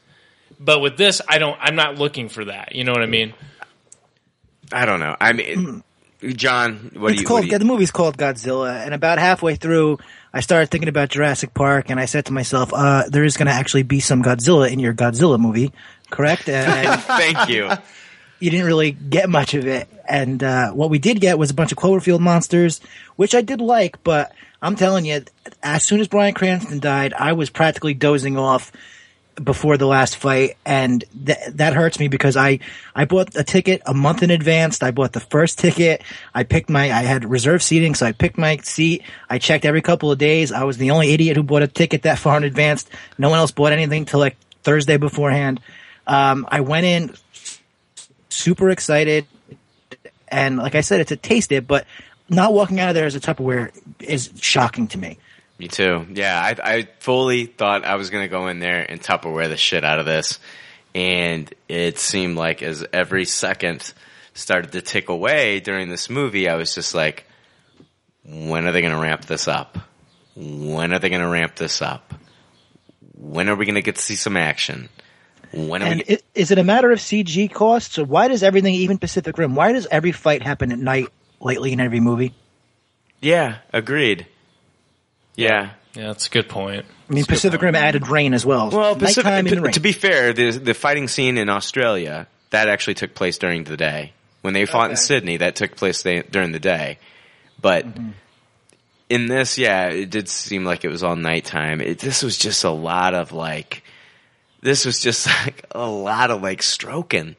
But with this, I don't. I'm not looking for that. You know what I mean? I don't know. I mean, John, what do you? called do you the movie's called Godzilla, and about halfway through, I started thinking about Jurassic Park, and I said to myself, uh, "There is going to actually be some Godzilla in your Godzilla movie, correct?" And Thank you. you didn't really get much of it, and uh, what we did get was a bunch of Cloverfield monsters, which I did like, but I'm telling you, as soon as Bryan Cranston died, I was practically dozing off before the last fight, and th- that hurts me because I I bought a ticket a month in advance. I bought the first ticket. I picked my I had reserved seating, so I picked my seat. I checked every couple of days. I was the only idiot who bought a ticket that far in advance. No one else bought anything till like Thursday beforehand. Um, I went in super excited, and like I said, it's a taste it, but not walking out of there as a Tupperware is shocking to me. Me too. Yeah, I, I fully thought I was going to go in there and Tupperware the shit out of this. And it seemed like as every second started to tick away during this movie, I was just like, when are they going to ramp this up? When are they going to ramp this up? When are we going to get to see some action? When And we? is it a matter of CG costs, or why does everything, even Pacific Rim, why does every fight happen at night lately in every movie? Yeah, agreed. Yeah. Yeah, that's a good point. I mean, Pacific Rim added rain as well. Well, Pacific, Nighttime in the rain. to be fair, the the fighting scene in Australia that actually took place during the day. When they fought in Sydney, that took place they, during the day. But Mm-hmm. in this, yeah, it did seem like it was all nighttime. It, this was just a lot of like, this was just like a lot of like stroking.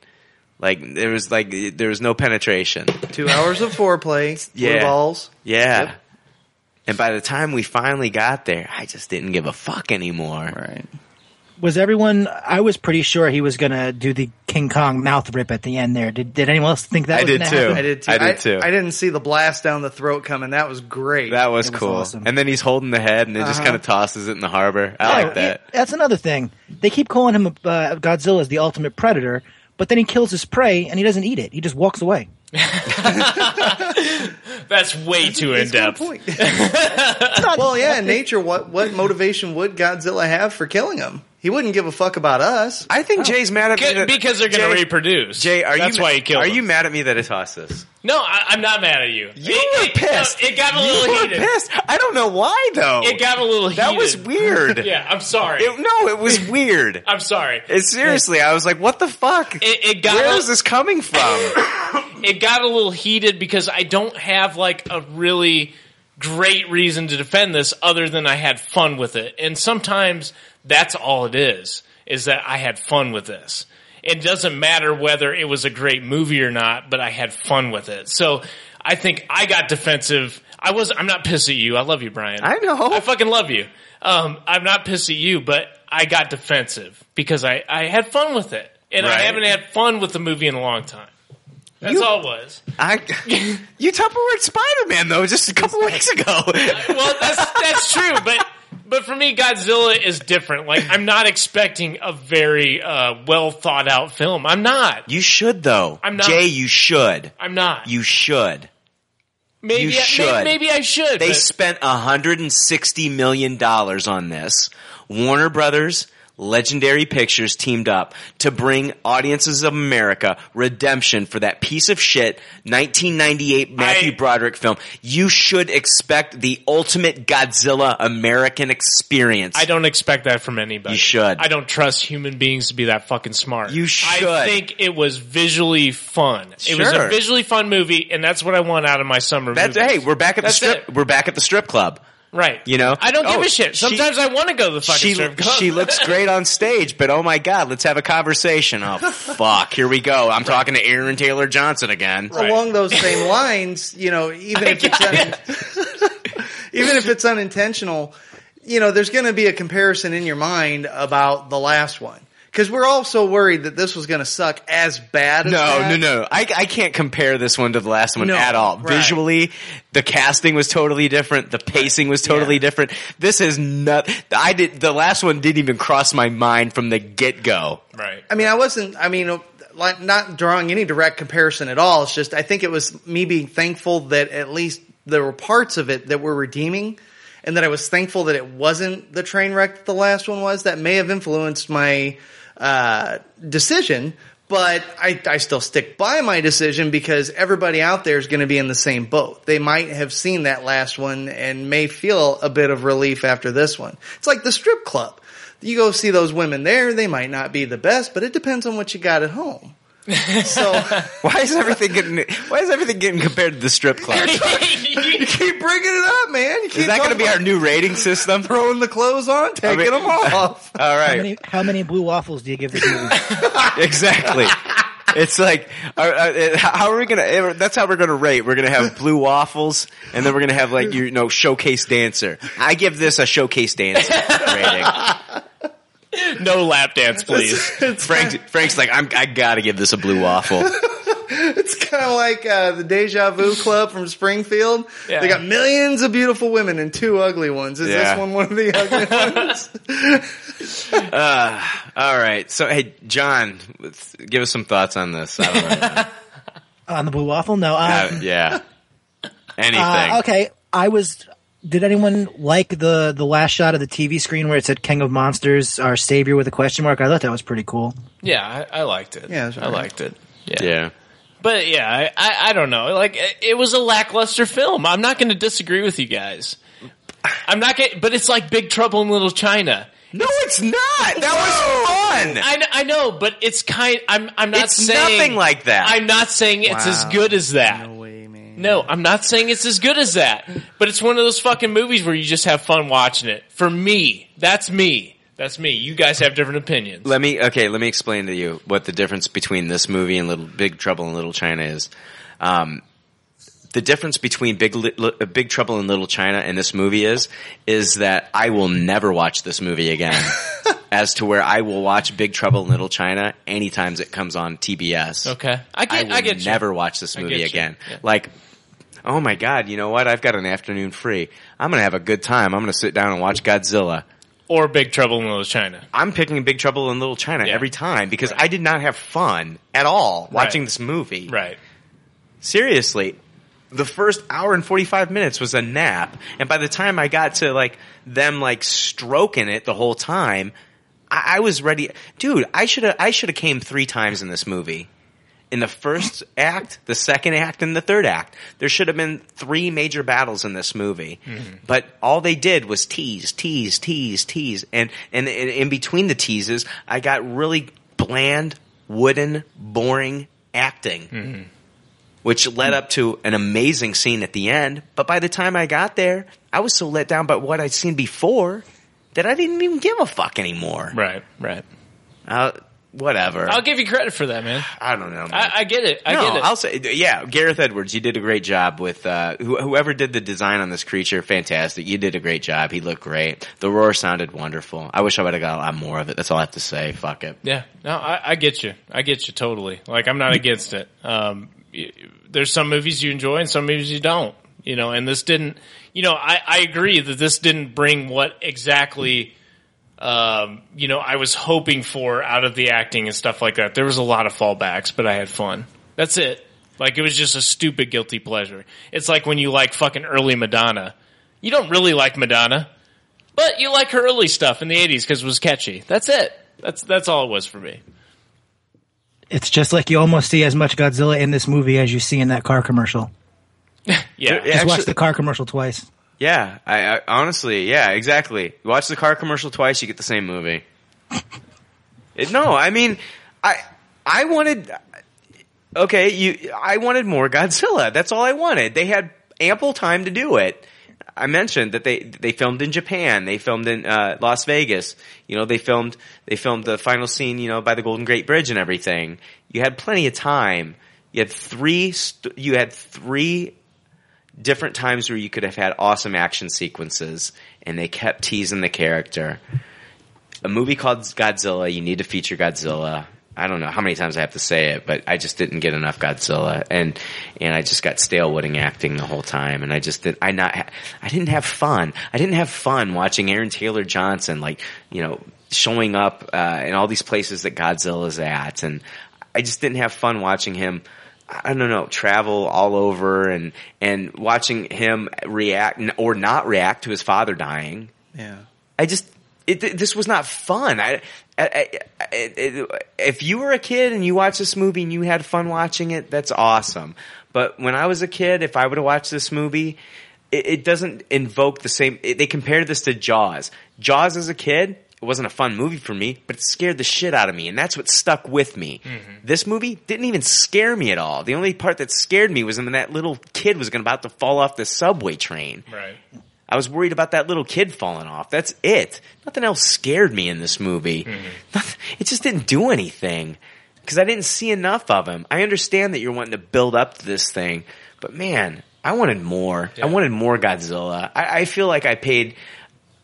Like there was like there was no penetration. Two hours of foreplay. Yeah. Blue balls. Yeah. Yep. And by the time we finally got there, I just didn't give a fuck anymore. Right. Was everyone? I was pretty sure he was going to do the King Kong mouth rip at the end. There, did did anyone else think that? I was did too. happen? I did too. I did too. I, didn't see the blast down the throat coming. That was great. That was was cool. awesome. And then he's holding the head and it just Uh-huh. kind of tosses it in the harbor. I Oh, like that. yeah, that's another thing. They keep calling him uh, Godzilla as the ultimate predator, but then he kills his prey and he doesn't eat it. He just walks away. That's way too in He's got a depth. point. well, yeah, in nature, what what motivation would Godzilla have for killing him? He wouldn't give a fuck about us. I think Jay's mad at me. that- Because they're going to Jay- reproduce. Jay, are That's you why he killed Are them. you mad at me that I tossed this? No, I, I'm not mad at you. You it, were it- pissed. no, it got a little You little were heated. pissed. I don't know why though. It got a little heated. that was weird. Yeah, I'm sorry. It- no, it was weird. I'm sorry. It, seriously, I was like, "What the fuck? It, it got Where a- is this coming from?" it got a little heated because I don't have like a really great reason to defend this other than I had fun with it. And sometimes that's all it is, is that I had fun with this. It doesn't matter whether it was a great movie or not, but I had fun with it. So I think I got defensive. I was, I'm not pissed at you. I love you, Bryan. I know. I fucking love you. Um, I'm not pissed at you, but I got defensive because I, I had fun with it. And I haven't had fun with the movie in a long time. That's all it was. I, you Tupperware Spider Man though, just a couple weeks ago. well, that's that's true, but but for me, Godzilla is different. Like I'm not expecting a very uh, well thought out film. I'm not. You should though. I'm not. Jay, you should. I'm not. You should. maybe you I, should. Maybe, maybe I should. They but- spent $160 million on this. Warner Brothers, Legendary Pictures teamed up to bring audiences of America redemption for that piece of shit 1998 Matthew I- Broderick film. You should expect the ultimate Godzilla American experience. I don't expect that from anybody. You should. I don't trust human beings to be that fucking smart. You should. I think it was visually fun. It was a visually fun movie, and that's what I want out of my summer That's, movies. hey, we're back at the strip. it. We're back at the strip club. Right. You know? I don't give Oh, a shit. she- Sometimes I want to go to the fucking she strip club. she looks great on stage, but oh my god, let's have a conversation. Oh fuck, here we go. I'm talking to Aaron Taylor Johnson again. Along those same lines, you know, even if it's un- even if it's unintentional, you know, there's going to be a comparison in your mind about the last one because we're all so worried that this was going to suck as bad. as No, that. no, no. I, I can't compare this one to the last one No, at all. right. Visually, the casting was totally different. The pacing was totally Yeah. different. This is not. I did. The last one didn't even cross my mind from the get go. right. I mean, I wasn't. I mean, like not drawing any direct comparison at all. It's just I think it was me being thankful that at least there were parts of it that were redeeming, and that I was thankful that it wasn't the train wreck that the last one was. That may have influenced my uh, decision. But I, I still stick by my decision because everybody out there is going to be in the same boat. They might have seen that last one and may feel a bit of relief after this one. It's like the strip club you go see those women there, they might not be the best, but it depends on what you got at home. So Why is everything getting? Why is everything getting compared to the strip club? you keep bringing it up, man. You keep Is that going to be our new rating system? throwing the clothes on, taking mean- them off? All How right. many, how many blue waffles do you give this movie? exactly. It's like, uh, uh, how are we gonna? That's how we're gonna rate. We're gonna have blue waffles, and then we're gonna have like you know showcase dancer. I give this a showcase dancer rating. no lap dance, please. Frank, Frank's like, I'm, I gotta give this a blue waffle. It's kind of like uh, the Deja Vu Club from Springfield. Yeah. They got millions of beautiful women and two ugly ones. Is Yeah. this one one of the ugly ones? All right, so hey, John, give us some thoughts on this. I don't know. On the blue waffle? No. Um, Uh, yeah, anything. Uh, okay, I was. Did anyone like the the last shot of the TV screen where it said "King of Monsters," our savior with a question mark? I thought that was pretty cool. Yeah, I, I liked it. Yeah, it's I alright. liked it. Yeah. Yeah. But yeah, I, I, I don't know. Like it- it was a lackluster film. I'm not going to disagree with you guys. I'm not going but it's like Big Trouble in Little China. No, it's not. That was fun. I, I know, but it's kind I'm I'm not It's saying nothing like that. I'm not saying it's as good as that. No I'm not saying it's as good as that. But it's one of those fucking movies where you just have fun watching it. For me, that's me. That's me. You guys have different opinions. Let me okay. Let me explain to you what the difference between this movie and Little Big Trouble in Little China is. Um, the difference between Big uh, Big Trouble in Little China and this movie is is that I will never watch this movie again. as to where I will watch Big Trouble in Little China anytime it comes on TBS. Okay. I get- will I get you. never watch this movie again. Yeah. Like, oh my god, you know what? I've got an afternoon free. I'm gonna have a good time. I'm gonna sit down and watch Godzilla. Or Big Trouble in Little China. I'm picking Big Trouble in Little China every time because I did not have fun at all watching Right. this movie. Right. Seriously, the first hour and 45 minutes was a nap. And by the time I got to like them like stroking it the whole time, I, I was ready. Dude, I should have, I should have came three times in this movie. In the first act, the second act, and the third act. There should have been three major battles in this movie. Mm-hmm. But all they did was tease, tease, tease, tease. And, and, and in between the teases, I got really bland, wooden, boring acting mm-hmm. Which led up to an amazing scene at the end. But by the time I got there, I was so let down by what I'd seen before that I didn't even give a fuck anymore. Right, right. Uh, whatever. I'll give you credit for that, man. I don't know. Man. I, I get it. I no, get it. I'll say, yeah, Gareth Edwards, you did a great job with, uh, wh- whoever did the design on this creature, fantastic. You did a great job. He looked great. The roar sounded wonderful. I wish I would have got a lot more of it. That's all I have to say. Fuck it. Yeah, no, I, I get you. I get you totally. Like I'm not against it. Um, there's some movies you enjoy and some movies you don't. You know, and this didn't. You know, I, I agree that this didn't bring what exactly. Um, you know, I was hoping for out of the acting and stuff like that. There was a lot of fallbacks, but I had fun. That's it. Like it was just a stupid guilty pleasure. It's like when you like fucking early Madonna. You don't really like Madonna, but you like her early stuff in the '80s because it was catchy. That's it. That's that's all it was for me. It's just like you almost see as much Godzilla in this movie as you see in that car commercial. Yeah, Just watch the car commercial twice. Yeah, I, I honestly, yeah, exactly. You watch the car commercial twice, you get the same movie. It- no, I mean, I I wanted okay, you I wanted more Godzilla. That's all I wanted. They had ample time to do it. I mentioned that they they filmed in Japan. They filmed in uh, Las Vegas. You know, they filmed they filmed the final scene. You know, by the Golden Gate Bridge and everything. You had plenty of time. You had three. St- you had three different times where you could have had awesome action sequences, and they kept teasing the character. A movie called Godzilla, you need to feature Godzilla. I don't know how many times I have to say it, but I just didn't get enough Godzilla, and and I just got stale Wooding acting the whole time, and I just did I not I didn't have fun. I didn't have fun watching Aaron Taylor Johnson like you know showing up uh, in all these places that Godzilla's at, and I just didn't have fun watching him. I don't know, travel all over and and watching him react or not react to his father dying. Yeah. I just it, this was not fun. I, I, I, it, if you were a kid and you watched this movie and you had fun watching it, that's awesome. But when I was a kid, if I would have watched this movie, it, it doesn't invoke the same. It, they compared this to Jaws. Jaws as a kid, it wasn't a fun movie for me, but it scared the shit out of me, and that's what stuck with me. Mm-hmm. This movie didn't even scare me at all. The only part that scared me was when that little kid was about to fall off the subway train. Right. I was worried about that little kid falling off. That's it. Nothing else scared me in this movie. Mm-hmm. Noth- It just didn't do anything because I didn't see enough of him. I understand that you're wanting to build up to this thing, but man, I wanted more. I wanted more Godzilla. I, I feel like I paid.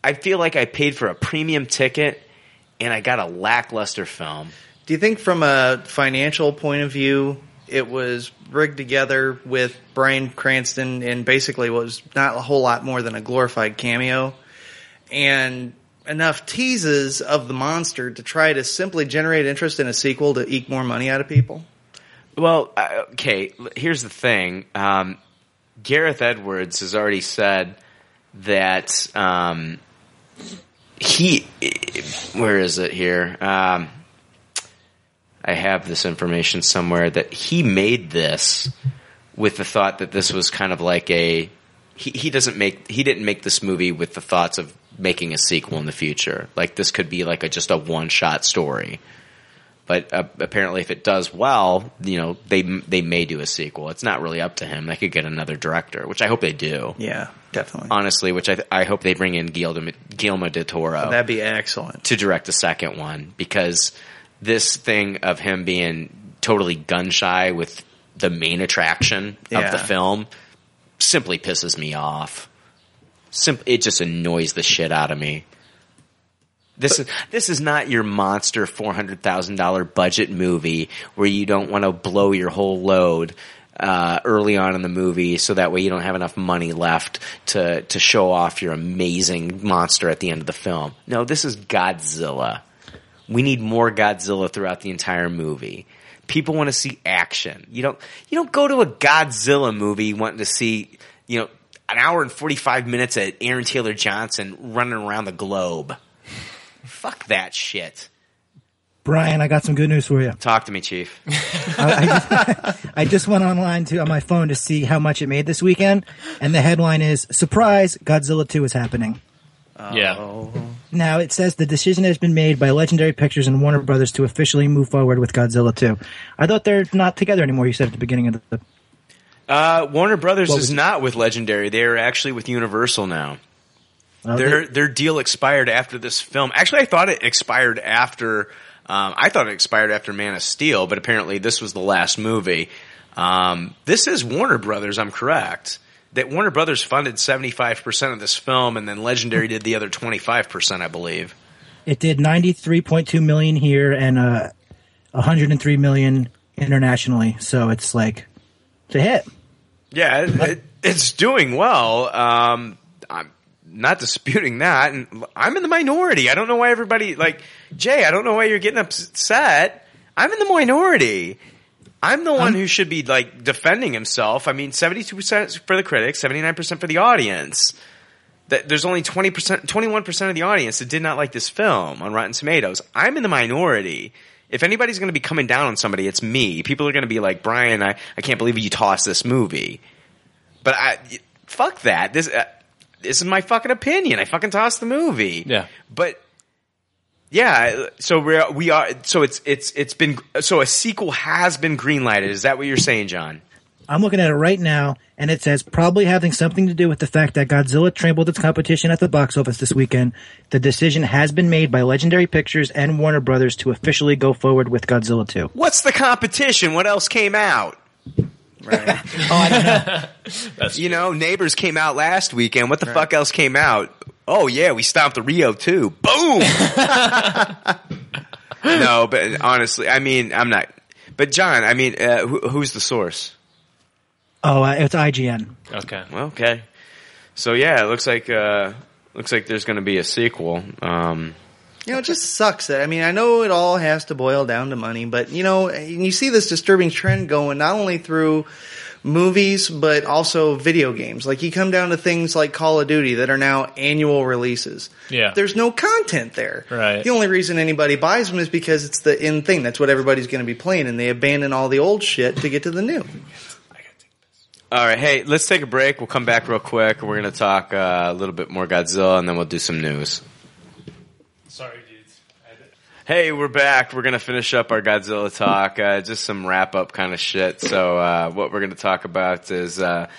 I feel like I paid for a premium ticket and I got a lackluster film. Do you think, from a financial point of view, it was rigged together with Bryan Cranston and basically was not a whole lot more than a glorified cameo, and enough teases of the monster to try to simply generate interest in a sequel to eke more money out of people? Well, okay. Here's the thing. Um, Gareth Edwards has already said that um, he. Where is it here? Um, I have this information somewhere that he made this with the thought that this was kind of like a. He, he doesn't make he didn't make this movie with the thoughts of making a sequel in the future. Like this could be like a just a one shot story but uh, apparently if it does well, you know, they they may do a sequel. It's not really up to him. They could get another director, which I hope they do. Yeah, definitely. Honestly, which I I hope they bring in Guillermo, Guillermo del Toro That'd be excellent. to direct a second one because this thing of him being totally gun shy with the main attraction Yeah. of the film simply pisses me off. Sim- it just annoys the shit out of me. This is this is not your monster four hundred thousand dollar budget movie where you don't want to blow your whole load uh, early on in the movie, so that way you don't have enough money left to to show off your amazing monster at the end of the film. No, this is Godzilla. We need more Godzilla throughout the entire movie. People want to see action. You don't you don't go to a Godzilla movie wanting to see you know an hour and forty five minutes at Aaron Taylor Johnson running around the globe. Fuck that shit. Bryan, I got some good news for you. Talk to me, Chief. I, I, just, I just went online to on my phone to see how much it made this weekend, and the headline is "Surprise! Godzilla 2 is happening." Yeah. Oh. Now it says the decision has been made by Legendary Pictures and Warner Brothers to officially move forward with Godzilla 2. I thought they're not together anymore. You said at the beginning of the. Uh, Warner Brothers is not with Legendary. They are actually with Universal now. Their their deal expired after this film. Actually, I thought it expired after. Um, I thought it expired after Man of Steel, but apparently this was the last movie. Um, this is Warner Brothers. I'm correct. That Warner Brothers funded 75 percent of this film, and then Legendary did the other 25 percent, I believe. It did 93.2 million here and uh, 103 million internationally. So it's like it's a hit. Yeah, it, it, it's doing well. Um, I'm not disputing that, and I'm in the minority. I don't know why everybody like Jay. I don't know why you're getting upset. I'm in the minority. I'm the one who should be like defending himself. I mean, 72 percent for the critics, 79 percent for the audience. That there's only 20 percent, 21 percent of the audience that did not like this film on Rotten Tomatoes. I'm in the minority. If anybody's going to be coming down on somebody, it's me. People are going to be like, Brian, I, I can't believe you tossed this movie. But I, fuck that. This, uh, this is my fucking opinion. I fucking tossed the movie. Yeah. But yeah, so we're, we are. So it's it's it's been so a sequel has been greenlighted. Is that what you're saying, John? I'm looking at it right now, and it says probably having something to do with the fact that Godzilla trampled its competition at the box office this weekend. The decision has been made by Legendary Pictures and Warner Brothers to officially go forward with Godzilla 2. What's the competition? What else came out? Right. Oh, I don't know. You know, Neighbors came out last weekend. What the fuck else came out? Oh yeah, we stomped the Rio too. Boom. no, but honestly, I mean, I'm not. But John, I mean, uh, who, who's the source? Oh, uh, it's IGN. Okay. Well, okay. So yeah, it looks like uh, looks like there's going to be a sequel. Um, You know, it just sucks that. I mean, I know it all has to boil down to money, but you know, you see this disturbing trend going not only through movies but also video games. Like you come down to things like Call of Duty that are now annual releases. Yeah. There's no content there. Right. The only reason anybody buys them is because it's the in thing. That's what everybody's going to be playing, and they abandon all the old shit to get to the new. all right, hey, let's take a break. We'll come back real quick. We're going to talk uh, a little bit more Godzilla, and then we'll do some news. Sorry, dudes. Hey, we're back. We're gonna finish up our Godzilla talk. Uh, just some wrap up kind of shit. So, uh, what we're gonna talk about is uh,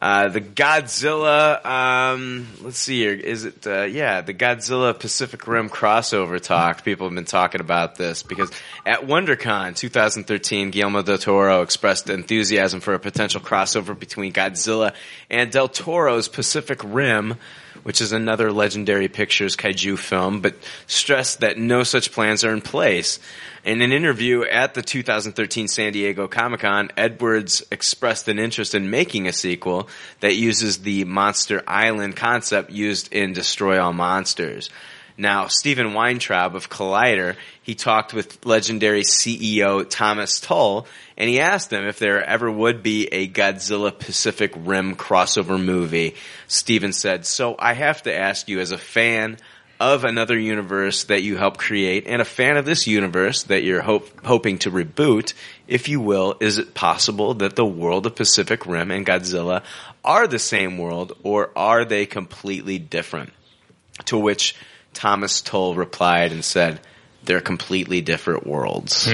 uh, the Godzilla. Um, let's see here. Is it? Uh, yeah, the Godzilla Pacific Rim crossover talk. People have been talking about this because at WonderCon 2013, Guillermo del Toro expressed enthusiasm for a potential crossover between Godzilla and del Toro's Pacific Rim which is another Legendary Pictures kaiju film, but stressed that no such plans are in place. In an interview at the 2013 San Diego Comic Con, Edwards expressed an interest in making a sequel that uses the Monster Island concept used in Destroy All Monsters. Now, Steven Weintraub of Collider, he talked with legendary CEO Thomas Tull, and he asked him if there ever would be a Godzilla Pacific Rim crossover movie. Stephen said, so I have to ask you as a fan of another universe that you helped create and a fan of this universe that you're hope, hoping to reboot, if you will, is it possible that the world of Pacific Rim and Godzilla are the same world or are they completely different? To which Thomas Tull replied and said, they're completely different worlds.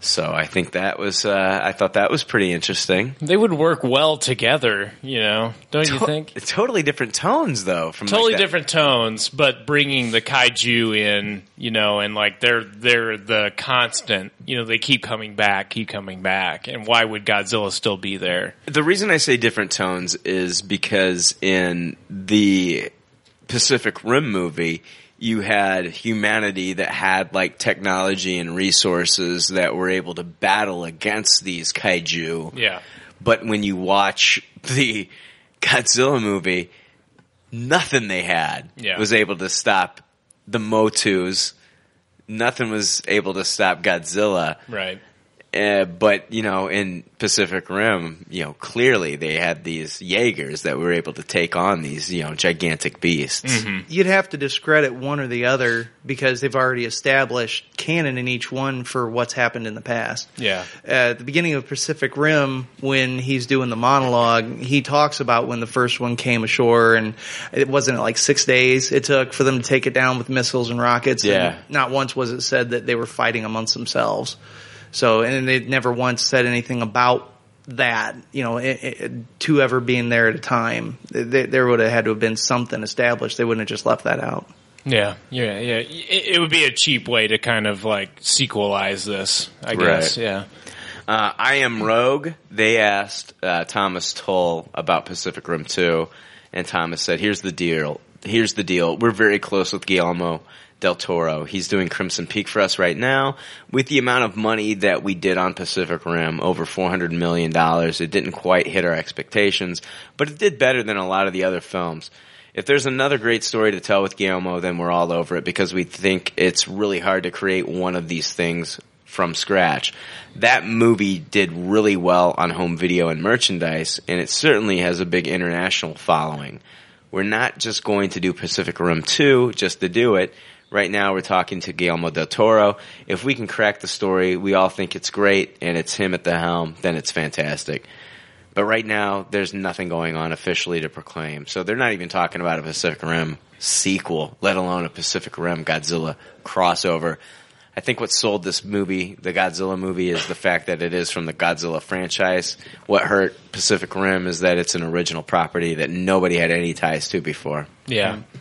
So I think that was uh, I thought that was pretty interesting. They would work well together, you know, don't you think? Totally different tones though. From like, Totally that- different tones, but bringing the kaiju in, you know, and like they're they're the constant. You know, they keep coming back, keep coming back, and why would Godzilla still be there? The reason I say different tones is because in the Pacific Rim movie, you had humanity that had like technology and resources that were able to battle against these kaiju. Yeah, But when you watch the Godzilla movie, nothing they had Yeah. was able to stop the Mutos. Nothing was able to stop Godzilla. right. Uh, but you know, in Pacific Rim, you know, clearly they had these Jaegers that were able to take on these, you know, gigantic beasts. You'd have to discredit one or the other because they've already established canon in each one for what's happened in the past. Yeah, at the beginning of Pacific Rim, when he's doing the monologue, he talks about when the first one came ashore, and it wasn't like six days it took for them to take it down with missiles and rockets. and Yeah. not once was it said that they were fighting amongst themselves. So, and they never once said anything about that, you know, it, it, two ever being there at a time. There, there would have had to have been something established. They wouldn't have just left that out. yeah, yeah, yeah. It, it would be a cheap way to kind of like sequelize this, I guess. Right. Yeah. Uh, I am Rogue. They asked uh, Thomas Tull about Pacific Rim 2, and Thomas said, "Here's the deal. Here's the deal. We're very close with Guillermo del Toro. He's doing Crimson Peak for us right now. With the amount of money that we did on Pacific Rim, over 400 million dollars, it didn't quite hit our expectations, but it did better than a lot of the other films." If there's another great story to tell with Guillermo, then we're all over it because we think it's really hard to create one of these things from scratch. That movie did really well on home video and merchandise, and it certainly has a big international following. We're not just going to do Pacific Rim 2 just to do it. Right now we're talking to Guillermo del Toro. If we can crack the story, we all think it's great, and it's him at the helm, then it's fantastic. But right now, there's nothing going on officially to proclaim. So they're not even talking about a Pacific Rim sequel, let alone a Pacific Rim Godzilla crossover. I think what sold this movie, the Godzilla movie, is the fact that it is from the Godzilla franchise. What hurt Pacific Rim is that it's an original property that nobody had any ties to before. Yeah. Mm-hmm.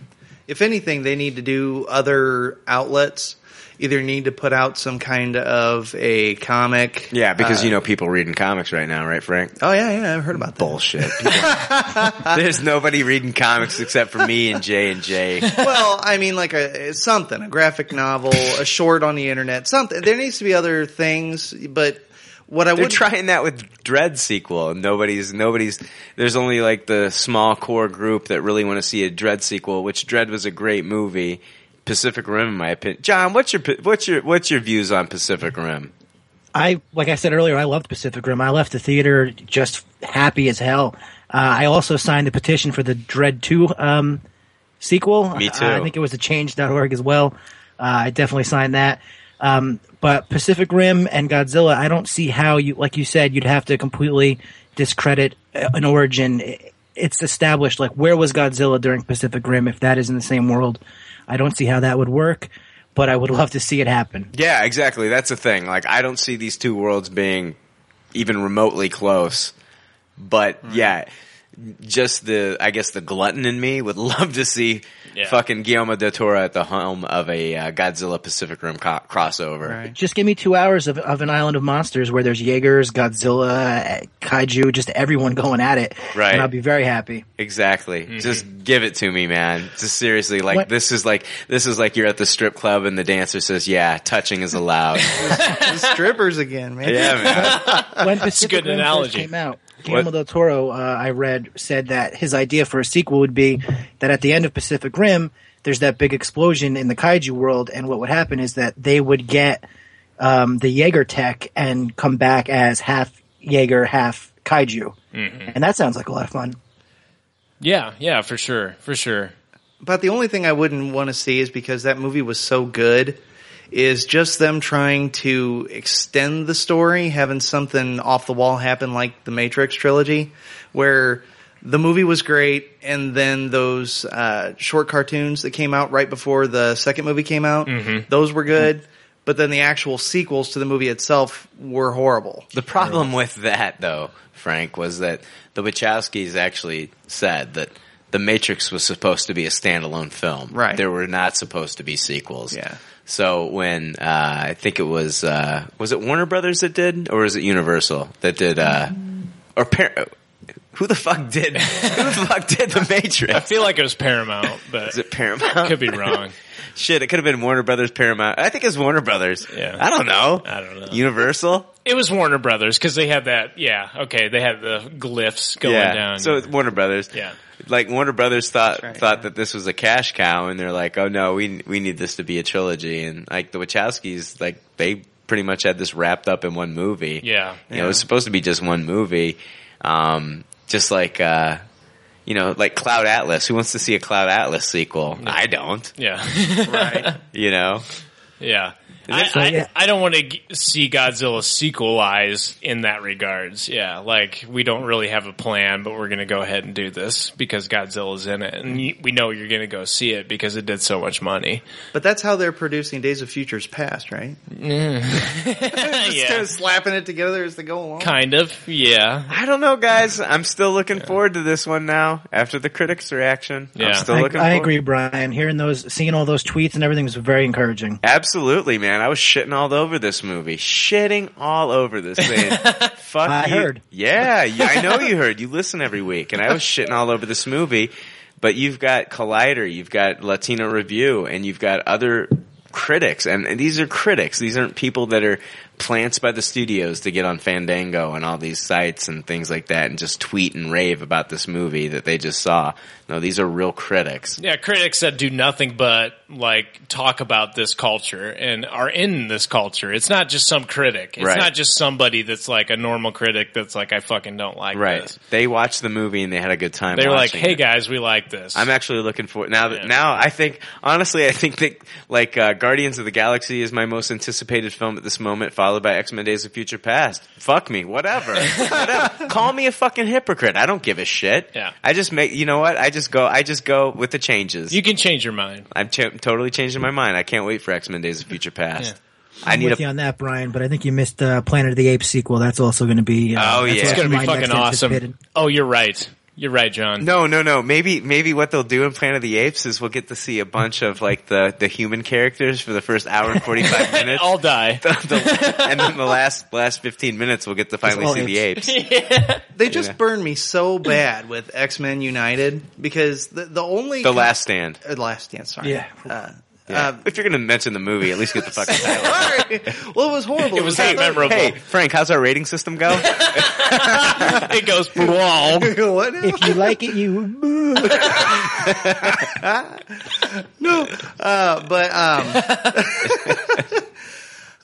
If anything, they need to do other outlets. Either need to put out some kind of a comic. Yeah, because uh, you know people reading comics right now, right, Frank? Oh yeah, yeah, I've heard about that. Bullshit. There's nobody reading comics except for me and Jay and Jay. well, I mean, like a something, a graphic novel, a short on the internet, something. There needs to be other things, but what I They're would trying that with Dread sequel, and nobody's nobody's. There's only like the small core group that really want to see a Dread sequel, which Dread was a great movie. Pacific Rim, in my opinion. John, what's your what's your what's your views on Pacific Rim? I like I said earlier, I loved Pacific Rim. I left the theater just happy as hell. Uh, I also signed the petition for the Dread Two um, sequel. Me too. Uh, I think it was a change.org as well. Uh, I definitely signed that. Um, but Pacific Rim and Godzilla, I don't see how you, like you said, you'd have to completely discredit uh, an origin. It's established. Like, where was Godzilla during Pacific Rim? If that is in the same world, I don't see how that would work. But I would love to see it happen. Yeah, exactly. That's the thing. Like, I don't see these two worlds being even remotely close. But yeah, just the I guess the glutton in me would love to see Yeah. fucking Guillermo del Toro at the helm of a uh, Godzilla Pacific Rim co- crossover. Right. Just give me two hours of, of an island of monsters where there's Jaegers, Godzilla, kaiju, just everyone going at it. Right. And I'll be very happy. Exactly. Just give it to me, man. Just seriously, like What- this is like this is like you're at the strip club and the dancer says, "Yeah, touching is allowed." the strippers again, man. yeah, man. When Pacific good Rim analogy. first came out, Guillermo del Toro, uh, I read, said that his idea for a sequel would be that at the end of Pacific Rim, there's that big explosion in the kaiju world, and what would happen is that they would get um, the Jaeger tech and come back as half Jaeger, half kaiju. And that sounds like a lot of fun. Yeah, yeah, for sure, for sure. But the only thing I wouldn't want to see is because that movie was so good, is just them trying to extend the story, having something off the wall happen like the Matrix trilogy, where the movie was great, and then those uh, short cartoons that came out right before the second movie came out, those were good. but then the actual sequels to the movie itself were horrible. The problem with that, though, Frank, was that the Wachowskis actually said that The Matrix was supposed to be a standalone film. Right. There were not supposed to be sequels. Yeah. So when uh, I think it was uh, was it Warner Brothers that did, or was it Universal that did, uh, or Par- who the fuck did who the fuck did The Matrix? I feel like it was Paramount, but Is it Paramount? could be wrong. Shit, it could have been Warner Brothers, Paramount. I think it's Warner Brothers. Yeah. I don't know. I don't know. Universal. It was Warner Brothers because they had that. Yeah, okay, they had the glyphs going yeah. down. So it's Warner Brothers. Yeah. Like Warner Brothers thought right, thought that this was a cash cow, and they're like, "Oh no, we we need this to be a trilogy." And like the Wachowskis, like they pretty much had this wrapped up in one movie. yeah, You know, it was supposed to be just one movie. Um, just like uh, you know, like Cloud Atlas. Who wants to see a Cloud Atlas sequel? I don't. yeah, Right. You know. yeah. I, So, I, yeah. I don't want to g- see Godzilla sequelize in that regards. Yeah, like we don't really have a plan, but we're going to go ahead and do this because Godzilla's in it, and y- we know you're going to go see it because it did so much money. But that's how they're producing Days of Futures Past, right? Just kind yeah, of slapping it together as they go along. kind of. Yeah, I don't know, guys. I'm still looking forward to this one now after the critics' reaction. I'm Yeah. still I, looking I forward. agree, Brian. Hearing those, seeing all those tweets and everything was very encouraging. Absolutely, man. I was shitting all over this movie. Shitting all over this thing. Fuck I you. heard. Yeah, yeah, I know you heard. You listen every week, and I was shitting all over this movie. But you've got Collider, you've got Latino Review, and you've got other critics, and, and these are critics. These aren't people that are plants by the studios to get on Fandango and all these sites and things like that, and just tweet and rave about this movie that they just saw. No, these are real critics. Yeah, critics that do nothing but like talk about this culture and are in this culture. It's not just some critic. It's Right. not just somebody that's like a normal critic that's like I fucking don't like Right. this. They watched the movie and they had a good time. They were like, "Hey it. guys, we like this." I'm actually looking for now. That Yeah. now I think honestly, I think that like uh, Guardians of the Galaxy is my most anticipated film at this moment, followed by X Men: Days of Future Past. Fuck me, whatever. whatever. Call me a fucking hypocrite. I don't give a shit. Yeah. I just make you know what? I just go. I just go with the changes. you can change your mind. I'm ch- totally changing my mind. I can't wait for X Men: Days of Future Past. I I'm need with a you on that, Brian, but I think you missed uh, Planet of the Apes sequel. That's also going to be. Uh, Oh, yeah. It's gonna be fucking awesome. Oh, you're right. You're right, John. No, no, no. Maybe, maybe what they'll do in Planet of the Apes is we'll get to see a bunch of like the the human characters for the first hour and forty five minutes. I'll die. The- the- and then the last last fifteen minutes, we'll get to finally all see the apes. They just Yeah. burned me so bad with X Men United because the the only The Last Stand. uh, last stand. Sorry. Yeah. Uh, Yeah. uh, if you're going to mention the movie, at least get the fucking title. Well, it was horrible. It was that memorable. Hey, Frank, how's our rating system go? it goes wrong. what? If you like it, you. Move No, uh, but um.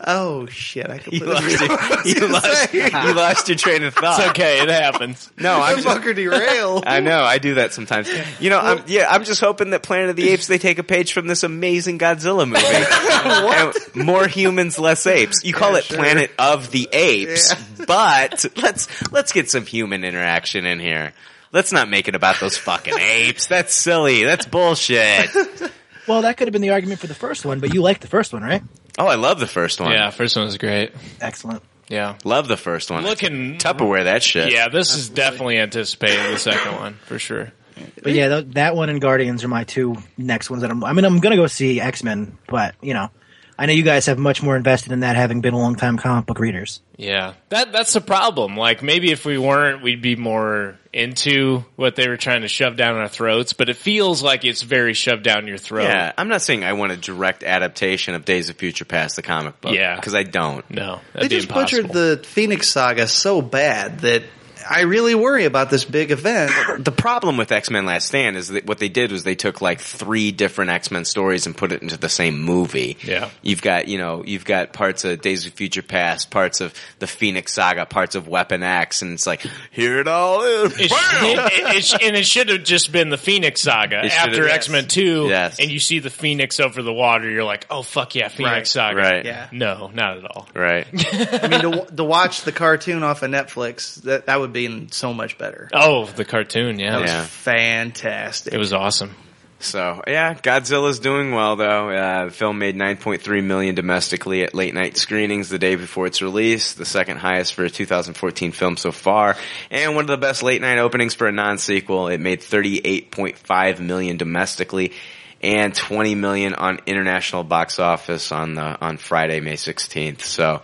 Oh shit! I you completely lost your, you lost, you lost your train of thought. It's okay. It happens. No, I'm The just, fucker derailed. I know I do that sometimes. You know, I'm, yeah, I'm just hoping that Planet of the Apes they take a page from this amazing Godzilla movie. And more humans, less apes. You call Yeah, it sure. Planet of the Apes, but let's let's get some human interaction in here. Let's not make it about those fucking apes. That's silly. That's bullshit. Well, that could have been the argument for the first one, but you liked the first one, right? Oh, I love the first one. Yeah, first one was great. Excellent. Yeah. love the first one. Looking Tupperware that shit. Yeah, this is definitely anticipating the second one for sure. But yeah, th- that one and Guardians are my two next ones that I'm. I mean, I'm gonna go see X Men, but you know, I know you guys have much more invested in that, having been a long time comic book readers. Yeah, that that's the problem. Like maybe if we weren't, we'd be more into what they were trying to shove down our throats. But it feels like it's very shoved down your throat. Yeah, I'm not saying I want a direct adaptation of Days of Future Past the comic book. Yeah. because I don't. No, They that'd be just impossible. butchered the Phoenix Saga so bad that I really worry about this big event. The problem with X Men Last Stand is that what they did was they took like three different X Men stories and put it into the same movie. Yeah. you've got you know you've got parts of Days of Future Past, parts of the Phoenix Saga, parts of Weapon X, and it's like here it all is. It, it, it, sh- and it should have just been the Phoenix saga after X Men Two, Yes. and you see the Phoenix over the water. You're like, oh fuck yeah, Phoenix Right. saga. Right. Yeah. No, not at all. Right. I mean, to, to watch the cartoon off of Netflix, that that would be so much better. Oh, the cartoon. Yeah, That was Yeah. fantastic. it was awesome. So yeah, Godzilla's doing well though. Uh, the film made 9.3 million domestically at late night screenings the day before its release, the second highest for a 2014 film so far, and one of the best late night openings for a non-sequel. It made 38.5 million domestically and 20 million on international box office on the on Friday, May 16th. So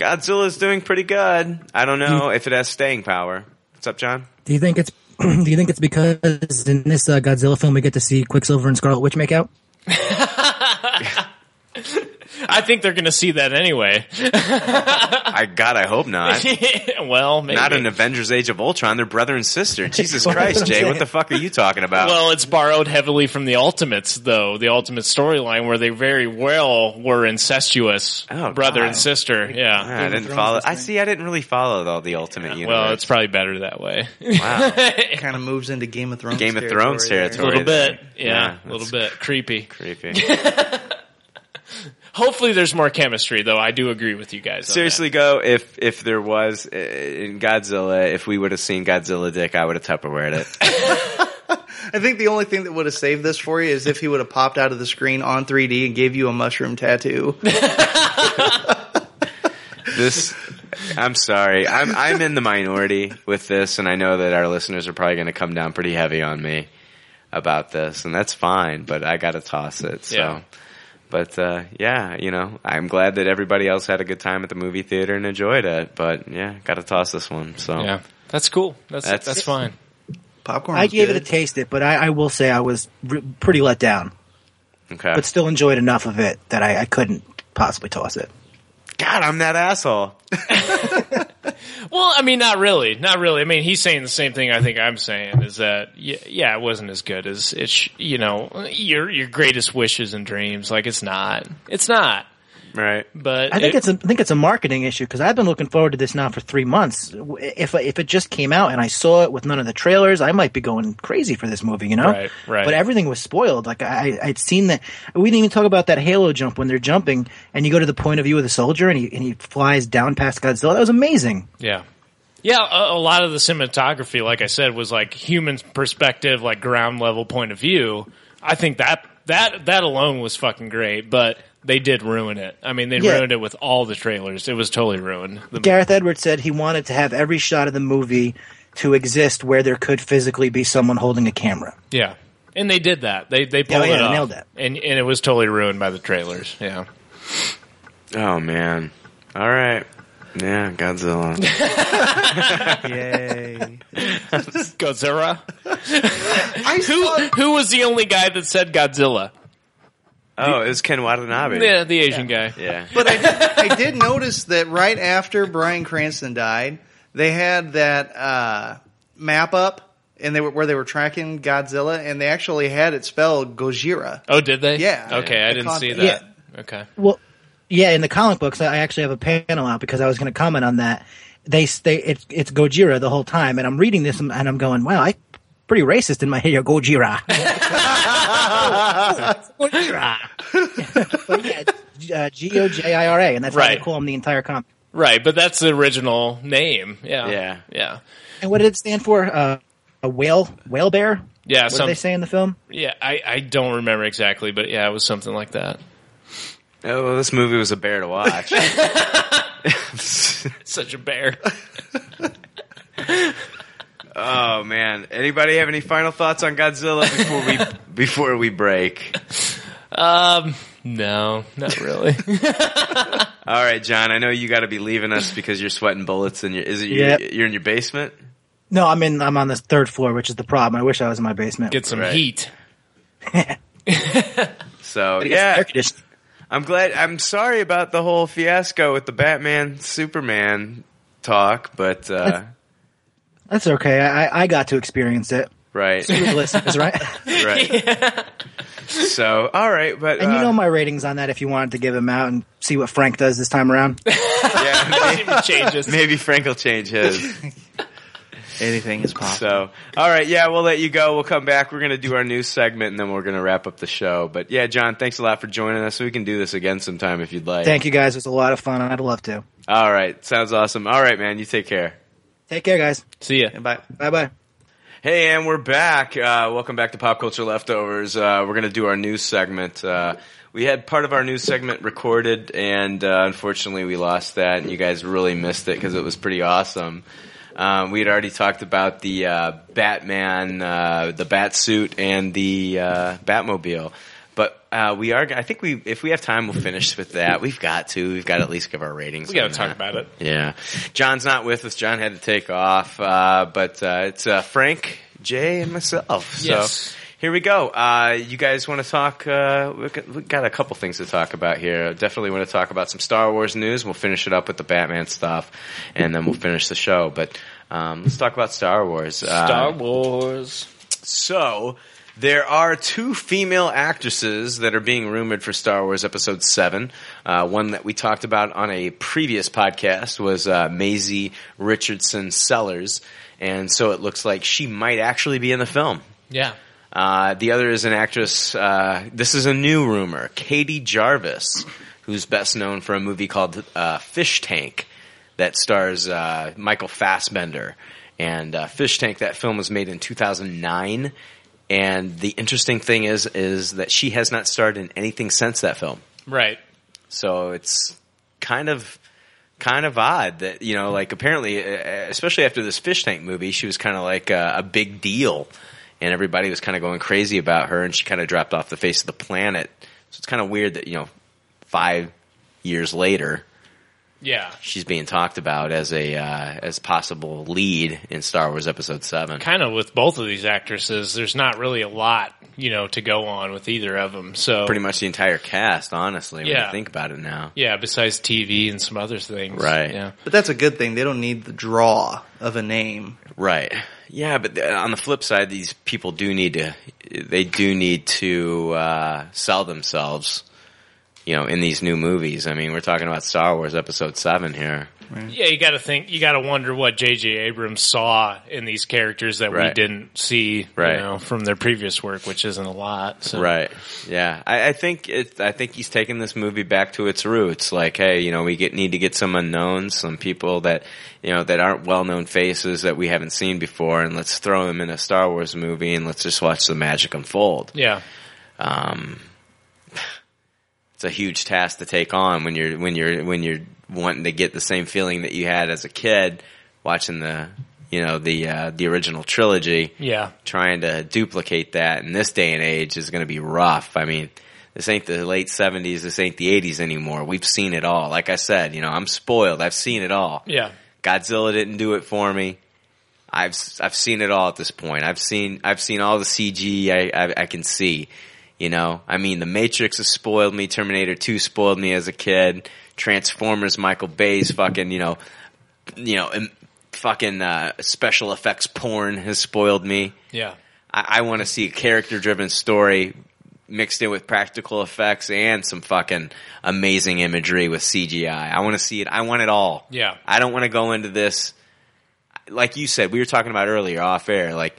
Godzilla's doing pretty good. I don't know if it has staying power. What's up, John? Do you think it's Do you think it's because in this uh, Godzilla film we get to see Quicksilver and Scarlet Witch make out? I think they're going to see that anyway. I God, I hope not. well, maybe. Not in Avengers: Age of Ultron. They're brother and sister. Jesus Christ, Jay, what the fuck are you talking about? Well, it's borrowed heavily from the Ultimates, though. The Ultimate storyline, where they very well were incestuous Oh, brother God. and sister. Yeah. Ah, I didn't follow. I see. I didn't really follow though the Ultimate Universe. Well, it's probably better that way. wow, kind of moves into Game of Thrones. Game of Thrones there. a little bit. Yeah, a little bit creepy. creepy. Hopefully, there's more chemistry, though. I do agree with you guys. on Seriously, go if if there was uh, in Godzilla, if we would have seen Godzilla dick, I would have Tupperwared it. I think the only thing that would have saved this for you is if he would have popped out of the screen on 3D and gave you a mushroom tattoo. this I'm sorry. I'm I'm in the minority with this and I know that our listeners are probably going to come down pretty heavy on me about this and that's fine, but I got to toss it. So Yeah. But uh, yeah, you know, I'm glad that everybody else had a good time at the movie theater and enjoyed it. But yeah, got to toss this one. So. Yeah, that's cool. That's That's- that's, fine. Popcorn. I gave good. it a taste it, but I, I will say I was r- pretty let down, okay. but still enjoyed enough of it that I, I couldn't possibly toss it. God, I'm that asshole. Well, I mean, not really, not really. I mean, he's saying the same thing. I think I'm saying is that yeah, it wasn't as good as it's. You know, your your greatest wishes and dreams. Like it's not. It's not. Right. But I think it- it's a, I think it's a marketing issue because I've been looking forward to this now for three months. If if it just came out and I saw it with none of the trailers, I might be going crazy for this movie, you know? Right, right. But everything was spoiled. Like I I'd seen that. We didn't even talk about that Halo jump when they're jumping and you go to the point of view of the soldier and he and he flies down past Godzilla. That was amazing. Yeah. Yeah, a, a lot of the cinematography, like I said, was like human perspective, like ground level point of view. I think that that that alone was fucking great, but they did ruin it. I mean, they Yeah. ruined it with all the trailers. It was totally ruined. The, Gareth Edwards said he wanted to have every shot of the movie to exist where there could physically be someone holding a camera. yeah, and they did that. They they pulled oh, yeah, it they off, nailed that. and and it was totally ruined by the trailers. Yeah. Oh man. All right. Yeah, Godzilla. Yay. Godzilla. Who who was the only guy that said Godzilla? Oh, it was Ken Watanabe. Yeah, the Asian guy. Yeah. but I did, I did notice that right after Bryan Cranston died, they had that uh, map up, and they were where they were tracking Godzilla, and they actually had it spelled Gojira. Oh, did they? Yeah. Okay, I didn't con- see Yeah. that. Okay. Well, yeah, in the comic books, I actually have a panel out because I was going to comment on that. They they it's it's Gojira the whole time, and I'm reading this and I'm going, wow, I pretty racist in my head. Gojira. Gojira. but yeah, uh, G O J I R A, and that's how Right. they call him the entire comic. Right, but that's the original name. Yeah. Yeah. Yeah. And what did it stand for? Uh, a whale, whale bear. Yeah, What some- did they say in the film? Yeah, I, I don't remember exactly, but yeah, it was something like that. Oh, well, this movie was a bear to watch. Such a bear. oh man. Anybody have any final thoughts on Godzilla before we before we break? Um, no, not really. All right, John. I know you got to be leaving us because you're sweating bullets and you're, is it Yep. you're, you're in your basement? No, I'm in. I'm on the third floor, which is the problem. I wish I was in my basement. Get some Right. heat. So yeah, air conditioning. I'm glad. I'm sorry about the whole fiasco with the Batman Superman talk, but uh, That's okay. I, I got to experience it. right, You listeners, right? right. So all right, but And you uh, know my ratings on that if you wanted to give them out and see what Frank does this time around. yeah, See if it changes. maybe Frank will change his. Anything is possible. So, all right, yeah, we'll let you go. We'll come back. We're going to do our news segment, and then we're going to wrap up the show. But yeah, John, thanks a lot for joining us. We can do this again sometime if you'd like. Thank you guys. It was a lot of fun. I'd love to. All right, sounds awesome. All right, man, you take care. Take care, guys. See ya. Bye. Bye bye. Hey, and we're back. Uh, welcome back to Pop Culture Leftovers. Uh, we're going to do our news segment. Uh, we had part of our news segment recorded, and uh, unfortunately, we lost that. And you guys really missed it because it was pretty awesome. Um, we had already talked about the uh, Batman, uh, the Bat suit, and the uh, Batmobile. But uh, we are. I think we, if we have time, we'll finish with that. We've got to. We've got to at least give our ratings. We got to talk that. about it. Yeah, John's not with us. John had to take off, uh, but uh, it's uh, Frank, Jay, and myself. So Yes. here we go. Uh, you guys want to talk? Uh, we got- a couple things to talk about here. Definitely want to talk about some Star Wars news. We'll finish it up with the Batman stuff, and then we'll finish the show. But um, let's talk about Star Wars. Uh, Star Wars. so there are two female actresses that are being rumored for Star Wars Episode Seven. Uh, one that we talked about on a previous podcast was uh, Maisie Richardson Sellers, and so it looks like she might actually be in the film. Yeah. Uh, the other is an actress. Uh, this is a new rumor. Katie Jarvis, who's best known for a movie called uh, Fish Tank, that stars uh, Michael Fassbender. And uh, Fish Tank, that film was made in 2009. And the interesting thing is, is that she has not starred in anything since that film. Right. So it's kind of kind of odd that you know, like apparently, uh, especially after this fish tank movie, she was kind of like a, a big deal, and everybody was kind of going crazy about her, and she kind of dropped off the face of the planet. So it's kind of weird that you know, five years later, Yeah. she's being talked about as a uh, as possible lead in Star Wars Episode Seven. Kind of with both of these actresses, there's not really a lot, you know, to go on with either of them. So Pretty much the entire cast, honestly, when you think about it now. yeah, besides TV and some other things. Right. Yeah. But that's a good thing. They don't need the draw of a name. Right. Yeah, but on the flip side, these people do need to, they do need to uh, sell themselves, you know, in these new movies. I mean, we're talking about Star Wars Episode 7 here. Yeah, you got to think. You got to wonder what J.J. Abrams saw in these characters that we didn't see, Right. you know, from their previous work, which isn't a lot. So. Right. Yeah. I, I think it, I think he's taking this movie back to its roots. Like, hey, you know, we get need to get some unknowns, some people that you know that aren't well known faces that we haven't seen before, and let's throw them in a Star Wars movie and let's just watch the magic unfold. Yeah. um, it's a huge task to take on when you're when you're when you're wanting to get the same feeling that you had as a kid watching the you know the uh, the original trilogy. Yeah. Trying to duplicate that in this day and age is going to be rough. I mean, this ain't the late seventies. This ain't the eighties anymore. We've seen it all. Like I said, you know, I'm spoiled. I've seen it all. Yeah. Godzilla didn't do it for me. I've I've seen it all at this point. I've seen I've seen all the CG I, I I can see. You know, I mean, The Matrix has spoiled me. Terminator Two spoiled me as a kid. Transformers, Michael Bay's fucking you know, you know, fucking uh, special effects porn has spoiled me. Yeah. I, I want to see a character driven story mixed in with practical effects and some fucking amazing imagery with CGI. I want to see it. I want it all. Yeah. I don't want to go into this like you said. We were talking about earlier off air, like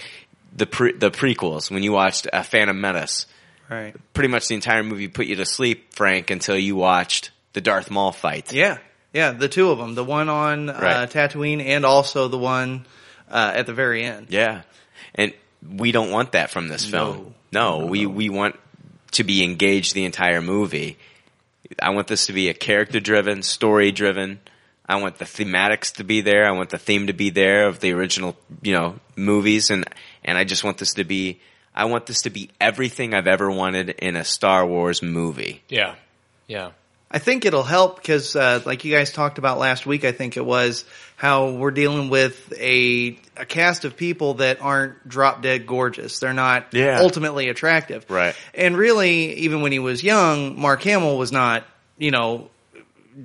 the pre- the prequels when you watched uh, Phantom Menace. Right. Pretty much the entire movie put you to sleep, Frank, until you watched the Darth Maul fight. Yeah. Yeah, the two of them. The one on uh, Right. Tatooine and also the one uh, at the very end. Yeah. And we don't want that from this film. No, we, we want to be engaged the entire movie. I want this to be a character driven, story driven. I want the thematics to be there. I want the theme to be there of the original, you know, movies and and I just want this to be I want this to be everything I've ever wanted in a Star Wars movie. Yeah. Yeah. I think it'll help because, uh, like you guys talked about last week, I think it was how we're dealing with a a cast of people that aren't drop dead gorgeous. They're not Yeah. ultimately attractive, Right. And really, even when he was young, Mark Hamill was not, you know,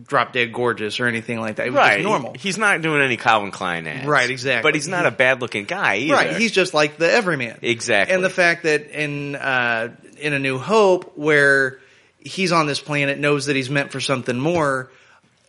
drop dead gorgeous or anything like that. He was Right. normal. He's not doing any Calvin Klein ads. Right, exactly. But he's not a bad looking guy either. Right, he's just like the everyman. Exactly. And the fact that in uh, in A New Hope, where he's on this planet, knows that he's meant for something more,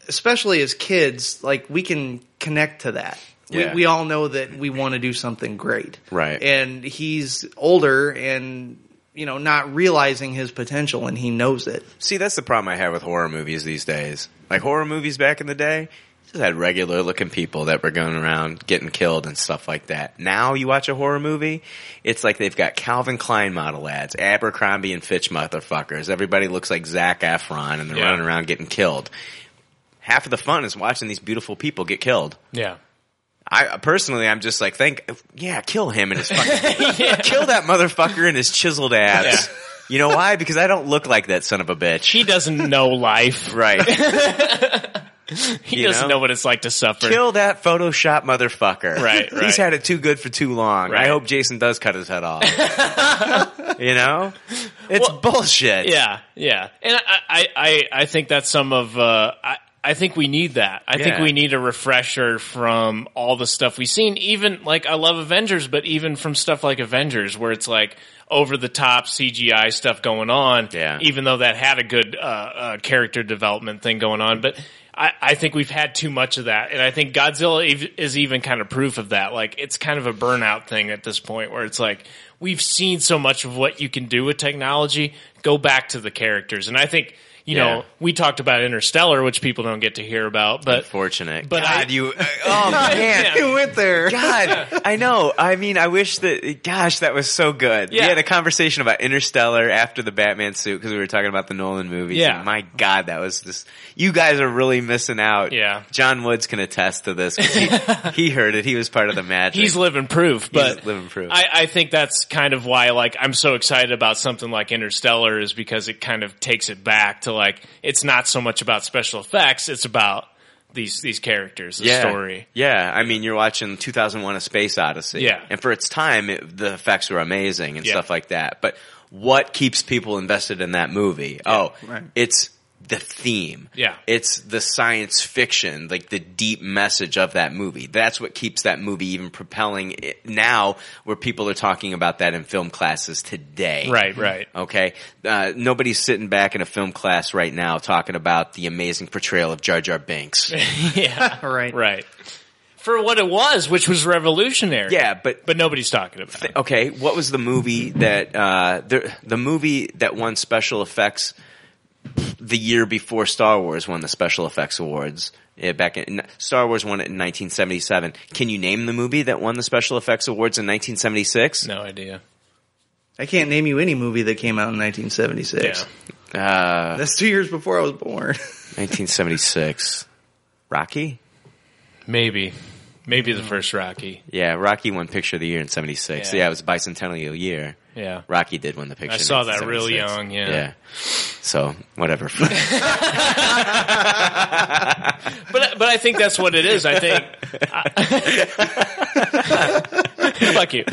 especially as kids, like we can connect to that. Yeah. We, we all know that we want to do something great. Right. And he's older and, you know, not realizing his potential and he knows it. See, that's the problem I have with horror movies these days. Like horror movies back in the day, just had regular looking people that were going around getting killed and stuff like that. Now you watch a horror movie, it's like they've got Calvin Klein model ads, Abercrombie and Fitch motherfuckers. Everybody looks like Zac Efron and they're Yeah. running around getting killed. Half of the fun is watching these beautiful people get killed. Yeah. I personally, I'm just like, thank, yeah, kill him and his fucking, kill that motherfucker and his chiseled abs. You know why? Because I don't look like that son of a bitch. He doesn't know life. Right. He You doesn't know? know? what it's like to suffer. Kill that Photoshop motherfucker. Right, He's had it too good for too long. I hope Jason does cut his head off. you know? It's bullshit. Yeah, yeah, and I, I, I, I think that's some of. Uh, I, I think we need that. I think we need a refresher from all the stuff we've seen. Even like I love Avengers, but even from stuff like Avengers, where it's like over the top CGI stuff going on. Yeah. Even though that had a good uh, uh, character development thing going on, but. I, I think we've had too much of that, and I think Godzilla ev- is even kind of proof of that. Like, it's kind of a burnout thing at this point, where it's like we've seen so much of what you can do with technology. Go back to the characters, and I think you Yeah. know we talked about Interstellar, which people don't get to hear about, but Unfortunate. But God, I- you. Uh, oh man. You went there. God, I know. I mean, I wish that. Gosh, that was so good. We Yeah. had a conversation about Interstellar after the Batman suit because we were talking about the Nolan movies. Yeah. and my God, that was just. You guys are really missing out. Yeah. John Woods can attest to this. He, he heard it. He was part of the magic. he's living proof. But living proof. I, I think that's kind of why, like, I'm so excited about something like Interstellar is because it kind of takes it back to like it's not so much about special effects; it's about these these characters, the yeah. story. Yeah, I mean, you're watching 2001: A Space Odyssey. Yeah. and for its time, it, the effects were amazing and Yeah. stuff like that. But what keeps people invested in that movie? Oh, Right. it's the theme. Yeah. it's the science fiction, like the deep message of that movie. That's what keeps that movie even propelling it now, where people are talking about that in film classes today. Right, right. Okay. Uh, nobody's sitting back in a film class right now talking about the amazing portrayal of Jar Jar Binks. yeah, Right. right. For what it was, which was revolutionary. Yeah, but but nobody's talking about. it. okay, what was the movie that uh, the the movie that won special effects the year before Star Wars won the special effects awards? Yeah, back in Star Wars won it in 1977. Can you name the movie that won the special effects awards in 1976? No idea. I can't name you any movie that came out in 1976. Yeah. Uh, That's two years before I was born. 1976. Rocky? Maybe, maybe the first Rocky. Yeah, Rocky won Picture of the Year in 76. Yeah. Yeah, it was bicentennial year. Yeah. Rocky did win the picture. I saw that real young, yeah. Yeah. So, whatever. But but I think that's what it is. I think. Fuck you.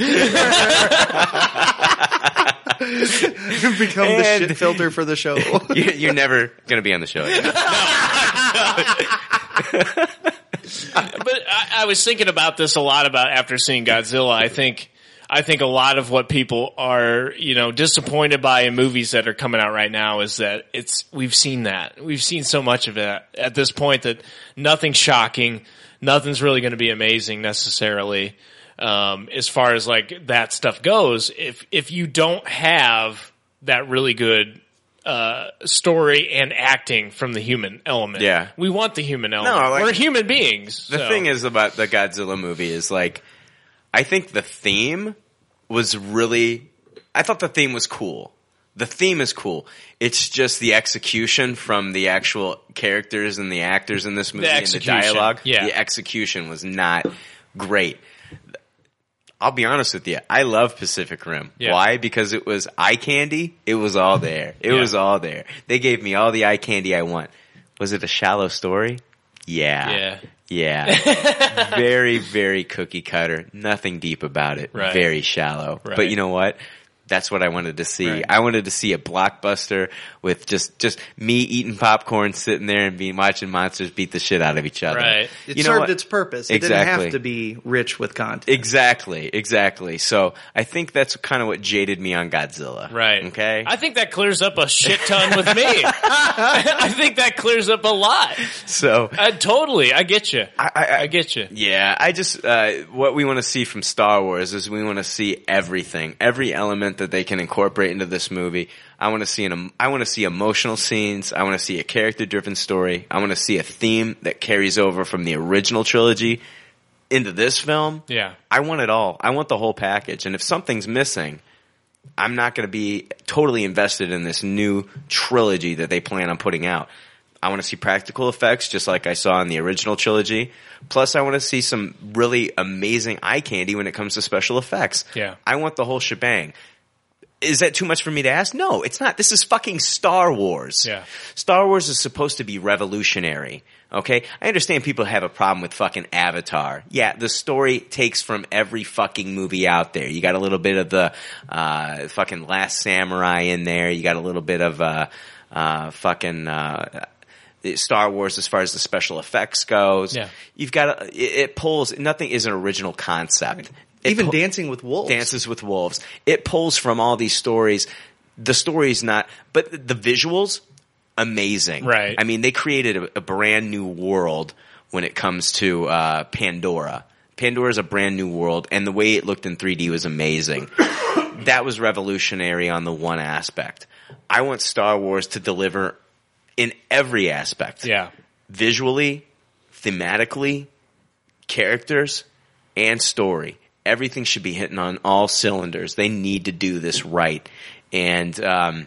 Become the shit filter for the show. you're, you're never going to be on the show again. But I, I was thinking about this a lot about after seeing Godzilla. I think I think a lot of what people are you know disappointed by in movies that are coming out right now is that it's we've seen that we've seen so much of it at this point that nothing's shocking, nothing's really going to be amazing necessarily. Um, as far as like that stuff goes, if if you don't have that really good uh, story and acting from the human element, Yeah. we want the human element. like- We're human beings. The so- thing is about the Godzilla movie is like, I think the theme was really, I thought the theme was cool. The theme is cool. It's just the execution from the actual characters and the actors in this movie and the execution, dialogue. yeah. The execution was not great. I'll be honest with you. I love Pacific Rim. Yeah. Why? Because it was eye candy. It was all there. It Yeah. was all there. They gave me all the eye candy I want. Was it a shallow story? Yeah. Yeah. Yeah. very, very cookie cutter. Nothing deep about it. Right. Very shallow. Right. But you know what? That's what I wanted to see. Right. I wanted to see a blockbuster with just, just me eating popcorn, sitting there and being watching monsters beat the shit out of each other. Right. It You served what? its purpose. It Exactly. didn't have to be rich with content. Exactly, exactly. So I think that's kind of what jaded me on Godzilla. Right. Okay. I think that clears up a shit ton with me. I think that clears up a lot. so Uh, totally. I get you. I, I, I get you. Yeah, I just uh, what we want to see from Star Wars is we want to see everything, every element content that they can incorporate into this movie. I want to see an I want to see emotional scenes. I want to see a character driven story. I want to see a theme that carries over from the original trilogy into this film. Yeah. I want it all. I want the whole package. And if something's missing, I'm not going to be totally invested in this new trilogy that they plan on putting out. I want to see practical effects just like I saw in the original trilogy. Plus, I want to see some really amazing eye candy when it comes to special effects. Yeah. I want the whole shebang. Is that too much for me to ask? No, it's not. This is fucking Star Wars. Yeah. Star Wars is supposed to be revolutionary. Okay? I understand people have a problem with fucking Avatar. Yeah, the story takes from every fucking movie out there. You got a little bit of the, uh, fucking Last Samurai in there. You got a little bit of, uh, uh, fucking, uh, Star Wars as far as the special effects goes. Yeah. You've got, it, it pulls, nothing is an original concept. Even pu- Dancing with Wolves. Dances with Wolves. It pulls from all these stories. The story's not, but the visuals, amazing. Right. I mean, they created a, a brand new world when it comes to uh, Pandora. Pandora is a brand new world, and the way it looked in 3D was amazing. that was revolutionary on the one aspect. I want Star Wars to deliver in every aspect Yeah. visually, thematically, characters, and story. Everything should be hitting on all cylinders. They need to do this right. And um,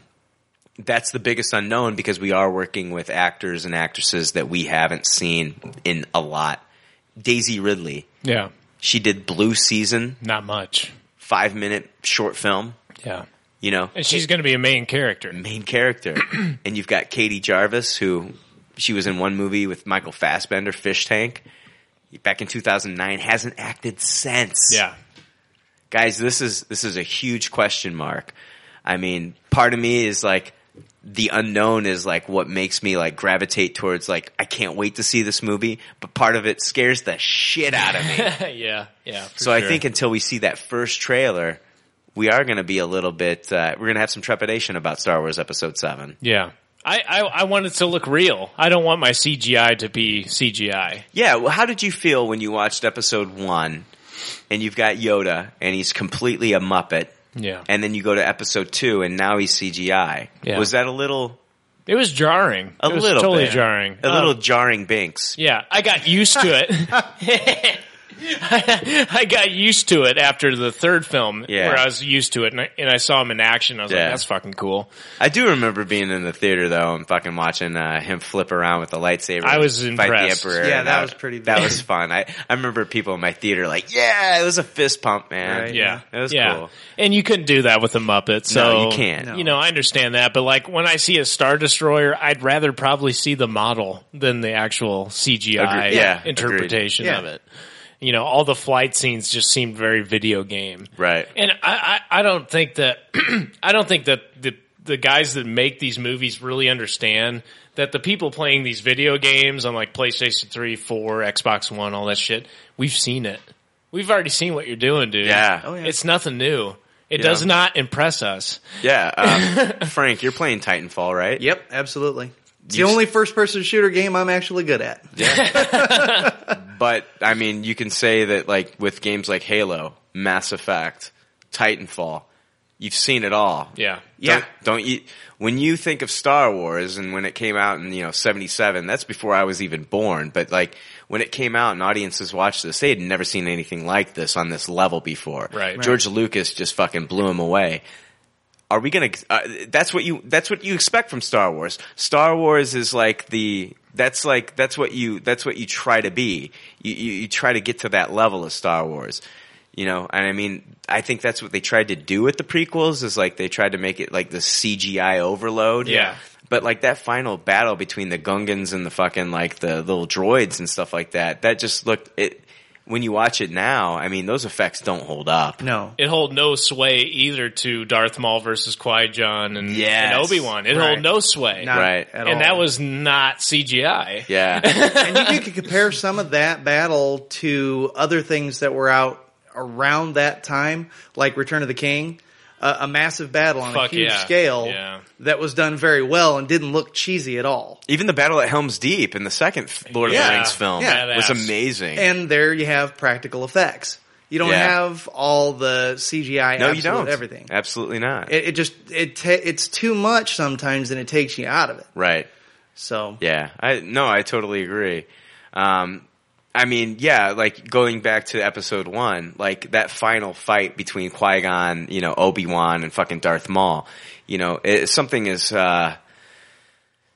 that's the biggest unknown because we are working with actors and actresses that we haven't seen in a lot. Daisy Ridley, Yeah. she did Blue Season, Not much. five minute short film. Yeah. You know, And she's going to be a main character. main character. and you've got Katie Jarvis, who she was in one movie with Michael Fassbender, Fish Tank, back in 2009. Hasn't acted since. Yeah. guys, this is this is a huge question mark. I mean, part of me is like the unknown is like what makes me like gravitate towards like I can't wait to see this movie, but part of it scares the shit out of me. yeah. Yeah. so I think until we see that first trailer, we are going to be a little bit. Uh, we're going to have some trepidation about Star Wars Episode Seven. Yeah. I, I, I want it to look real. I don't want my CGI to be CGI. Yeah. Well, how did you feel when you watched Episode One, and you've got Yoda, and he's completely a Muppet, Yeah. and then you go to Episode Two, and now he's CGI? Yeah. Was that a little? It was jarring. A it was little totally bit. jarring. A little Um, jarring Binks. yeah, I got used to it. I got used to it after the third film, Yeah. where I was used to it, and I, and I saw him in action. I was Yeah. like, "That's fucking cool." I do remember being in the theater though and fucking watching uh, him flip around with the lightsaber. I was and fight impressed. the Emperor. Yeah, and that was pretty That was fun. I I remember people in my theater like, yeah, it was a fist pump, man. Right. Yeah, it was yeah. cool. And you couldn't do that with the Muppet. So No, you can't. You know, I understand that, but like when I see a Star Destroyer, I'd rather probably see the model than the actual CGI Agree- yeah, interpretation agreed. of Yeah. it. You know, all the flight scenes just seemed very video game. Right. And I, I, I don't think that I don't think that the the guys that make these movies really understand that the people playing these video games on like PlayStation 3, 4, Xbox One, all that shit, we've seen it. We've already seen what you're doing, dude. Yeah. Oh, yeah. It's nothing new. It Yeah. does not impress us. Yeah, um, Frank, you're playing Titanfall, right? Yep, absolutely. It's the only first person shooter game I'm actually good at. Yeah. But I mean, you can say that like with games like Halo, Mass Effect, Titanfall, you've seen it all. Yeah. Yeah. Don't, don't you? When you think of Star Wars and when it came out in you know '77, that's before I was even born. But like when it came out and audiences watched this, they had never seen anything like this on this level before. Right. George Lucas just fucking blew him away. Are we gonna? Uh, that's what you. That's what you expect from Star Wars. Star Wars is like the. That's like that's what you. That's what you try to be. You you, you try to get to that level of Star Wars. You know, and I mean, I think that's what they tried to do with the prequels. Is like they tried to make it like the CGI overload. Yeah. But like that final battle between the Gungans and the fucking like the little droids and stuff like that, that just looked it. When you watch it now, I mean, those effects don't hold up. No. It hold no sway either to Darth Maul versus Qui Gon and, Yes. and Obi Wan. It Right. hold no sway. Not Right. At and all. that was not CGI. Yeah. and you could compare some of that battle to other things that were out around that time, like Return of the King, uh, a massive battle on Fuck a huge yeah. scale Yeah. that was done very well and didn't look cheesy at all. Even the battle at Helm's Deep in the second Lord of the Rings film Yeah. was amazing. And there you have practical effects. You don't Yeah. have all the CGI. No, you don't. Everything. Absolutely not. It, it just it ta- it's too much sometimes, and it takes you out of it. right. So Yeah, I no, I totally agree. Um, I mean, yeah, like going back to episode one, like that final fight between Qui Gon, you know, Obi Wan, and fucking Darth Maul. You know, it, something as uh,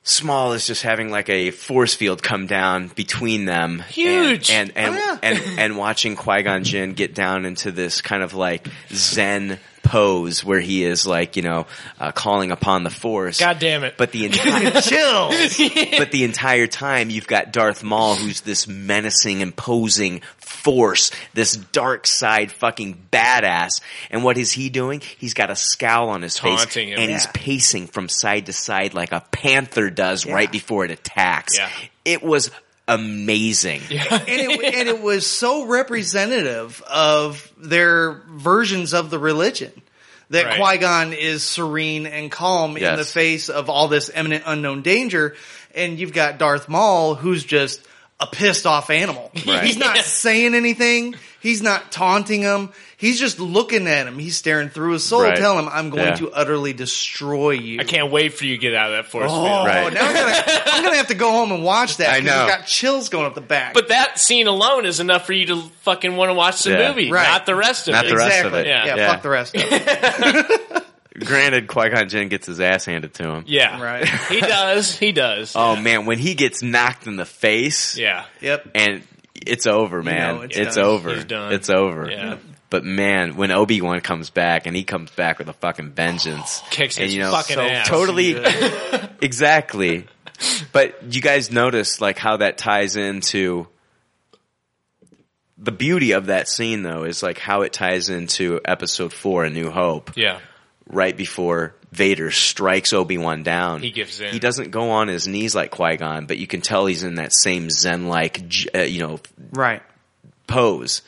small as just having like a force field come down between them, Huge. and and and, Oh, yeah. and, and watching Qui Gon Jinn get down into this kind of like Zen pose where he is like you know uh, calling upon the force. God damn it. But the entire chills. but the entire time you've got Darth Maul who's this menacing, imposing force, this dark side fucking badass. And what is he doing? He's got a scowl on his face Taunting him. and he's pacing from side to side like a panther does Yeah. right before it attacks. Yeah. It was amazing. and it and it was so representative of their versions of the religion that Right. Qui Gon is serene and calm in the face of all this imminent unknown danger, and you've got Darth Maul who's just a pissed off animal. Right. He's not saying anything. He's not taunting him. He's just looking at him. He's staring through his soul, Right. telling him, "I'm going Yeah. to utterly destroy you." I can't wait for you to get out of that force Oh, field. Right. now I'm gonna, I'm gonna have to go home and watch that. I 'cause know. I've got chills going up the back. But that scene alone is enough for you to fucking want to watch the Yeah. movie, Right. not the rest of Not it. the rest of it. Yeah, Yeah. Yeah. fuck the rest of it. Granted, Qui Gon Jinn gets his ass handed to him. Yeah, Right. he does. He does. Oh man, when he gets knocked in the face, yeah. Yep. and it's over, man. know it's it's done. over. He's done. It's over. Yeah. But man, when Obi Wan comes back and he comes back with a fucking vengeance, Kicks and his you know, fucking so ass. totally, exactly. But you guys notice like how that ties into the beauty of that scene, though, is like how it ties into Episode Four, A New Hope Yeah. right before Vader strikes Obi Wan down. He gives in. He doesn't go on his knees like Qui Gon, but you can tell he's in that same Zen like, uh, you know, Right. pose,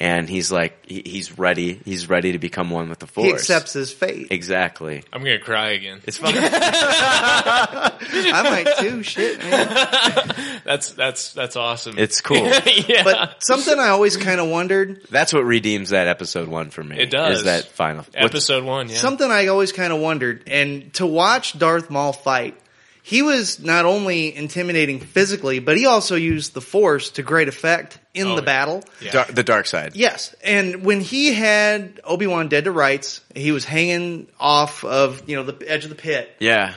and he's like, he, he's ready. He's ready to become one with the Force. He accepts his fate. exactly. I'm gonna cry again. It's fucking I might too. Shit, man. That's that's that's awesome. it's cool. yeah. But something I always kind of wondered. That's what redeems that episode one for me. It does. Is that final what's- Episode one. Yeah. Something I always kind of wondered, and to watch Darth Maul fight, he was not only intimidating physically, but he also used the Force to great effect in Oh, the yeah. battle. Yeah. Dar- the dark side? Yes, and when he had Obi Wan dead to rights, he was hanging off of you know the edge of the pit, Yeah.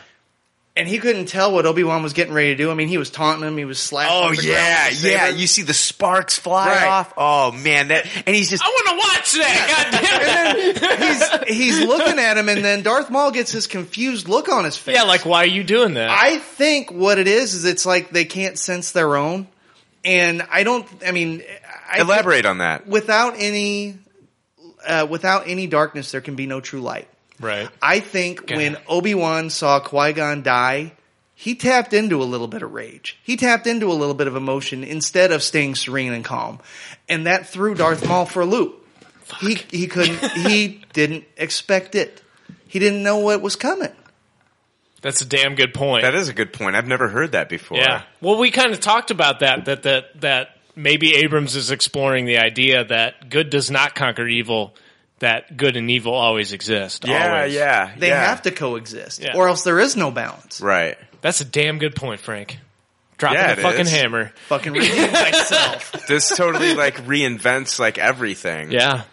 and he couldn't tell what Obi Wan was getting ready to do. I mean, he was taunting him, he was slashing. Oh the yeah, yeah. You see the sparks fly Right. off. Oh man, that and he's just I want to watch that. God damn it. he's he's looking at him, and then Darth Maul gets this confused look on his face. yeah, like why are you doing that? I think what it is is it's like they can't sense their own, and I don't. I mean, I elaborate on that. without any uh, without any darkness, there can be no true light. right. I think God. when Obi Wan saw Qui Gon die, he tapped into a little bit of rage. He tapped into a little bit of emotion instead of staying serene and calm, and that threw Darth Maul for a loop. He he couldn't. he didn't expect it. He didn't know what was coming. That's a damn good point. That is a good point. I've never heard that before. Yeah. Well, we kind of talked about that. That that that maybe Abrams is exploring the idea that good does not conquer evil. That good and evil always exist. Yeah, always. yeah. They yeah. have to coexist, Yeah. or else there is no balance. Right. That's a damn good point, Frank. Dropping Yeah, the it fucking is. hammer. Fucking myself. This totally like reinvents like everything. Yeah.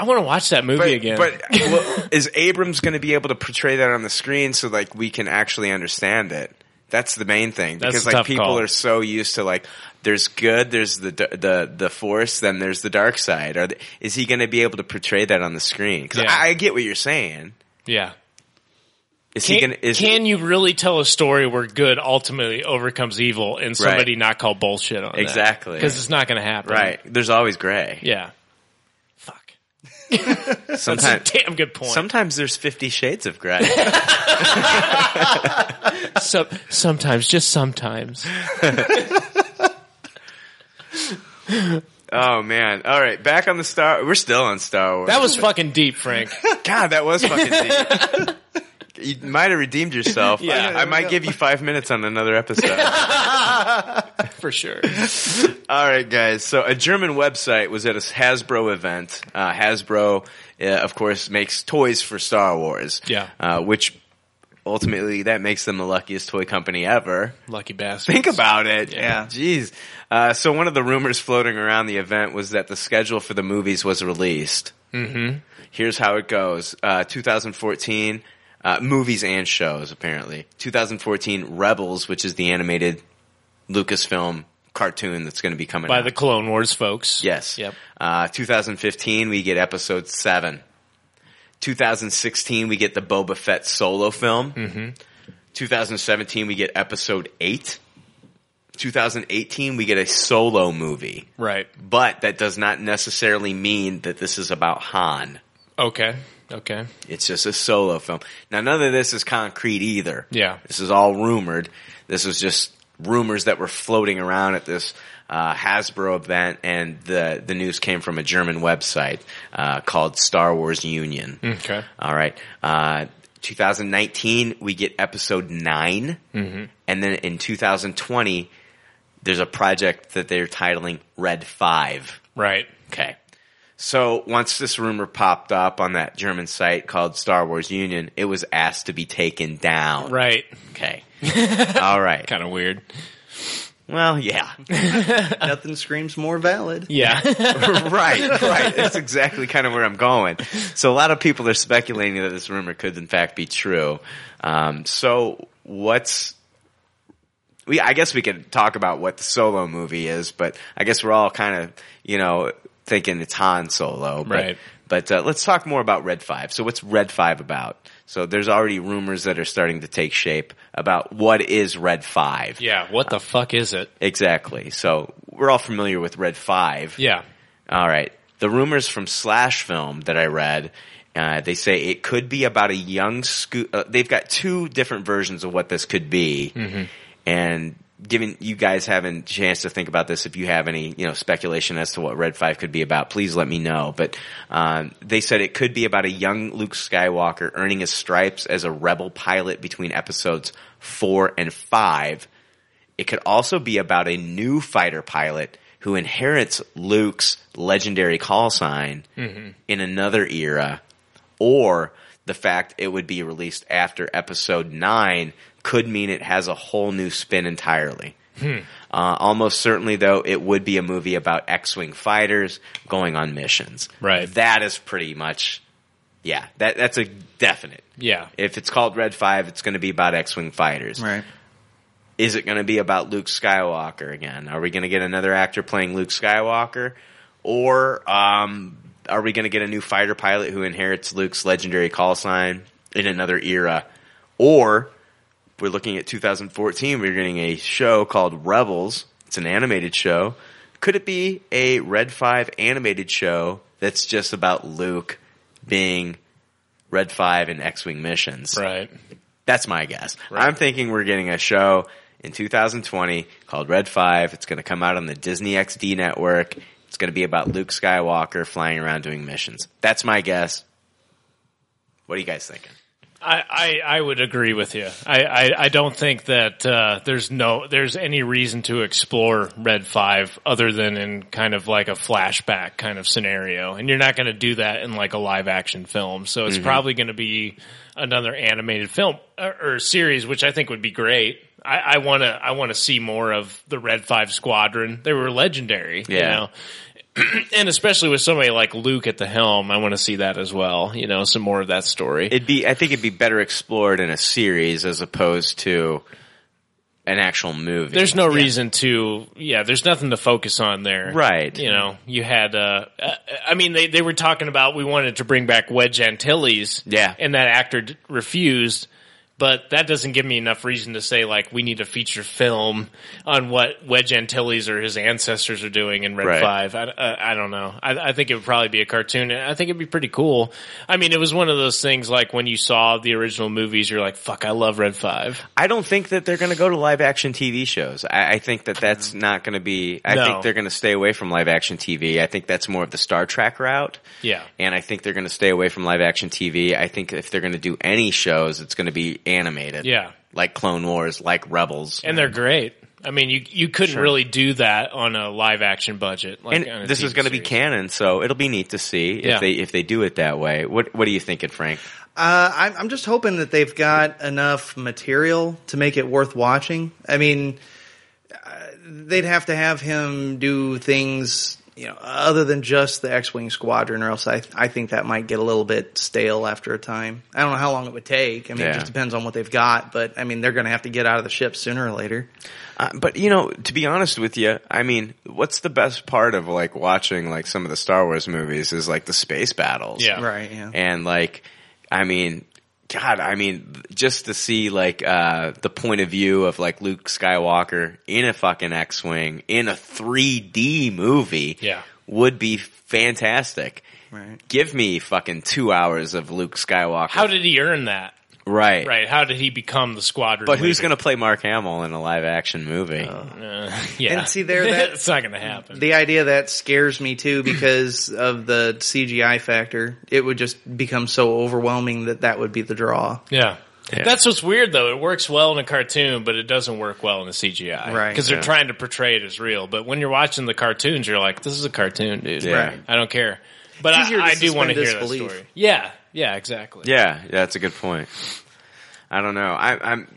I want to watch that movie But, again. but well, is Abrams going to be able to portray that on the screen so like we can actually understand it? That's the main thing That's because like people call. are so used to like there's good, there's the the the force, then there's the dark side. Are is he going to be able to portray that on the screen? Because Yeah. I, I get what you're saying. yeah. Is he Can, going? to Is can you really tell a story where good ultimately overcomes evil and somebody not call bullshit on Exactly. Because it's not going to happen. right? There's always gray. Yeah. Fuck. That's a Sometimes. damn good point. Sometimes there's Fifty Shades of Grey. Some, sometimes, just sometimes. oh man! All right, back on the Star. We're still on Star Wars. That was fucking deep, Frank. God, that was fucking deep. You might have redeemed yourself. Yeah. I, I might give you five minutes on another episode. For sure. All right, guys. So a German website was at a Hasbro event. Uh, Hasbro, uh, of course, makes toys for Star Wars. Yeah. Uh, which ultimately that makes them the luckiest toy company ever. Lucky bastard. Think about it. Yeah. Jeez. Uh, so one of the rumors floating around the event was that the schedule for the movies was released. Mm-hmm. Here's how it goes. Uh, 2014, uh, movies and shows, apparently. 2014, Rebels, which is the animated Lucasfilm cartoon that's going to be coming out. By out. the Clone Wars folks. Yes. Yep. Uh, 2015, we get episode 7. 2016, we get the Boba Fett solo film. Mm-hmm. 2017, we get episode 8. 2018, we get a solo movie. Right. But that does not necessarily mean that this is about Han. Okay. Okay. It's just a solo film. Now, none of this is concrete either. Yeah. This is all rumored. This was just rumors that were floating around at this uh, Hasbro event, and the the news came from a German website uh, called Star Wars Union. Okay. All right. Uh, 2019, we get episode 9 Mm-hmm. and then in 2020, there's a project that they're titling Red Five. Right. Okay. So once this rumor popped up on that German site called Star Wars Union, it was asked to be taken down. Right. Okay. All right. Kind of weird. Well, yeah. Nothing screams more valid. Yeah. right, right. That's exactly kind of where I'm going. So a lot of people are speculating that this rumor could in fact be true. Um, so what's we? I guess we could talk about what the solo movie is, but I guess we're all kind of you know thinking it's Han Solo, but, Right. But uh, let's talk more about Red Five. So what's Red Five about? So there's already rumors that are starting to take shape about what is Red Five. yeah. What the fuck is it? Exactly. So we're all familiar with Red Five. Yeah. All right. The rumors from Slash Film that I read, uh, they say it could be about a young sco- uh, They've got two different versions of what this could be, and given you guys having a chance to think about this, if you have any you know speculation as to what Red Five could be about, please let me know. But um, they said it could be about a young Luke Skywalker earning his stripes as a rebel pilot between episodes four and five. It could also be about a new fighter pilot who inherits Luke's legendary call sign in another era, or the fact it would be released after episode nine could mean it has a whole new spin entirely. Uh, almost certainly, though, it would be a movie about X-wing fighters going on missions. Right. That is pretty much, yeah. That that's a definite. Yeah. If it's called Red Five, it's going to be about X-wing fighters. Right. Is it going to be about Luke Skywalker again? Are we going to get another actor playing Luke Skywalker, or um, are we going to get a new fighter pilot who inherits Luke's legendary call sign in another era, or we're looking at 2014. We're getting a show called Rebels. It's an animated show. Could it be a Red Five animated show that's just about Luke being Red Five in X-wing missions? Right. That's my guess. I'm thinking we're getting a show in 2020 called Red 5. It's going to come out on the Disney XD network. It's going to be about Luke Skywalker flying around doing missions. That's my guess. What are you guys thinking? I, I, I would agree with you. I, I, I don't think that uh, there's no there's any reason to explore Red Five other than in kind of like a flashback kind of scenario, and you're not going to do that in like a live action film. So it's probably going to be another animated film or, or series, which I think would be great. I want to I want to see more of the Red Five Squadron. They were legendary, you Yeah. know. and especially with somebody like Luke at the helm, I want to see that as well. You know, some more of that story. It'd be, I think it'd be better explored in a series as opposed to an actual movie. There's no reason to, yeah, there's nothing to focus on there. Right. You know, you had, uh, uh, I mean, they, they were talking about we wanted to bring back Wedge Antilles. Yeah. And that actor d- refused. But that doesn't give me enough reason to say like we need a feature film on what Wedge Antilles or his ancestors are doing in Red Right. Five. I, I, I don't know. I, I think it would probably be a cartoon. I think it'd be pretty cool. I mean, it was one of those things like when you saw the original movies, you're like, "Fuck, I love Red 5. I don't think that they're going to go to live action TV shows. I, think that that's mm-hmm. not going to be. I No. think they're going to stay away from live action TV. I think that's more of the Star Trek route. Yeah. And I think they're going to stay away from live action TV. I think if they're going to do any shows, it's going to be animated. Yeah. Like Clone Wars, like Rebels. and they're great. I mean, you you couldn't Sure. really do that on a live action budget. Like and this is going to be canon, so it'll be neat to see if Yeah. they if they do it that way. What What are you thinking, Frank? Uh, I'm, I'm just hoping that they've got enough material to make it worth watching. I mean, uh, they'd have to have him do things, you know, other than just the X-wing squadron, or else I I think that might get a little bit stale after a time. I don't know how long it would take. I mean, Yeah. it just depends on what they've got. But I mean, they're going to have to get out of the ship sooner or later. Uh, but you know, to be honest with you, I mean, what's the best part of like watching like some of the Star Wars movies is like the space battles. Yeah. Right. Yeah. And like, I mean, God, I mean, just to see like uh the point of view of like Luke Skywalker in a fucking X-wing in a 3D movie, Yeah. would be fantastic. Right. Give me fucking two hours of Luke Skywalker. How did he earn that? Right? Right? How did he become the squadron? But who's going to play Mark Hamill in a live action movie? Uh, yeah. And see there, that- it's not going to happen. The idea that scares me too because of the CGI factor. It would just become so overwhelming that that would be the draw. yeah. Yeah. That's what's weird though. It works well in a cartoon, but it doesn't work well in a CGI. Right. Because they're Yeah. trying to portray it as real. But when you're watching the cartoons, you're like, this is a cartoon, dude. Yeah. Right. I don't care. But It's easier to I, I do want to suspend hear that story. Yeah. Yeah, exactly. Yeah, yeah, that's a good point. I don't know. I, I'm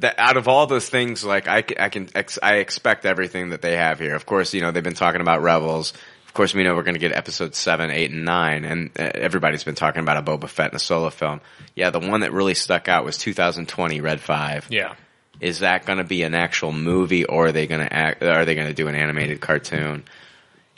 that out of all those things, like I can, ex, I expect everything that they have here. Of course, you know they've been talking about Rebels. Of course, we know we're going to get episode seven, eight, and nine, and uh, everybody's been talking about a Boba Fett and a solo film. Yeah, the one that really stuck out was 2020 Red Five. Yeah. Is that going to be an actual movie, or are they going to act? Are they going to do an animated cartoon?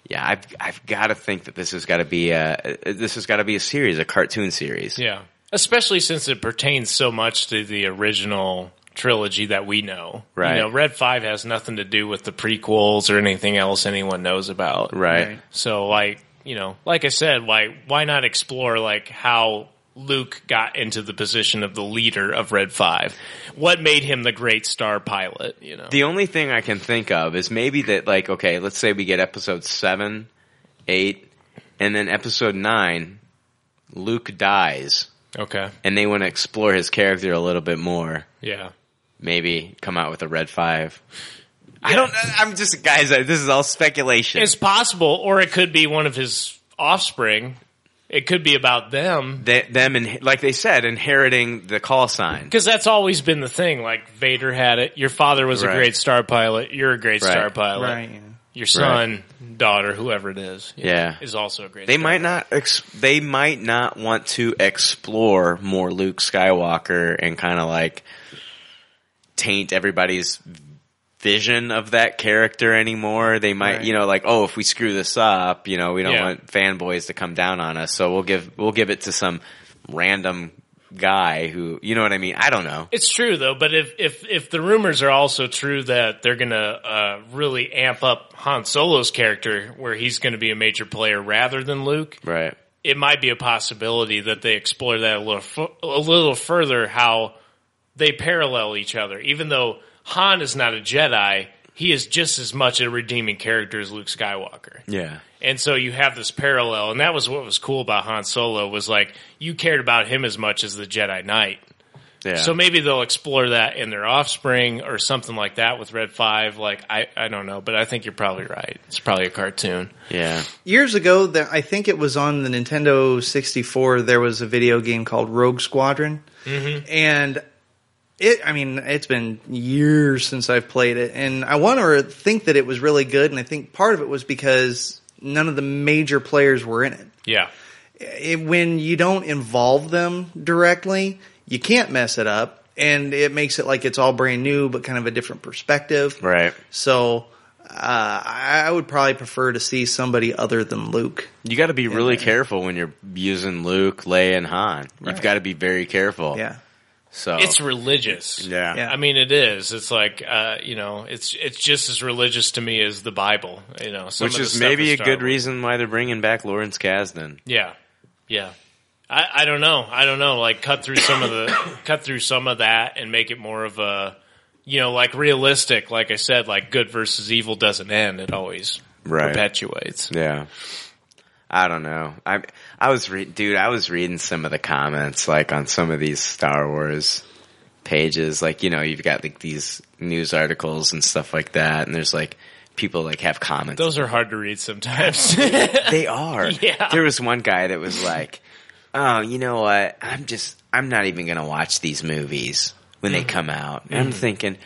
Yeah, I've I've got to think that this has got to be a this has got to be a series, a cartoon series. Yeah. Especially since it pertains so much to the original trilogy that we know. Right. You know, Red 5 has nothing to do with the prequels or anything else anyone knows about. Right. Right. So like, you know, like I said, like why not explore like how Luke got into the position of the leader of Red 5? What made him the great star pilot, you know? The only thing I can think of is maybe that, like, okay, let's say we get episode seven, eight, and then episode nine, Luke dies, okay. and they want to explore his character a little bit more. Yeah. Maybe come out with a red five. I don't. I'm just guys. This is all speculation. It's possible or it could be one of his offspring. It could be about them. They, them and like they said, inheriting the call sign. Because that's always been the thing. Like Vader had it. Your father was Right. a great star pilot. You're a great Right. star pilot. Right. yeah. Your son, daughter, whoever it is, you know, Yeah. is also a great. They star might not. Ex- they might not want to explore more Luke Skywalker and kind of like taint everybody's vision of that character anymore. They might, Right. you know, like oh, if we screw this up, you know, we don't Yeah. want fanboys to come down on us, so we'll give we'll give it to some random guy who, you know what I mean? I don't know. It's true though, but if if if the rumors are also true that they're gonna uh, really amp up Han Solo's character, where he's going to be a major player rather than Luke, Right. it might be a possibility that they explore that a little fu- a little further. How they parallel each other, even though Han is not a Jedi, he is just as much a redeeming character as Luke Skywalker. Yeah. And so you have this parallel, and that was what was cool about Han Solo was like you cared about him as much as the Jedi Knight. Yeah. So maybe they'll explore that in their offspring or something like that with Red Five. Like I, I don't know, but I think you're probably right. It's probably a cartoon. yeah. Years ago, there, I think it was on the Nintendo 64. There was a video game called Rogue Squadron, mm-hmm. and it. I mean, it's been years since I've played it, and I want to think that it was really good. And I think part of it was because none of the major players were in it. Yeah, it, when you don't involve them directly, you can't mess it up, and it makes it like it's all brand new, but kind of a different perspective. Right. So, uh, I I would probably prefer to see somebody other than Luke. You got to be really careful when you're using Luke, Leia, and Han. You've got to be very careful. Yeah. So It's religious. Yeah. Yeah. I mean, it is. It's like uh, you know, it's it's just as religious to me as the Bible. You know, some which of is maybe in a good Wars. reason why they're bringing back Lawrence Kasdan. Yeah, yeah. I, I don't know. I don't know. Like cut through some of the cut through some of that and make it more of a you know like realistic. Like I said, like good versus evil doesn't end. It always Right. perpetuates. Yeah. I don't know. I I was re- dude. I was reading some of the comments like on some of these Star Wars pages. Like you know, you've got like these news articles and stuff like that, and there's like people like have comments. Those are hard to read sometimes. they are. Yeah. There was one guy that was like, "Oh, you know what? I'm just I'm not even gonna watch these movies when Mm-hmm. they come out." And I'm thinking,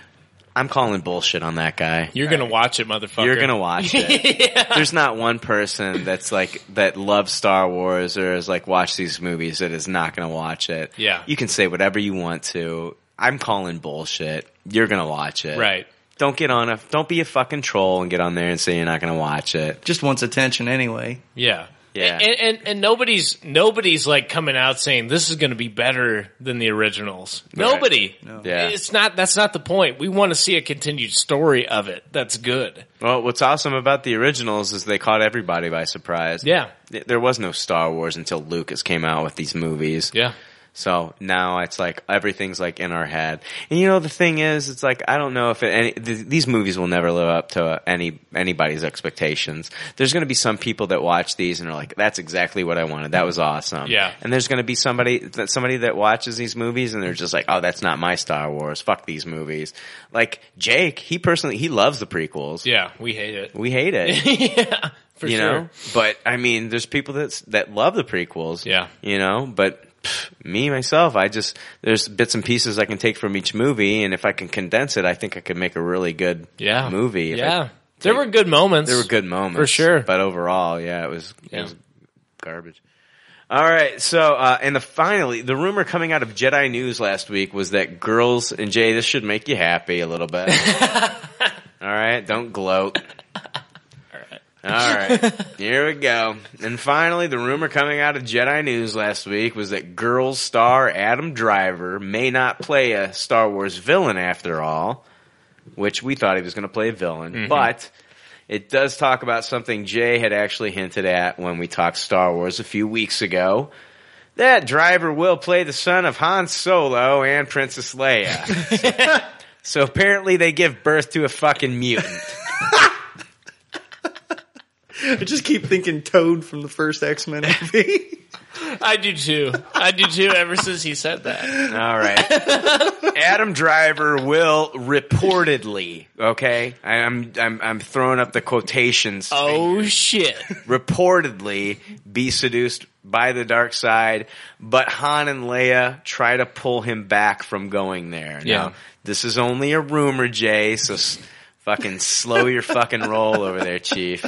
I'm calling bullshit on that guy. You're gonna watch it, motherfucker. You're gonna watch it. There's not one person that's like that loves Star Wars or is like watch these movies that is not gonna watch it. Yeah. You can say whatever you want to. I'm calling bullshit. You're gonna watch it. Right. Don't get on a don't be a fucking troll and get on there and say you're not gonna watch it. Just wants attention anyway. Yeah. Yeah. And, and and nobody's nobody's like coming out saying this is going to be better than the originals. Nobody. Yeah. It's not. That's not the point. We want to see a continued story of it. That's good. Well, what's awesome about the originals is they caught everybody by surprise. Yeah. There was no Star Wars until Lucas came out with these movies. Yeah. So now it's like everything's like in our head. And you know the thing is, it's like I don't know if it, any th- these movies will never live up to any anybody's expectations. There's going to be some people that watch these and are like, "That's exactly what I wanted. That was awesome." Yeah. And there's going to be somebody that somebody that watches these movies and they're just like, "Oh, that's not my Star Wars. Fuck these movies." Like Jake, he personally he loves the prequels. Yeah. We hate it. We hate it. yeah. For you sure. know, but I mean, there's people that that love the prequels. Yeah. you know, but pff, me myself, I just there's bits and pieces I can take from each movie, and if I can condense it, I think I could make a really good Yeah. movie. Yeah. There were good moments. there were good moments For sure. but overall, yeah, it was it was garbage. All right, so uh, and the finally the rumor coming out of Jedi News last week was that girls and Jay, this should make you happy a little bit. All right, don't gloat. All right, here we go. And finally, the rumor coming out of Jedi News last week was that Girls star Adam Driver may not play a Star Wars villain after all, which we thought he was going to play a villain, mm-hmm. but it does talk about something Jay had actually hinted at when we talked Star Wars a few weeks ago. That Driver will play the son of Han Solo and Princess Leia. so apparently they give birth to a fucking mutant. I just keep thinking Toad from the first X Men movie. I do too. I do too. Ever since he said that. All right. Adam Driver will reportedly, okay? I- I'm I'm I'm throwing up the quotations. Oh shit. reportedly be seduced by the dark side, but Han and Leia try to pull him back from going there. Yeah. Now, this is only a rumor, Jay, so s- fucking slow your fucking roll over there, Chief.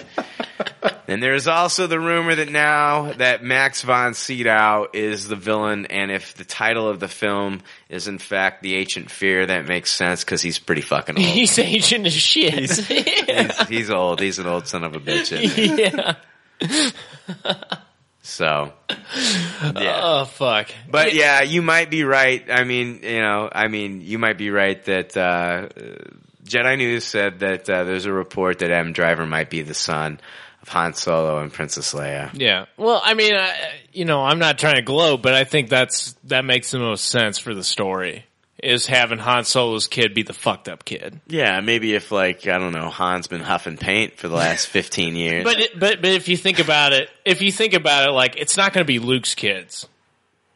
And there's also the rumor that now that Max von Sydow is the villain, and if the title of the film is in fact The Ancient Fear, that makes sense because he's pretty fucking old. He's ancient as shit. he's, he's old. He's an old son of a bitch. yeah. So, yeah. Oh fuck. But yeah, you might be right. I mean, you know, I mean, you might be right that uh, Jedi News said that uh, there's a report that M Driver might be the son of Han Solo and Princess Leia. Yeah. Well, I mean, I, you know, I'm not trying to gloat, but I think that's that makes the most sense for the story. Is having Han Solo's kid be the fucked up kid. Yeah, maybe if like I don't know, Han's been huffing paint for the last 15 years. But it, but but if you think about it, if you think about it, like it's not going to be Luke's kids.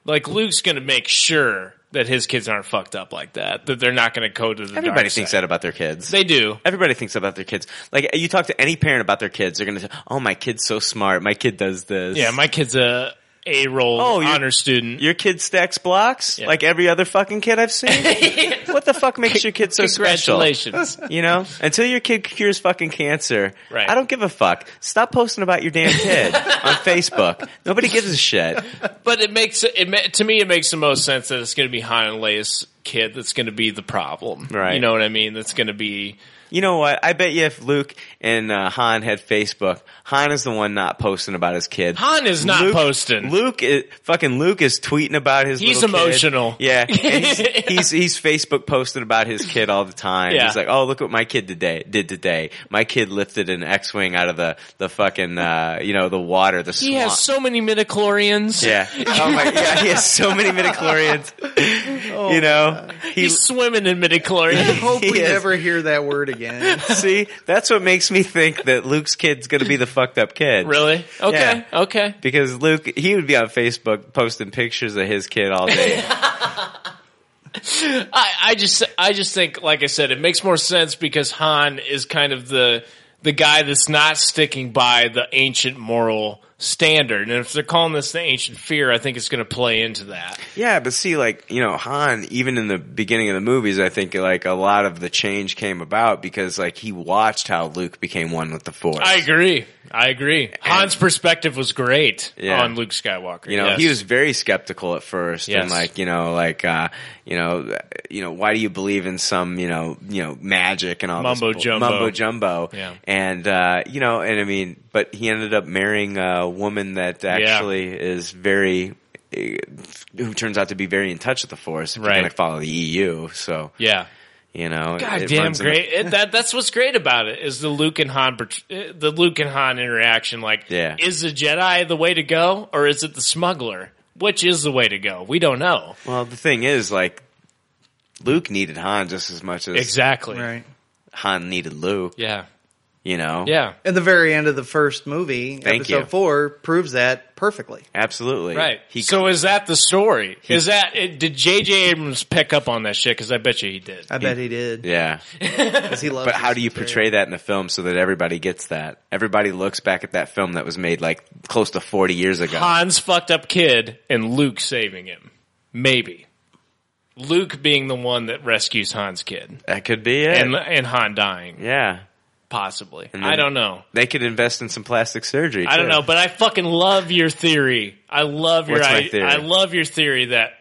Like Luke's going to make sure that his kids aren't fucked up like that. That they're not going to go to the. Everybody thinks that about their kids. They do. Everybody thinks about their kids. Like you talk to any parent about their kids, they're gonna say, "Oh, my kid's so smart. My kid does this." Yeah, my kid's a A roll Oh, honor student. Your kid stacks blocks Yeah. like every other fucking kid I've seen. what the fuck makes your kid so special? Congratulations. You know, until your kid cures fucking cancer, Right. I don't give a fuck. Stop posting about your damn kid on Facebook. Nobody gives a shit. But it makes it ma- to me. It makes the most sense that it's going to be Han and Leia's kid that's going to be the problem, Right. You know what I mean? That's going to be You know what? I bet you if Luke and uh, Han had Facebook, Han is the one not posting about his kid. Han is not Luke, posting. Luke is fucking Luke is tweeting about his. He's little kid. emotional. Yeah, he's, he's he's Facebook posting about his kid all the time. Yeah. He's like, oh look what my kid today did today. My kid lifted an X-wing out of the the fucking uh, you know the water. The He swamp. has so many midichlorians. yeah. Oh my god, he has so many midichlorians. you know, he, He's swimming in midichlorians. I hope we is. never hear that word again. See that's what makes me think that Luke's kid's going to be the fucked up kid. really? Okay. Okay. Because Luke, he would be on Facebook posting pictures of his kid all day. I, I just I just think, like I said, it makes more sense because Han is kind of the the guy that's not sticking by the ancient moral standard. And if they're calling this the ancient fear, I think it's going to play into that. yeah, but see, like, you know, Han, even in the beginning of the movies, I think, like, a lot of the change came about because, like, he watched how Luke became one with the Force. I agree. I agree. Han's perspective was great Yeah. on Luke Skywalker. You know, Yes. he was very skeptical at first, Yes. and like, you know, like, uh, you know, you know, why do you believe in some, you know, you know, magic and all Mumbo this jumbo. mumbo jumbo? Yeah. And uh, you know, and I mean, but he ended up marrying a woman that actually is very, who turns out to be very in touch with the Force. If Right. You're going to follow the EU, so yeah. you know, God it damn runs in the- great! It, that that's what's great about it is the Luke and Han, uh, the Luke and Han interaction. Like, Yeah. is the Jedi the way to go, or is it the smuggler? Which is the way to go? We don't know well, the thing is, like, Luke needed Han just as much as exactly. right. Han needed Luke. Yeah, You know, yeah, And the very end of the first movie, Thank episode you. four, proves that perfectly. absolutely, right. He so is that the story? is that it, did J.J. Abrams pick up on that shit? Because I bet you he did. I bet he did. yeah. 'cause he loves But how do you material. portray that in a film so that everybody gets that? Everybody looks back at that film that was made like close to 40 years ago. Han's fucked up kid and Luke saving him. Maybe. Luke being the one that rescues Han's kid. That could be it. And and Han dying. yeah. Possibly. I don't know. They could invest in some plastic surgery. I don't too. know, but I fucking love your theory. I love your What's my I, theory? I love your theory that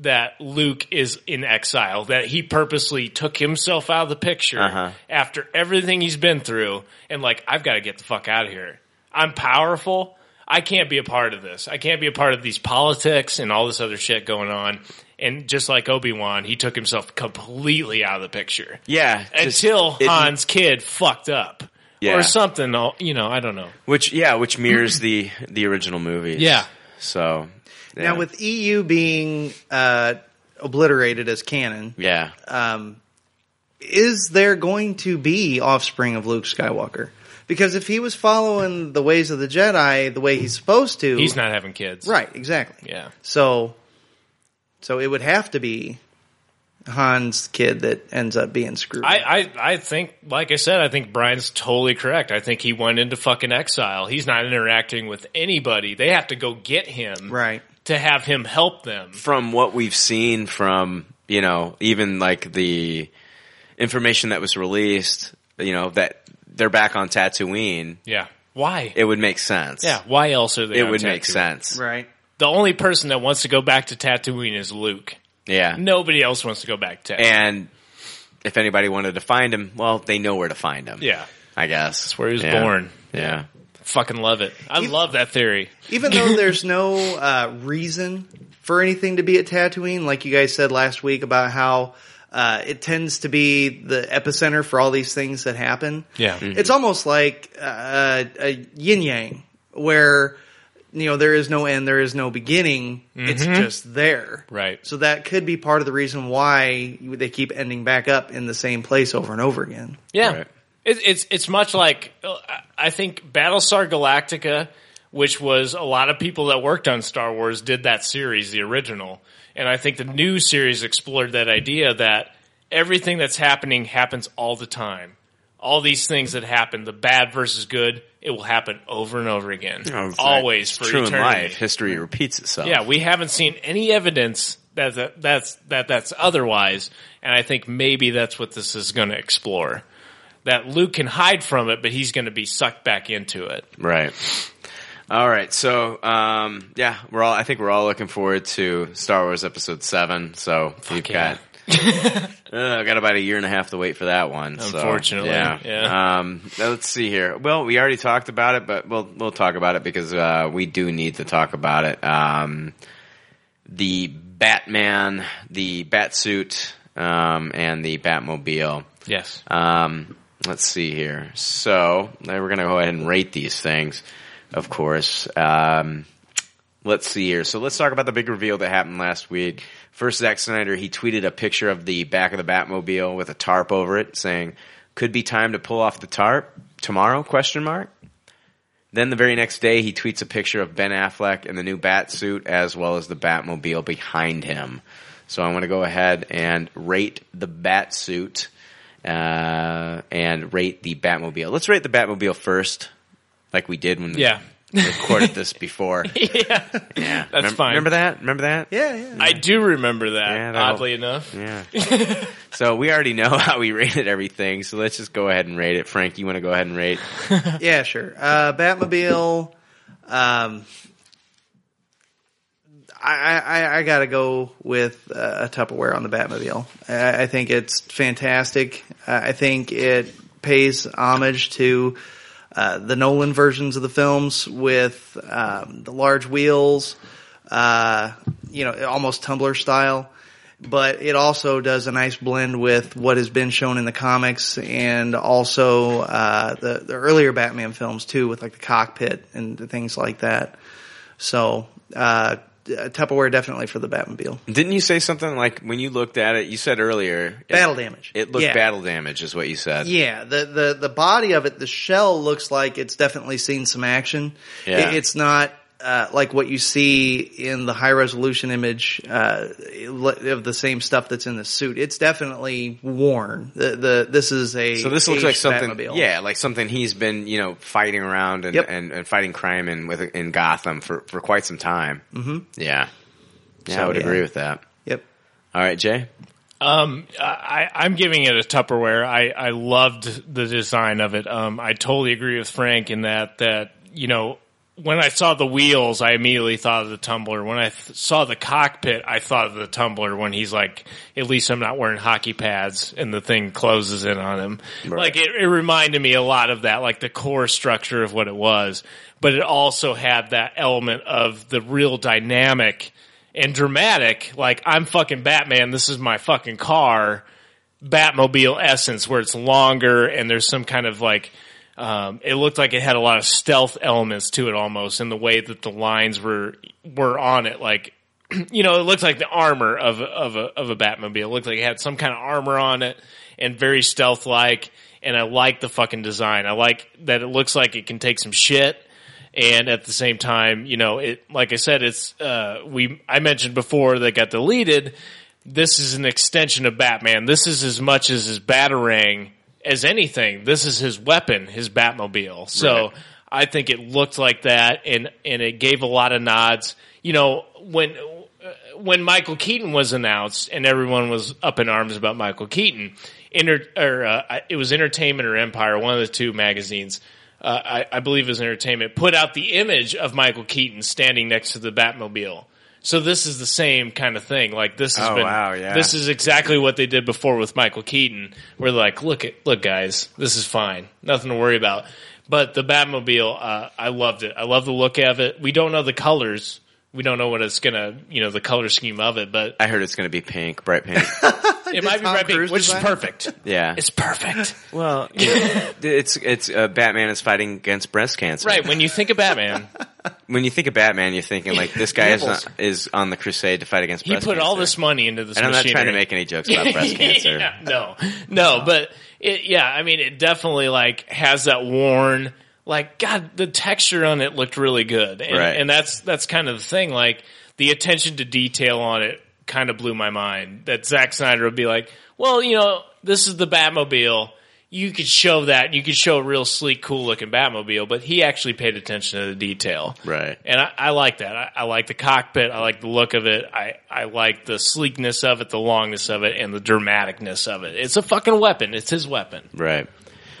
that Luke is in exile, that he purposely took himself out of the picture Uh-huh. after everything he's been through and like I've got to get the fuck out of here. I'm powerful. I can't be a part of this. I can't be a part of these politics and all this other shit going on. And just like Obi-Wan, he took himself completely out of the picture Yeah. until it- Han's kid fucked up. Yeah. Or something, you know, I don't know. Which, yeah, which mirrors the, the original movies. Yeah. So. yeah. Now, with EU being uh, obliterated as canon, Yeah. um, is there going to be offspring of Luke Skywalker? Because if he was following the ways of the Jedi the way he's supposed to, He's not having kids. right. Exactly. Yeah. So, so it would have to be Han's kid that ends up being screwed. I, I, I think, like I said, I think Bryan's totally correct. I think he went into fucking exile. He's not interacting with anybody. They have to go get him right. to have him help them. from what we've seen from you know even like the information that was released you know that they're back on Tatooine Yeah. Why? it would make sense yeah. Why else are they? it on would make sense Right. The only person that wants to go back to Tatooine is Luke. yeah Nobody else wants to go back to. and if anybody wanted to find him well they know where to find him yeah. I guess That's where he was Yeah. born. yeah Fucking love it. I Even- love that theory. Even though there's no uh, reason for anything to be at Tatooine, like you guys said last week about how uh, it tends to be the epicenter for all these things that happen. Yeah. It's almost like uh, a yin yang, where you know there is no end, there is no beginning. It's just there. Right. So that could be part of the reason why they keep ending back up in the same place over and over again. Yeah, Right. it, it's it's much like uh, I think Battlestar Galactica, which was a lot of people that worked on Star Wars did that series, the original, and I think the new series explored that idea that everything that's happening happens all the time. All these things that happen, the bad versus good, it will happen over and over again, know, always for it's true eternity. in life history repeats itself Yeah, we haven't seen any evidence that, that that's that that's otherwise, and I think maybe that's what this is going to explore. That Luke can hide from it, but he's going to be sucked back into it. Right. All right. So, um, yeah, we're all, I think we're all looking forward to Star Wars episode seven. So we've yeah. got Uh, I got about a year and a half to wait for that one. so, Unfortunately, yeah. yeah. Um, let's see here. Well, we already talked about it, but we'll we'll talk about it because uh, we do need to talk about it. Um, the Batman, the Batsuit, um, and the Batmobile. Yes. Um, let's see here. So we're going to go ahead and rate these things, of course. Um, let's see here. So let's talk about the big reveal that happened last week. First, Zack Snyder, he tweeted a picture of the back of the Batmobile with a tarp over it saying, could be time to pull off the tarp tomorrow, question mark. Then the very next day, he tweets a picture of Ben Affleck in the new bat suit as well as the Batmobile behind him. So I'm going to go ahead and rate the bat suit uh, and rate the Batmobile. Let's rate the Batmobile first, like we did when Yeah. We recorded this before. yeah. Yeah, That's Remem- fine. Remember that? Remember that? Yeah, yeah. I do remember that, Yeah, oddly enough. Yeah. so we already know how we rated everything. So let's just go ahead and rate it. Frank, you want to go ahead and rate? yeah, sure. Uh, Batmobile. Um, I, I, I got to go with uh, a Tupperware on the Batmobile. I, I think it's fantastic. Uh, I think it pays homage to uh, the Nolan versions of the films with um, the large wheels, uh, you know, almost Tumbler style. But it also does a nice blend with what has been shown in the comics and also uh, the the earlier Batman films too, with like the cockpit and things like that. So uh, Uh, Tupperware definitely for the Batmobile. Didn't you say something like when you looked at it? You said earlier it- Battle damage. It looked Yeah. battle damage, is what you said. Yeah, the, the the body of it, the shell looks like it's definitely seen some action. Yeah. It- it's not uh, like what you see in the high resolution image uh, of the same stuff that's in the suit. It's definitely worn. The, the this is a So this looks like something, Batmobile. yeah, like something he's been, you know, fighting around and, Yep. and, and fighting crime in with in Gotham for, for quite some time. hmm Yeah, yeah, So, I would yeah. agree with that. Yep. All right, Jay. Um, I, I'm giving it a Tupperware. I, I loved the design of it. Um, I totally agree with Frank in that, that, you know, when I saw the wheels, I immediately thought of the tumbler. When I th- saw the cockpit, I thought of the tumbler when he's like, at least I'm not wearing hockey pads and the thing closes in on him. Like it, it reminded me a lot of that, like the core structure of what it was, but it also had that element of the real dynamic and dramatic, like I'm fucking Batman, this is my fucking car, Batmobile essence where it's longer and there's some kind of like, um, it looked like it had a lot of stealth elements to it almost in the way that the lines were, were on it. Like, you know, it looked like the armor of, of a, of a Batmobile. It looked like it had some kind of armor on it and very stealth like. And I like the fucking design. I like that it looks like it can take some shit and at the same time, you know, it like I said, it's uh, we I mentioned before that got deleted. This is an extension of Batman. This is as much as his batarang as anything. This is his weapon, his Batmobile. So Right. I think it looked like that, and and it gave a lot of nods. You know, when when Michael Keaton was announced, and everyone was up in arms about Michael Keaton. Inter, or uh, it was Entertainment or Empire, one of the two magazines. Uh, I, I believe it was Entertainment put out the image of Michael Keaton standing next to the Batmobile. So this is the same kind of thing. Like this has Oh, been. wow, yeah. This is exactly what they did before with Michael Keaton. Where they're like, look at look, guys, this is fine, nothing to worry about. But the Batmobile, uh, I loved it. I love the look of it. We don't know the colors. We don't know what it's gonna, you know, the color scheme of it, but I heard it's going to be pink, bright pink. it might be Tom red Cruise which is perfect. yeah. It's perfect. well, it's it's uh, Batman is fighting against breast cancer. Right. When you think of Batman, When you think of Batman, you're thinking like this guy is Nipples. not, is on the crusade to fight against breast cancer. he breast put cancer. all this money into this And I'm not trying to make any jokes about breast cancer. Yeah, no, no, but it, yeah, I mean, it definitely like has that worn, like, God, the texture on it looked really good, and, Right. and that's that's kind of the thing. Like the attention to detail on it kind of blew my mind. That Zack Snyder would be like, well, you know, this is the Batmobile. You could show that. You could show a real sleek, cool looking Batmobile, but he actually paid attention to the detail. Right. And I, I like that. I, I like the cockpit. I like the look of it. I, I like the sleekness of it, the longness of it, and the dramaticness of it. It's a fucking weapon. It's his weapon. Right.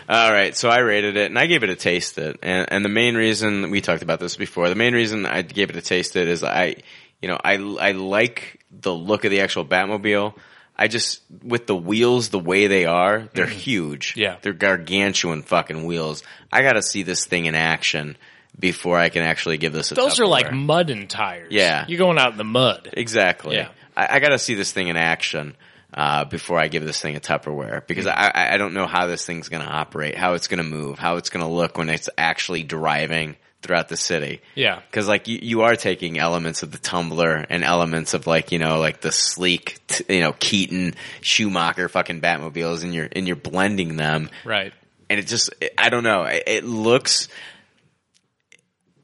All right. So I rated it and I gave it a taste it. And, and the main reason we talked about this before, the main reason I gave it a taste it is I, you know, I, I like the look of the actual Batmobile. I just with the wheels the way they are, they're huge. Mm-hmm. Yeah. they're gargantuan fucking wheels. I got to see this thing in action before I can actually give this a. Those are like mud and tires. Yeah. You're going out in the mud. Exactly. Yeah. I, I got to see this thing in action uh, before I give this thing a Tupperware because I, I I don't know how this thing's going to operate, how it's going to move, how it's going to look when it's actually driving throughout the city. Yeah. Because like you, you are taking elements of the Tumbler and elements of like you know like the sleek t- you know Keaton Schumacher fucking Batmobiles and you're and you're blending them Right. and it just it- I don't know it, it looks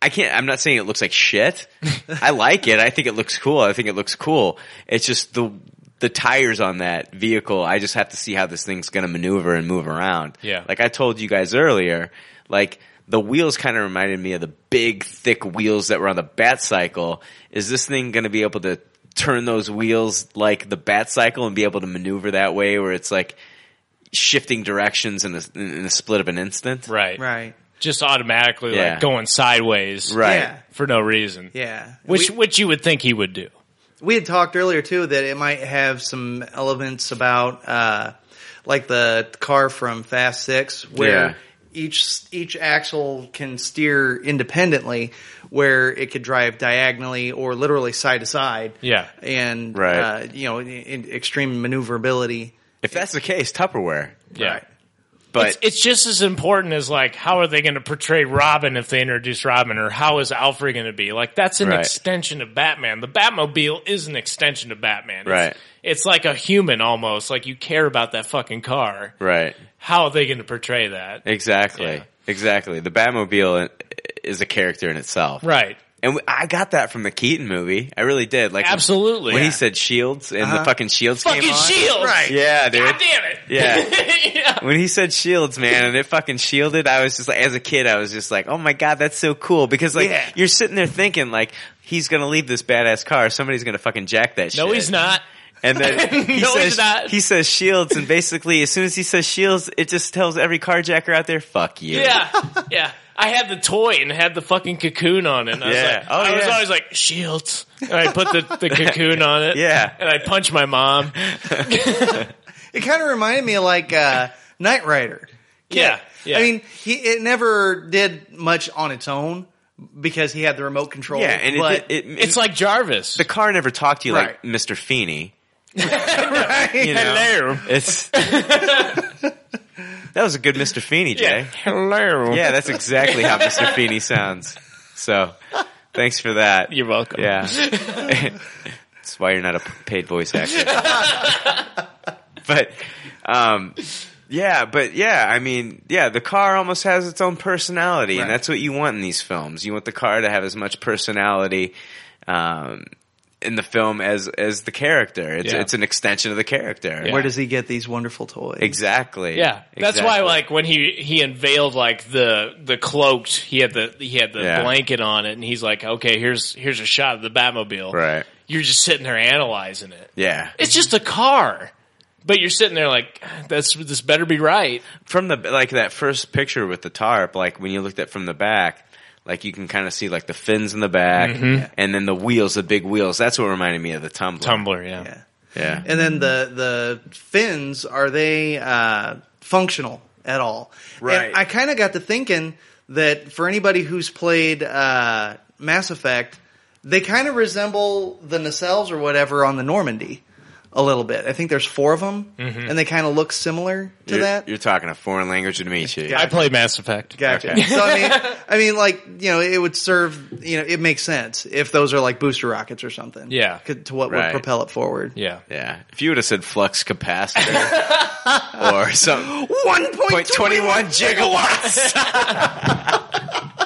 I can't I'm not saying it looks like shit I like it I think it looks cool I think it looks cool it's just the the tires on that vehicle I just have to see how this thing's going to maneuver and move around Yeah. like I told you guys earlier like the wheels kind of reminded me of the big thick wheels that were on the bat cycle is this thing going to be able to turn those wheels like the bat cycle and be able to maneuver that way where it's like shifting directions in a, in a split of an instant. Right. Right. Just automatically Yeah. like going sideways. Right. Yeah. For no reason. Yeah. Which We- which you would think he would do. We had talked earlier too that it might have some elements about uh, like the car from Fast Six, where Yeah. Each each axle can steer independently, where it could drive diagonally or literally side to side. Yeah. and Right. uh, you know, in, in extreme maneuverability. If that's the case, Tupperware. Yeah. Right. But it's, it's just as important as like how are they going to portray Robin if they introduce Robin, or how is Alfred going to be? Like that's an Right. extension of Batman. The Batmobile is an extension of Batman. It's, Right. It's like a human almost. Like you care about that fucking car. right, How are they going to portray that? exactly, Yeah. exactly. The Batmobile is a character in itself, Right. And I got that from the Keaton movie. I really did. Like Absolutely. when Yeah. he said shields and the uh-huh. fucking shields Fucking came on. shield. Right. Yeah, dude. God damn it. Yeah. yeah. when he said shields, man, and it fucking shielded, I was just like, as a kid, I was just like, oh my god, that's so cool. Because like, Yeah. you're sitting there thinking like, he's gonna leave this badass car, somebody's gonna fucking jack that shit. No, he's not. And then he No, says he says shields, and basically, as soon as he says shields, it just tells every carjacker out there, "Fuck you." Yeah, yeah. I had the toy and had the fucking cocoon on it. And I was Yeah. like, Oh, I was yeah. always like shields. And I put the, the cocoon on it. Yeah. and I punch my mom. It kind of reminded me of like uh, Knight Rider. Yeah, yeah. I mean, he it never did much on its own because he had the remote control. yeah, and but, it, it, it, it's like Jarvis. the car never talked to you like Mister Feeny. right? You know, Hello. it's that was a good Mister Feeny, Jay. Hello. Yeah, that's exactly how Mister Feeny sounds. So, thanks for that. You're welcome. Yeah. That's why you're not a paid voice actor. but, um, yeah, but yeah, I mean, yeah, the car almost has its own personality, and that's what you want in these films. You want the car to have as much personality, um, in the film as as the character. It's Yeah. it's an extension of the character. Yeah. Where does he get these wonderful toys? Exactly. Yeah, that's why like when he he unveiled like the the cloaked, he had the he had the Yeah. blanket on it, and he's like, okay, here's here's a shot of the Batmobile. Right. You're just sitting there analyzing it. Yeah. It's just a car, but you're sitting there like, that's this better be right. from the like that first picture with the tarp, like when you looked at from the back, like you can kind of see like the fins in the back, and then the wheels, the big wheels. That's what reminded me of the tumbler. Tumbler, yeah. Yeah. Yeah. And then the the fins are they uh, functional at all? Right. And I kind of got to thinking that for anybody who's played uh, Mass Effect, they kind of resemble the nacelles or whatever on the Normandy a little bit. I think there's four of them, mm-hmm. and they kind of look similar to you're, that. you're talking a foreign language to me, Chief. I play Mass Effect. Gotcha. Okay. So I mean, I mean, like you know, it would serve. You know, it makes sense if those are like booster rockets or something. Yeah. to what Right. would propel it forward. Yeah. Yeah. If you would have said flux capacitor or some One point twenty one gigawatts.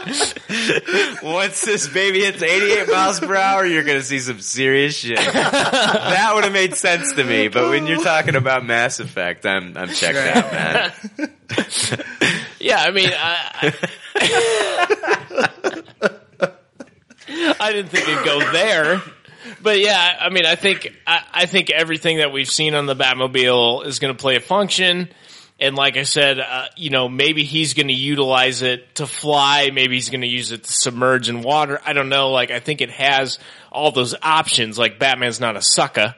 Once this baby hits 88 miles per hour, you're going to see some serious shit. that would have made sense to me, but when you're talking about Mass Effect, I'm I'm checked out, man. Yeah, I mean, I, I didn't think it'd go there, but yeah, I mean, I think I, I think everything that we've seen on the Batmobile is going to play a function. And like I said, uh, you know, maybe he's going to utilize it to fly. Maybe he's going to use it to submerge in water. I don't know. Like, I think it has all those options. Like, Batman's not a sucker.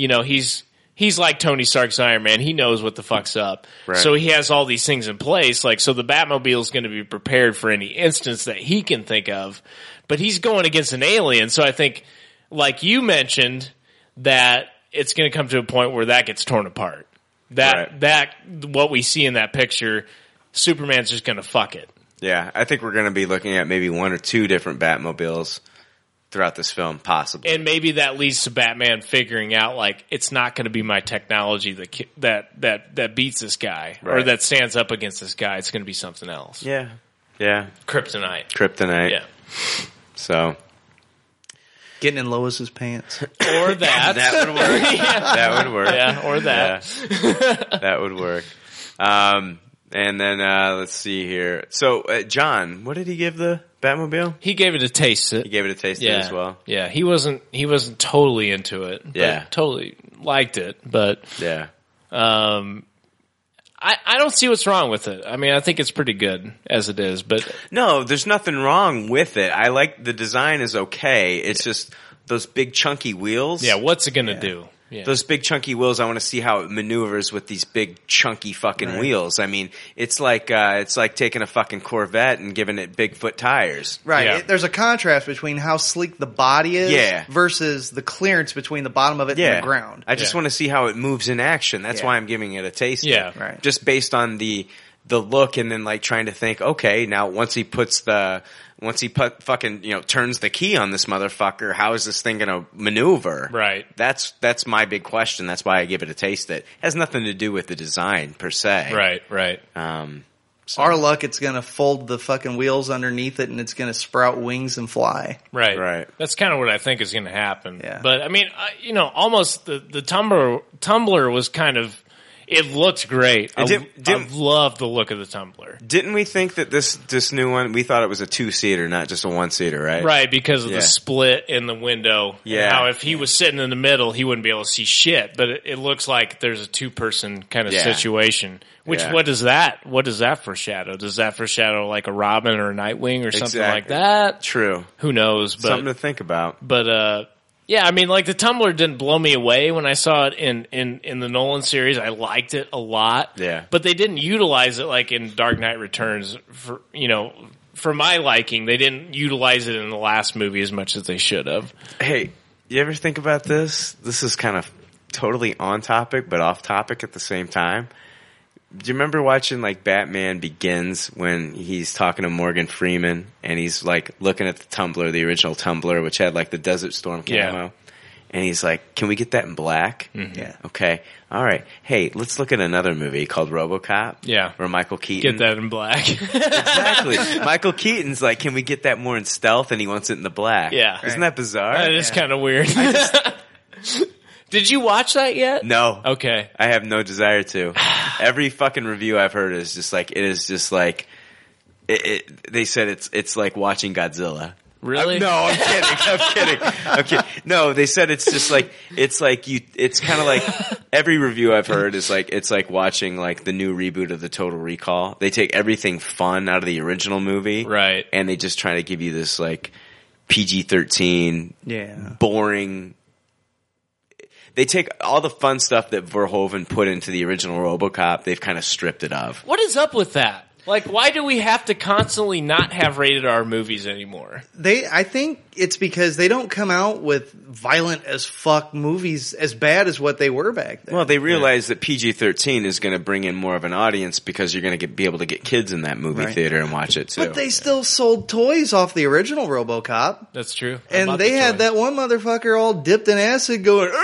You know, he's he's like Tony Stark's Iron Man. He knows what the fuck's up. Right. So he has all these things in place. Like, so the Batmobile is going to be prepared for any instance that he can think of. But he's going against an alien. So I think, like you mentioned, that it's going to come to a point where that gets torn apart. That, Right. that, what we see in that picture, Superman's just going to fuck it. Yeah, I think we're going to be looking at maybe one or two different Batmobiles throughout this film, possibly. and maybe that leads to Batman figuring out like it's not going to be my technology that ki- that that that beats this guy or that stands up against this guy. It's going to be something else. yeah, yeah, Kryptonite. Kryptonite. Yeah, So Getting in Lois's pants. or that. that would work. yeah. that would work. Yeah, or that. that would work. Um, and then uh, let's see here. So, uh, John, what did he give the Batmobile? He gave it a taste. He gave it a taste yeah, as well. Yeah, he wasn't he wasn't totally into it. but Yeah. totally liked it, but Yeah. um. I, I don't see what's wrong with it. I mean, I think it's pretty good as it is, but No, there's nothing wrong with it. I like the design is okay. It's just those big chunky wheels. yeah, what's it going to do? Yeah. Those big chunky wheels, I want to see how it maneuvers with these big chunky fucking wheels. I mean, it's like uh, it's like taking a fucking Corvette and giving it Bigfoot tires. Right. Yeah. It- there's a contrast between how sleek the body is Yeah. versus the clearance between the bottom of it Yeah, and the ground. I just Yeah. want to see how it moves in action. That's Yeah. why I'm giving it a taste. Yeah. Right. Just based on the the look, and then like trying to think, okay, now once he puts the once he put fucking you know turns the key on this motherfucker, how is this thing gonna maneuver? Right. That's that's my big question. That's why I give it a taste. It has nothing to do with the design per se. right, right. Um. so. Our luck, it's going to fold the fucking wheels underneath it and it's going to sprout wings and fly. Right. Right. That's kind of what I think is going to happen. Yeah. But I mean, I, you know, almost the the tumbler tumbler was kind of it looks great. I, didn't- I didn't- love the look of the tumbler. Didn't we think that this this new one? We thought it was a two seater, not just a one seater, right? Right, because of Yeah. the split in the window. Yeah. How if he was sitting in the middle, he wouldn't be able to see shit. But it, it looks like there's a two person kind of Yeah. situation. Which Yeah. what does that? What does that foreshadow? Does that foreshadow like a Robin or a Nightwing or something like that? True. Who knows? But Something to think about. but uh yeah i mean like the tumbler didn't blow me away when i saw it in in in the nolan series i liked it a lot Yeah. but they didn't utilize it like in dark knight returns for you know for my liking they didn't utilize it in the last movie as much as they should have Hey, you ever think about this? This is kind of totally on topic, but off topic at the same time. Do you remember watching like Batman Begins when he's talking to Morgan Freeman and he's like looking at the Tumbler, the original Tumbler, which had like the Desert Storm Yeah. camo? And he's like, "Can we get that in black?" Mm-hmm. Yeah. Okay. All right. Hey, let's look at another movie called RoboCop. Yeah. Where Michael Keaton get that in black exactly. Michael Keaton's like, "Can we get that more in stealth?" And he wants it in the black. Yeah. Isn't that bizarre? that is kind of weird did you watch that yet No. okay I have no desire to. Every fucking review I've heard is just like it is just like it, it, they said it's it's like watching Godzilla. really No, I'm kidding. I'm kidding. I'm kidding. No, they said it's just like it's like you. It's kind of like every review I've heard is like it's like watching like the new reboot of the Total Recall. They take everything fun out of the original movie, Right. And they just try to give you this like PG thirteen, Yeah. boring. They take all the fun stuff that Verhoeven put into the original RoboCop. They've kind of stripped it of. what is up with that like why do we have to constantly not have rated r movies anymore They, I think it's because they don't come out with violent as fuck movies as bad as what they were back then. Well, they realize that PG thirteen is going to bring in more of an audience because you're going to be able to get kids in that movie Right. theater and watch it too. but they still sold toys off the original RoboCop, that's true I and they the had toy. that one motherfucker all dipped in acid going.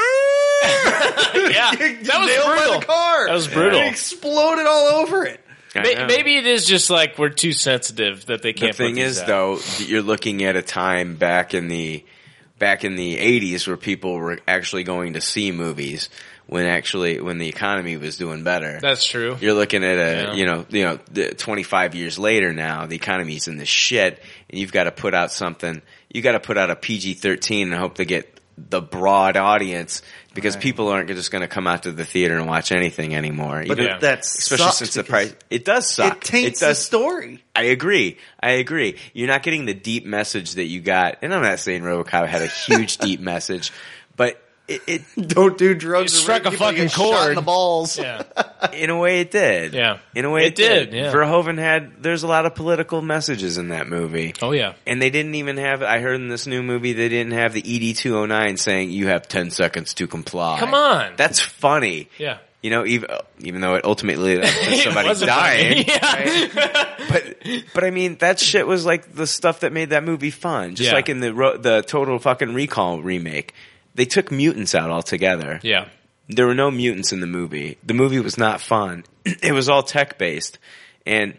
yeah that was nailed by brutal the car. That was brutal. It exploded all over it. I Maybe it is just like we're too sensitive that they can't. The thing is, out. though, you're looking at a time back in the back in the '80s where people were actually going to see movies when actually when the economy was doing better. that's true. You're looking at a, Yeah. you know, you know, the 25 years later now, the economy's in the shit, and you've got to put out something. You got to put out a PG-13 and hope to get the broad audience because people aren't just going to come out to the theater and watch anything anymore. But Yeah. that especially since the price, it does suck. It taints does the story. I agree. I agree. You're not getting the deep message that you got. And I'm not saying RoboCop had a huge deep message, but it, it Don't do drugs. It struck a fucking chord. in the balls. Yeah. in a way it did. Yeah. In a way it, It did, yeah. Verhoeven had there's a lot of political messages in that movie. Oh yeah. And they didn't even have I heard in this new movie they didn't have the ED two oh nine saying you have ten seconds to comply. Come on. That's funny. Yeah. You know, even even though it ultimately led to It somebody dying. funny. Yeah. but but I mean that shit was like the stuff that made that movie fun. Just Yeah. like in the the Total fucking Recall remake, they took mutants out altogether. Yeah. There were no mutants in the movie. The movie was not fun. it was all tech based, and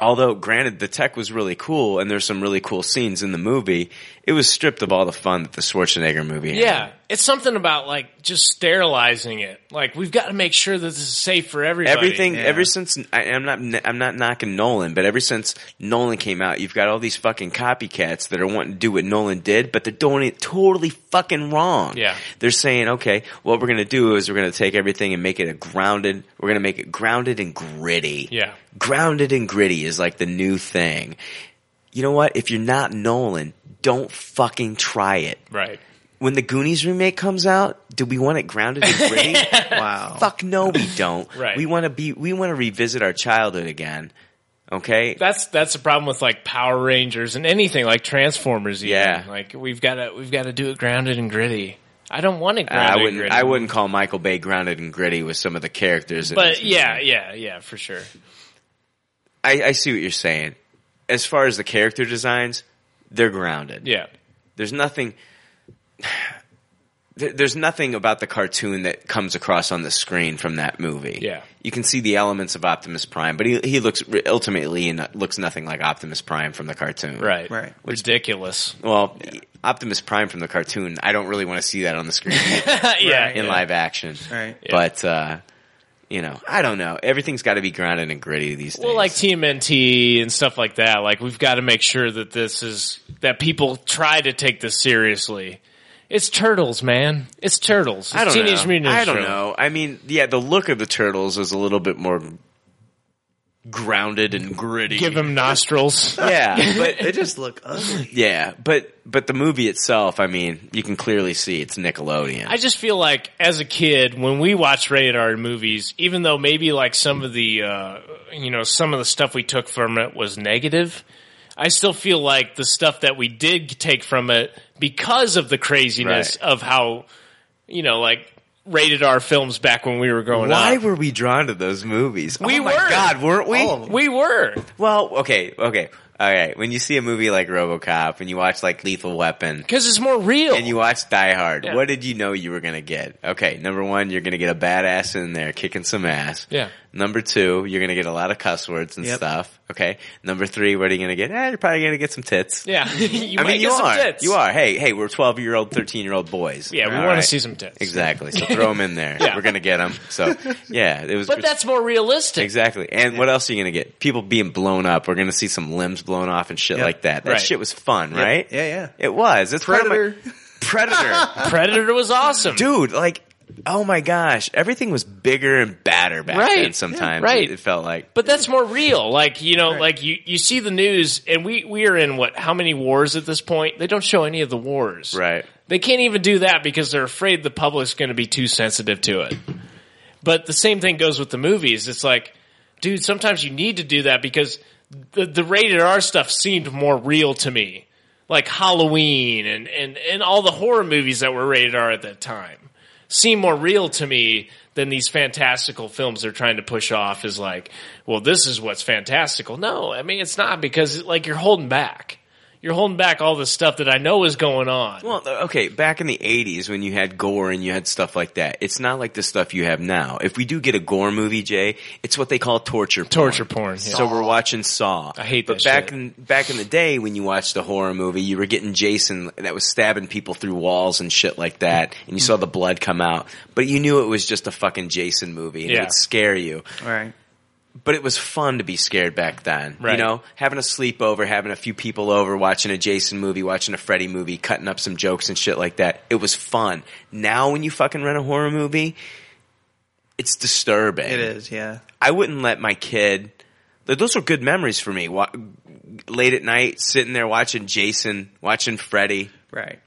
although granted the tech was really cool and there's some really cool scenes in the movie, it was stripped of all the fun that the Schwarzenegger movie had. Yeah. It's something about like just sterilizing it. Like we've got to make sure that this is safe for everybody. Everything ever since I, I'm not I'm not knocking Nolan, but ever since Nolan came out, you've got all these fucking copycats that are wanting to do what Nolan did, but they're doing it totally fucking wrong. Yeah. they're saying, okay, what we're gonna do is we're gonna take everything and make it a grounded. We're gonna make it grounded and gritty. Yeah. grounded and gritty is like the new thing. You know what? If you're not Nolan, don't fucking try it. Right. When the Goonies remake comes out, do we want it grounded and gritty? Wow. Fuck no, we don't. Right. We want to be. We want to revisit our childhood again. Okay. That's that's the problem with like Power Rangers and anything like Transformers. Even. Yeah. Like we've got to we've got to do it grounded and gritty. I don't want it Uh. I wouldn't. gritty. I wouldn't call Michael Bay grounded and gritty with some of the characters. But this yeah, movie. yeah, yeah, for sure. I, I see what you're saying. As far as the character designs, they're grounded. Yeah. There's nothing. there- There's nothing about the cartoon that comes across on the screen from that movie. Yeah. you can see the elements of Optimus Prime, but he he looks ultimately and looks nothing like Optimus Prime from the cartoon. Right. Right. Ridiculous. Well, Optimus Prime from the cartoon, I don't really want to see that on the screen yeah. in yeah. live action. Right. Yeah. But uh, you know, I don't know. Everything's got to be grounded and gritty these days. Well, like TMNT and stuff like that. Like we've got to make sure that this is that people try to take this seriously. It's turtles, man. It's turtles. It's I don't Teenage know. Mutant I don't Turtles. know. I mean, yeah, the look of the turtles is a little bit more grounded and gritty. Give them nostrils. yeah, but They just look ugly. yeah, but but the movie itself, I mean, you can clearly see it's Nickelodeon. I just feel like as a kid, when we watched rated R movies, even though maybe like some of the, uh, you know, some of the stuff we took from it was negative, I still feel like the stuff that we did take from it because of the craziness Right. of how, you know, like rated R films back when we were growing Why up. Why were we drawn to those movies? We oh my were. God, weren't we? Them. we were. Well, okay, okay, all right. When you see a movie like RoboCop and you watch like Lethal Weapon Because it's more real. and you watch Die Hard, Yeah. what did you know you were gonna get? Okay, number one, you're gonna get a badass in there kicking some ass. Yeah. Number two, you're gonna get a lot of cuss words and Yep. stuff. Okay. Number three, what are you gonna get? Eh, you're probably gonna get some tits. yeah. you I mean, you some are. tits. You are. Hey, hey, we're 12 year old, 13 year old boys. Yeah, we want to see some tits. Exactly. So throw them in there. Yeah. We're gonna get them. So yeah, it was. But that's more realistic. Exactly. And what else are you going to get? People being blown up. We're going to see some limbs blown off and shit Yep. like that. That Right. shit was fun, right? Yeah, yeah. It was. It's part of my- Predator. Predator. Predator was awesome. Dude, like, oh my gosh. Everything was bigger and badder back Right. then sometimes. Yeah, right. It felt like. But that's more real. Like, you know, Right. like you, you see the news and we, we are in what, how many wars at this point? They don't show any of the wars. Right. They can't even do that because they're afraid the public's going to be too sensitive to it. But the same thing goes with the movies. It's like, dude, sometimes you need to do that because the, the rated R stuff seemed more real to me. Like Halloween and, and, and all the horror movies that were rated R at that time seem more real to me than these fantastical films they're trying to push off is like, well, this is what's fantastical. No, I mean, it's not because like you're holding back. You're holding back all the stuff that I know is going on. Well, okay, back in the 80s when you had gore and you had stuff like that, it's not like the stuff you have now. If we do get a gore movie, Jay, it's what they call torture porn. Torture porn, yeah. So we're watching Saw. I hate But that back shit. in back in the day when you watched a horror movie, you were getting Jason that was stabbing people through walls and shit like that, and you saw the blood come out, but you knew it was just a fucking Jason movie and it Yeah. would scare you. Right. But it was fun to be scared back then. Right. You know, having a sleepover, having a few people over, watching a Jason movie, watching a Freddy movie, cutting up some jokes and shit like that. It was fun. Now when you fucking rent a horror movie, it's disturbing. It is, yeah. I wouldn't let my kid. Those are good memories for me. Late at night, sitting there watching Jason, watching Freddy. Right.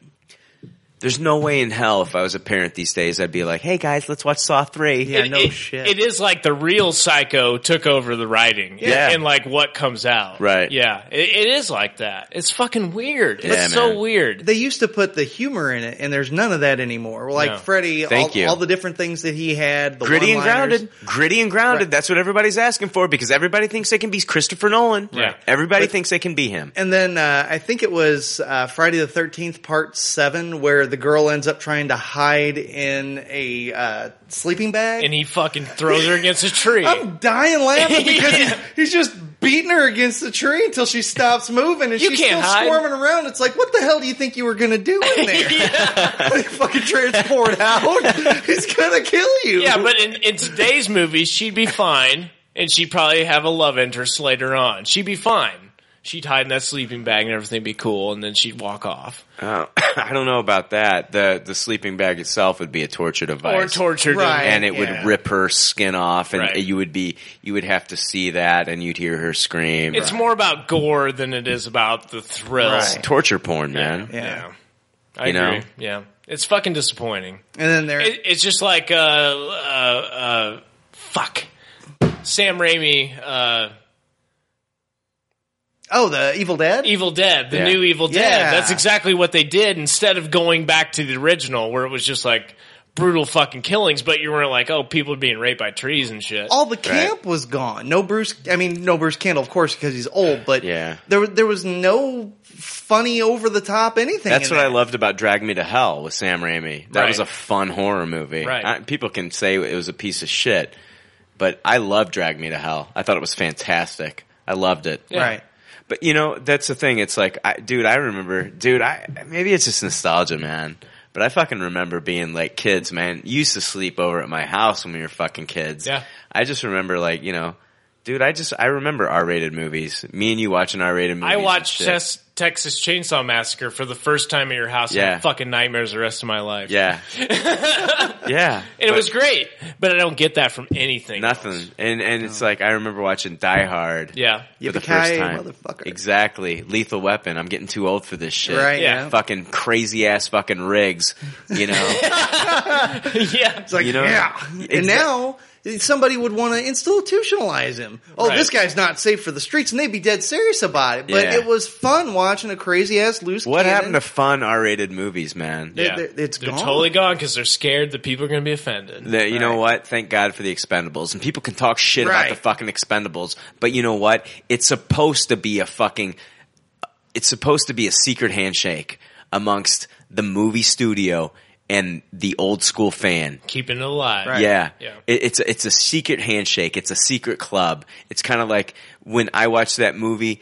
There's no way in hell if I was a parent these days I'd be like, "Hey guys, let's watch Saw 3." Yeah, It- no it- shit. It is like the real Psycho took over the writing, Yeah. and like what comes out, Right. Yeah, it, it is like that. It's fucking weird. Yeah, it's so man. weird. they used to put the humor in it, and there's none of that anymore. Like No. Freddy, Thank all, you. all the different things that he had, the Gritty and one-liners. grounded. Gritty and grounded. Right. That's what everybody's asking for because everybody thinks they can be Christopher Nolan. Yeah. Everybody But- thinks they can be him. And then uh, I think it was uh, Friday the Thirteenth Part Seven, where the girl ends up trying to hide in a uh, sleeping bag. and he fucking throws her against a tree. I'm dying laughing because Yeah. he's, he's just beating her against the tree until she stops moving, and You she's still hide. squirming around. It's like, what the hell do you think you were gonna do in there? like, fucking transport out. He's gonna kill you. Yeah, but in, in today's movies, she'd be fine, and she'd probably have a love interest later on. She'd be fine. She'd hide in that sleeping bag and everything would be cool, and then she'd walk off. Uh, I don't know about that. The the sleeping bag itself would be a torture device, Or device. tortured. Right. and it Yeah. would rip her skin off, and Right. you would be you would have to see that, and you'd hear her scream. It's more about gore than it is about the thrill. Right. torture porn, man. Yeah. Yeah. I You agree. know? Yeah. It's fucking disappointing. And then there, It, it's just like, uh, uh, uh, fuck. Sam Raimi, uh, oh, the Evil Dead. Evil Dead, the Yeah. new Evil Dead. Yeah. That's exactly what they did instead of going back to the original where it was just like brutal fucking killings, but you weren't like, oh, people are being raped by trees and shit. all the camp was gone. No Bruce. I mean, no Bruce Campbell, of course, because he's old. But Yeah. there was- there was no funny over the top anything. That's in what I loved about Drag Me to Hell with Sam Raimi. That Right. was a fun horror movie. Right. I- people can say it was a piece of shit, but I loved Drag Me to Hell. I thought it was fantastic. I loved it. Yeah. Right. But you know, that's the thing. It's like, I, dude, I remember, dude, I maybe it's just nostalgia, man. But I fucking remember being like kids, man. You used to sleep over at my house when we were fucking kids. Yeah. I just remember, like, you know, dude, I just I remember R-rated movies. Me and you watching R-rated movies. I watched shit. Tes- Texas Chainsaw Massacre for the first time in your house. and Yeah. had fucking nightmares the rest of my life. Yeah. yeah. And it was great, but I don't get that from anything. Nothing. else. And and it's like I remember watching Die Hard. Yeah. For the first time. motherfucker. Exactly. Lethal Weapon. I'm getting too old for this shit. Right, Yeah. Fucking crazy ass fucking Riggs. You know? yeah. It's like, You know, yeah. exa- And now somebody would want to institutionalize him. Oh, Right. this guy's not safe for the streets, and they'd be dead serious about it. But Yeah. it was fun watching a crazy ass loose. what cannon. happened to fun R-rated movies, man? They- Yeah. they're- it's they're gone. totally gone because they're scared that people are going to be offended. The- you know what? Thank God for the Expendables. And people can talk shit about the fucking Expendables, but you know what? It's supposed to be a fucking. It's supposed to be a secret handshake amongst the movie studio and the old school fan. Keeping it alive. Right. Yeah, Yeah. It, it's a, it's a secret handshake. It's a secret club. It's kind of like when I watch that movie.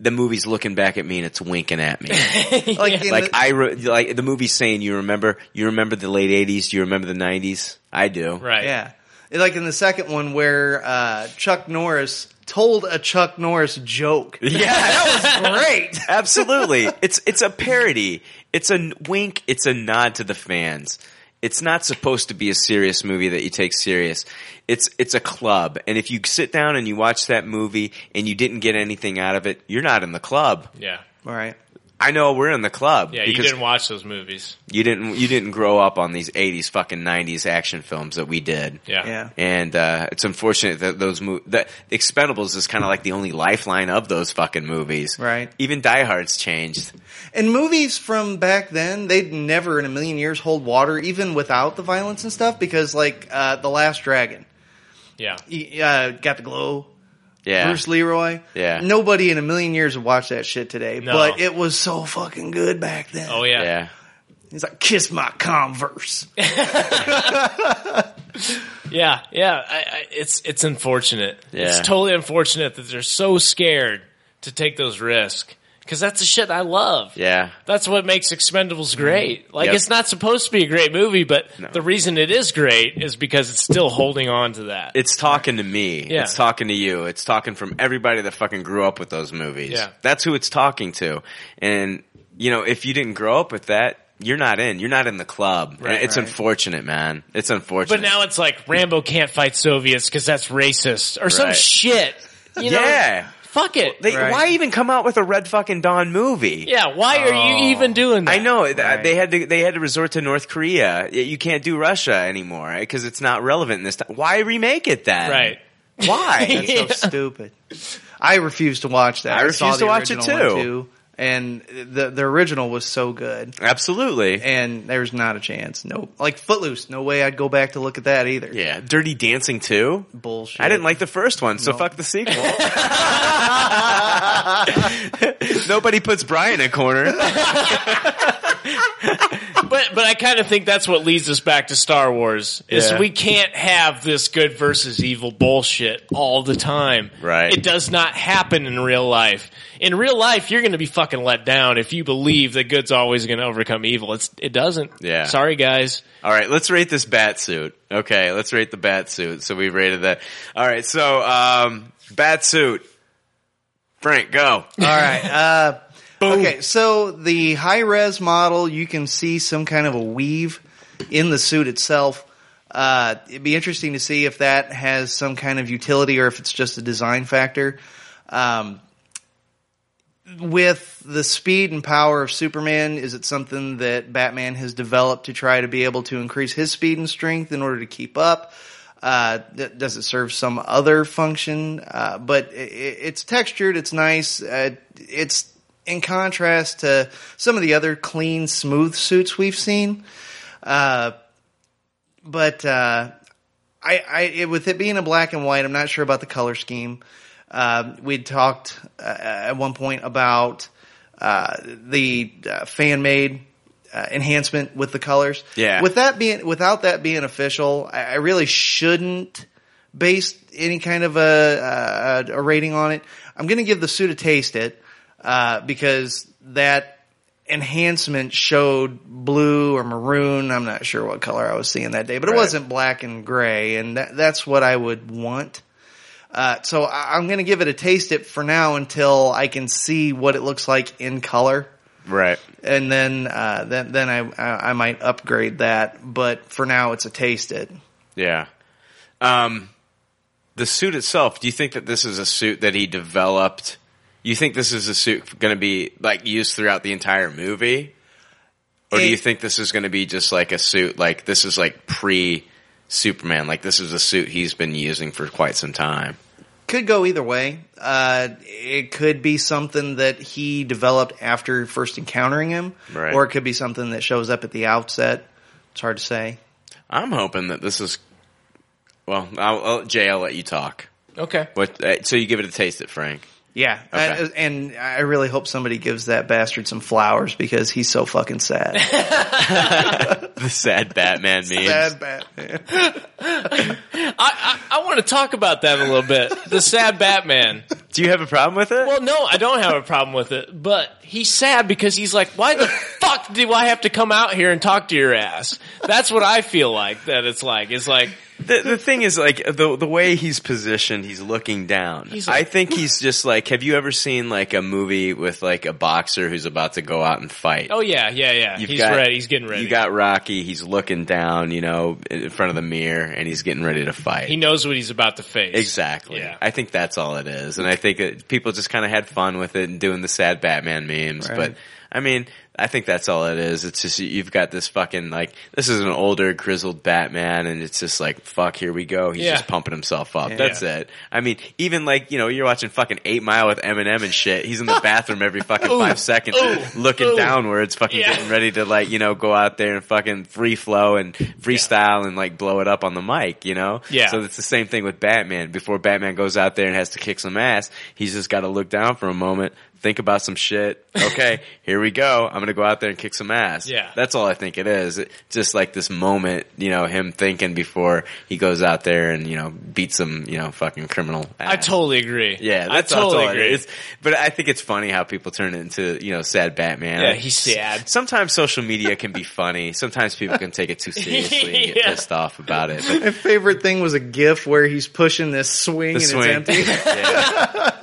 The movie's looking back at me and it's winking at me. Like, in like the- I re- like the movie's saying, "You remember? You remember the late '80s? Do you remember the '90s? I do." Right. Yeah. Like in the second one where uh, Chuck Norris told a Chuck Norris joke. Yeah, That was great. Absolutely. It's it's a parody. It's a wink. It's a nod to the fans. It's not supposed to be a serious movie that you take serious. It's it's a club. And if you sit down and you watch that movie and you didn't get anything out of it, you're not in the club. Yeah. All right. I know we're in the club. Yeah, you because didn't watch those movies. you didn't you didn't grow up on these 80s fucking 90s action films that we did. Yeah. Yeah. And uh, it's unfortunate that those mo- that Expendables is kind of like the only lifeline of those fucking movies. Right. Even Die Hard's changed. And movies from back then, they'd never in a million years hold water, even without the violence and stuff, because like uh, the Last Dragon, Yeah. he, uh, got the glow. Yeah. Bruce Leroy. Yeah. Nobody in a million years would watch that shit today, No. but it was so fucking good back then. Oh yeah. yeah. He's like, kiss my Converse. Yeah, yeah. I, I, it's it's unfortunate. Yeah. It's totally unfortunate that they're so scared to take those risks because that's the shit I love. Yeah. That's what makes Expendables great. Mm-hmm. Like Yep. it's not supposed to be a great movie, but No. the reason it is great is because it's still holding on to that. It's talking to me. Yeah. It's talking to you. It's talking from everybody that fucking grew up with those movies. Yeah. That's who it's talking to. And, you know, if you didn't grow up with that, you're not in. You're not in the club. Right, it's right. unfortunate, man. It's unfortunate. but now it's like Rambo can't fight Soviets because that's racist or some Right. shit. You know? yeah. Fuck it. They, Right. Why even come out with a Red fucking Dawn movie? yeah, why are you oh. even doing that? I know th- Right. they had to they had to resort to North Korea. Y- You can't do Russia anymore because it's not relevant in this time. Why remake it then? Right. Why? That's so stupid. I refuse to watch that. I saw refuse the to watch it original one, too. And the the original was so good, Absolutely. and there's not a chance. No, like Footloose. No way I'd go back to look at that either. Yeah, Dirty Dancing too. Bullshit. I didn't like the first one, so No. fuck the sequel. Nobody puts Brian in a corner. But but I kind of think that's what leads us back to Star Wars. Is Yeah. we can't have this good versus evil bullshit all the time. Right. It does not happen in real life. In real life, you're going to be fucking let down if you believe that good's always going to overcome evil. It's it doesn't. Yeah. Sorry, guys. All right, let's rate this bat suit. Okay, let's rate the bat suit. So we've rated that. All right, so um, bat suit. Frank, go. All right. Uh, okay, so the high res model, you can see some kind of a weave in the suit itself. Uh, it'd be interesting to see if that has some kind of utility or if it's just a design factor. Um, with the speed and power of Superman, is it something that Batman has developed to try to be able to increase his speed and strength in order to keep up? Uh, th- does it serve some other function? Uh, but i i- it's textured, it's nice. Uh, it's in contrast to some of the other clean, smooth suits we've seen. Uh, but uh, I, I it, with it being a black and white, I'm not sure about the color scheme. Uh, we'd talked uh, at one point about uh, the uh, fan made uh, enhancement with the colors. Yeah. With that being without that being official, I, I really shouldn't base any kind of a, a, a rating on it. I'm going to give the suit a taste it uh, because that enhancement showed blue or maroon. I'm not sure what color I was seeing that day, but it Right. wasn't black and gray, and that, that's what I would want. Uh, so I, I'm going to give it a taste it for now until I can see what it looks like in color, Right. and then uh, then then I, I I might upgrade that. But for now, it's a taste it. Yeah. Um, the suit itself. Do you think that this is a suit that he developed? You think this is a suit going to be like used throughout the entire movie, or do you think this is going to be just like a suit? Like this is like pre Superman. Like this is a suit he's been using for quite some time. Could go either way. Uh, it could be something that he developed after first encountering him, Right. or it could be something that shows up at the outset. It's hard to say. I'm hoping that this is. Well, I'll, I'll, Jay, I'll let you talk. Okay. What? Uh, so you give it a taste, it Frank. Yeah, Okay. and, and I really hope somebody gives that bastard some flowers because he's so fucking sad. The sad Batman memes. sad Batman. I, I, I want to talk about that a little bit. The sad Batman. Do you have a problem with it? Well, no, I don't have a problem with it, but he's sad because he's like, why the fuck do I have to come out here and talk to your ass? That's what I feel like that it's like. It's like, The the thing is like the the way he's positioned, he's looking down. He's like- I think he's just like. Have you ever seen like a movie with like a boxer who's about to go out and fight? oh yeah, yeah, yeah. You've he's got- ready. He's getting ready. You got Rocky. He's looking down, you know, in front of the mirror, and he's getting ready to fight. he knows what he's about to face. Exactly. Yeah. I think that's all it is, and I think that people just kind of had fun with it and doing the sad Batman memes. Right. But I mean, I think that's all it is. It's just you've got this fucking like this is an older grizzled Batman, and it's just like fuck, here we go. He's Yeah. just pumping himself up. Yeah. That's it. I mean, even like you know, you're watching fucking Eight Mile with Eminem and shit. He's in the bathroom every fucking five seconds, Ooh. looking Ooh. downwards, fucking Yeah. getting ready to like you know go out there and fucking free flow and freestyle and like blow it up on the mic. You know. Yeah. So it's the same thing with Batman. Before Batman goes out there and has to kick some ass, he's just got to look down for a moment, think about some shit. Okay, here we go. I'm gonna go out there and kick some ass. Yeah. That's all I think it is. It- just like this moment, you know, him thinking before he goes out there and you know beats some you know fucking criminal. Ass. I totally agree. Yeah, I that's, that's totally all agree. is. But I think it's funny how people turn it into you know sad Batman. Yeah, he's sad. Sometimes social media can be funny. Sometimes people can take it too seriously and get Yeah. pissed off about it. But My favorite thing was a GIF where he's pushing this swing the and swing, it's empty, yeah.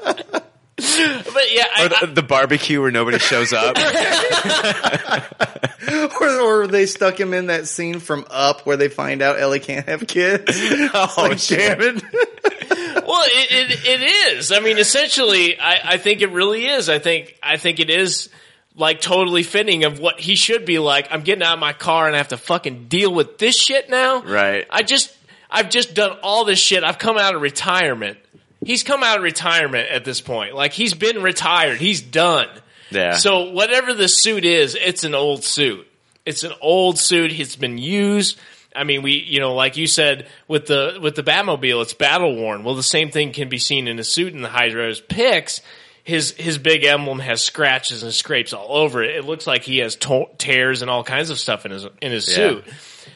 But yeah, I, or the, the barbecue where nobody shows up. or, or they stuck him in that scene from Up where they find out Ellie can't have kids. oh Like, shit! damn it! well, Well, it, it, it is. I mean, essentially, I, I think it really is. I think I think it is like totally fitting of what he should be like. I'm getting out of my car and I have to fucking deal with this shit now. Right. I just I've just done all this shit. I've come out of retirement. He's come out of retirement at this point. Like he's been retired. He's done. Yeah. So whatever the suit is, it's an old suit. It's an old suit. It's been used. I mean, we, you know, like you said with the with the Batmobile, it's battle worn. Well, the same thing can be seen in a suit in the high res pics. His his big emblem has scratches and scrapes all over it. It looks like he has to- tears and all kinds of stuff in his in his Yeah. suit.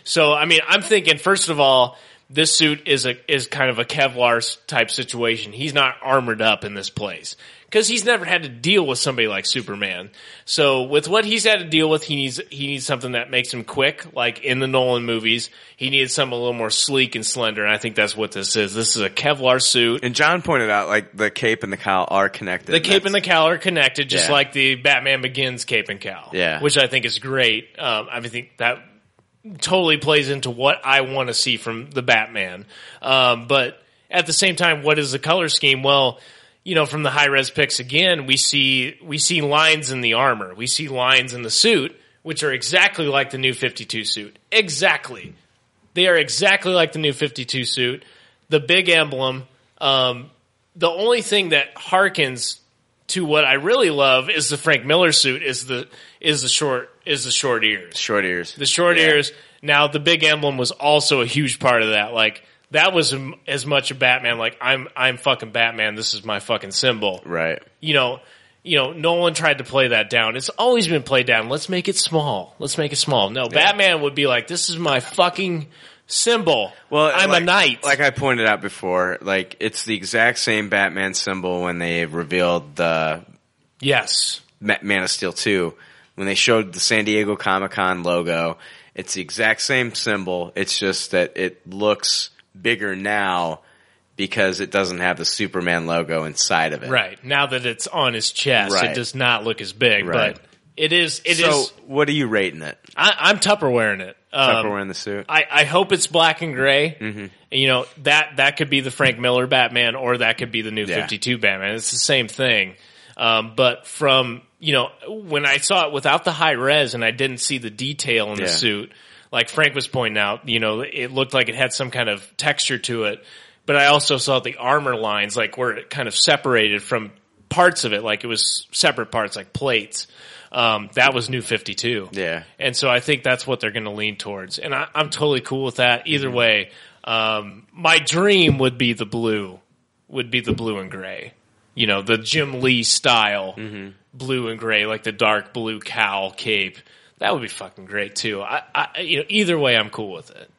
So, I mean, I'm thinking first of all, this suit is a is kind of a Kevlar type situation. He's not armored up in this place because he's never had to deal with somebody like Superman. So, with what he's had to deal with, he needs he needs something that makes him quick, like in the Nolan movies. He needs something a little more sleek and slender, and I think that's what this is. This is a Kevlar suit. And John pointed out like the cape and the cowl are connected. The cape and the cowl are connected, just Yeah. like the Batman Begins cape and cowl. Yeah. which I think is great. Um, I think that totally plays into what I want to see from the Batman. Um, but at the same time, what is the color scheme? Well, you know, from the high res pics again, we see we see lines in the armor, we see lines in the suit, which are exactly like the new Fifty Two suit. Exactly, they are exactly like the new Fifty Two suit. The big emblem. Um, the only thing that harkens to what I really love is the Frank Miller suit. Is the is the short is the short ears. short ears. The short Yeah. ears. Now the big emblem was also a huge part of that. Like that was as much a Batman. Like I'm I'm fucking Batman. This is my fucking symbol. Right. You know. You know, Nolan tried to play that down. It's always been played down. Let's make it small. Let's make it small. No, Batman would be like, "This is my fucking symbol. Well, I'm like, a knight." Like I pointed out before, like it's the exact same Batman symbol when they revealed the yes, Ma- Man of Steel 2. When they showed the San Diego Comic Con logo, it's the exact same symbol. It's just that it looks bigger now because it doesn't have the Superman logo inside of it. right. Now that it's on his chest, Right. it does not look as big, Right. but it is. It is. so, what are you rating it? I, I'm Tupperwareing it. Um, Tupperware in the suit? I, I hope it's black and gray. Mhm. You know that that could be the Frank Miller Batman, or that could be the new Yeah. Fifty Two Batman. It's the same thing. Um, but from you know when I saw it without the high res and I didn't see the detail in the suit, like Frank was pointing out, you know it looked like it had some kind of texture to it. But I also saw the armor lines, like where it kind of separated from parts of it, like it was separate parts, like plates. Um, that was New Fifty Two. Yeah. And so I think that's what they're going to lean towards. And I, I'm totally cool with that. Either Mm-hmm. way, um, my dream would be the blue, would be the blue and gray. You know, the Jim Lee style Mm-hmm. Blue and gray, like the dark blue cowl cape. That would be fucking great too. I, I you know, either way, I'm cool with it.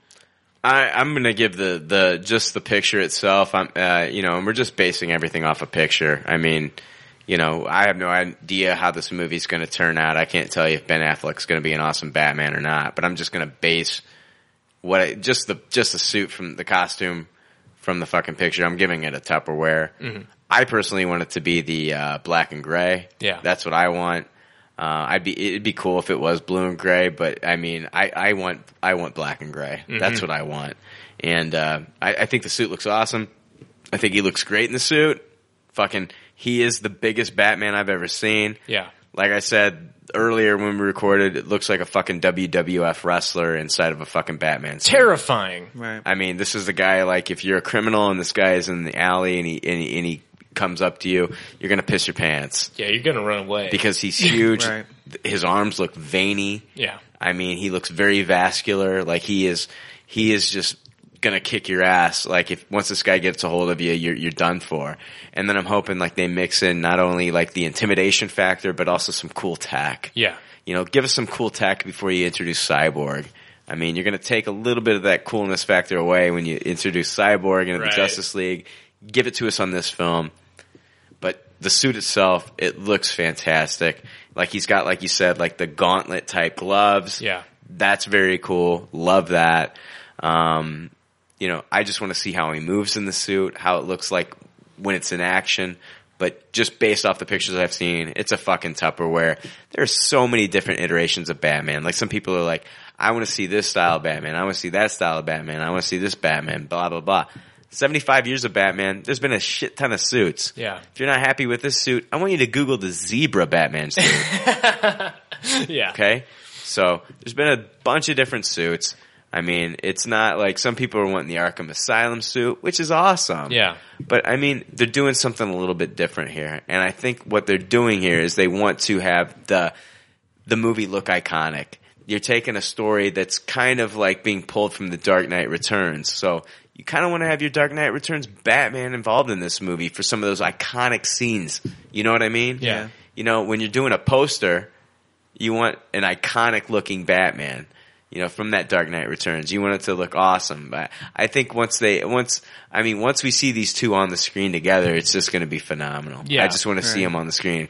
I, I'm gonna give the, the just the picture itself. I'm uh, you know, and we're just basing everything off a picture. I mean, you know, I have no idea how this movie's gonna turn out. I can't tell you if Ben Affleck's gonna be an awesome Batman or not. But I'm just gonna base what I, just the just the suit from the costume from the fucking picture. I'm giving it a Tupperware. Mhm. I personally want it to be the uh, black and gray. Yeah. that's what I want. Uh, I'd be it'd be cool if it was blue and gray, but I mean, I, I want I want black and gray. That's Mhm. what I want, and uh, I, I think the suit looks awesome. I think he looks great in the suit. Fucking, he is the biggest Batman I've ever seen. Yeah. Like I said earlier when we recorded, it looks like a fucking WWF wrestler inside of a fucking Batman suit. Terrifying. Right. I mean, this is the guy like if you're a criminal and this guy is in the alley and he and he, and he comes up to you, you're gonna piss your pants Yeah, you're going to run away. because he's huge. Right. His arms look veiny. yeah. I mean, he looks very vascular. Like he is, he is just gonna kick your ass. Like if once this guy gets a hold of you, you're you're done for. And then I'm hoping like they mix in not only like the intimidation factor, but also some cool tech. Yeah. You know, give us some cool tech before you introduce Cyborg. I mean, you're gonna take a little bit of that coolness factor away when you introduce Cyborg into Right. the Justice League. Give it to us on this film. The suit itself, it looks fantastic. Like he's got, like you said, like the gauntlet type gloves. Yeah. That's very cool. Love that. Um, you know, I just want to see how he moves in the suit, how it looks like when it's in action. But just based off the pictures I've seen, it's a fucking Tupperware. There's so many different iterations of Batman. Like some people are like, I want to see this style of Batman. I want to see that style of Batman. I want to see this Batman. Blah blah blah. 75 years of Batman, there's been a shit ton of suits. Yeah. If you're not happy with this suit, I want you to Google the zebra Batman suit. yeah. Okay. So there's been a bunch of different suits. I mean, it's not like some people are wanting the Arkham Asylum suit, which is awesome. Yeah. But I mean, they're doing something a little bit different here. And I think what they're doing here is they want to have the, the movie look iconic. You're taking a story that's kind of like being pulled from the Dark Knight Returns. So you kind of want to have your Dark Knight Returns Batman involved in this movie for some of those iconic scenes. You know what I mean? Yeah. You know, when you're doing a poster, you want an iconic looking Batman. You know, from that Dark Knight Returns, you want it to look awesome. But I think once they, once, I mean, once we see these two on the screen together, it's just going to be phenomenal. Yeah. I just want to see Right. them on the screen.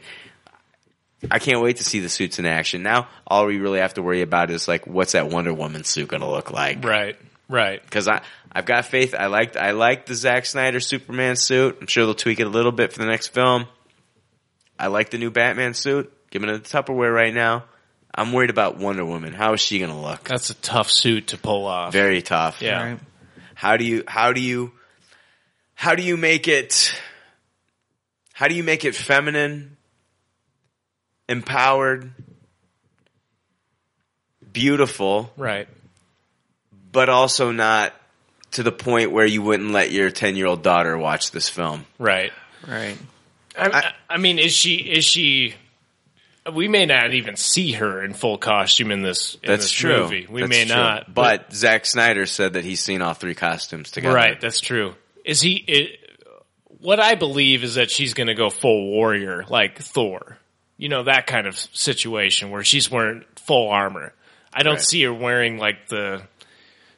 I can't wait to see the suits in action. Now, all we really have to worry about is like, what's that Wonder Woman suit going to look like? Right. Right. Because I, I've got faith. I liked, I liked the Zack Snyder Superman suit. I'm sure they'll tweak it a little bit for the next film. I like the new Batman suit. Giving it a Tupperware right now. I'm worried about Wonder Woman. How is she going to look? That's a tough suit to pull off. Very tough. Yeah. Right. How do you, how do you, how do you make it, how do you make it feminine, empowered, beautiful, Right. but also not to the point where you wouldn't let your 10 year old daughter watch this film? Right. Right. I, I, mean, is she? Is she? We may not even see her in full costume in this. In That's this true. Movie. We That's may true. not. But Zack Snyder said that he's seen all three costumes together. Right. That's true. Is he? It, what I believe is that she's going to go full warrior, like Thor. You know that kind of situation where she's wearing full armor. I don't Right. see her wearing like the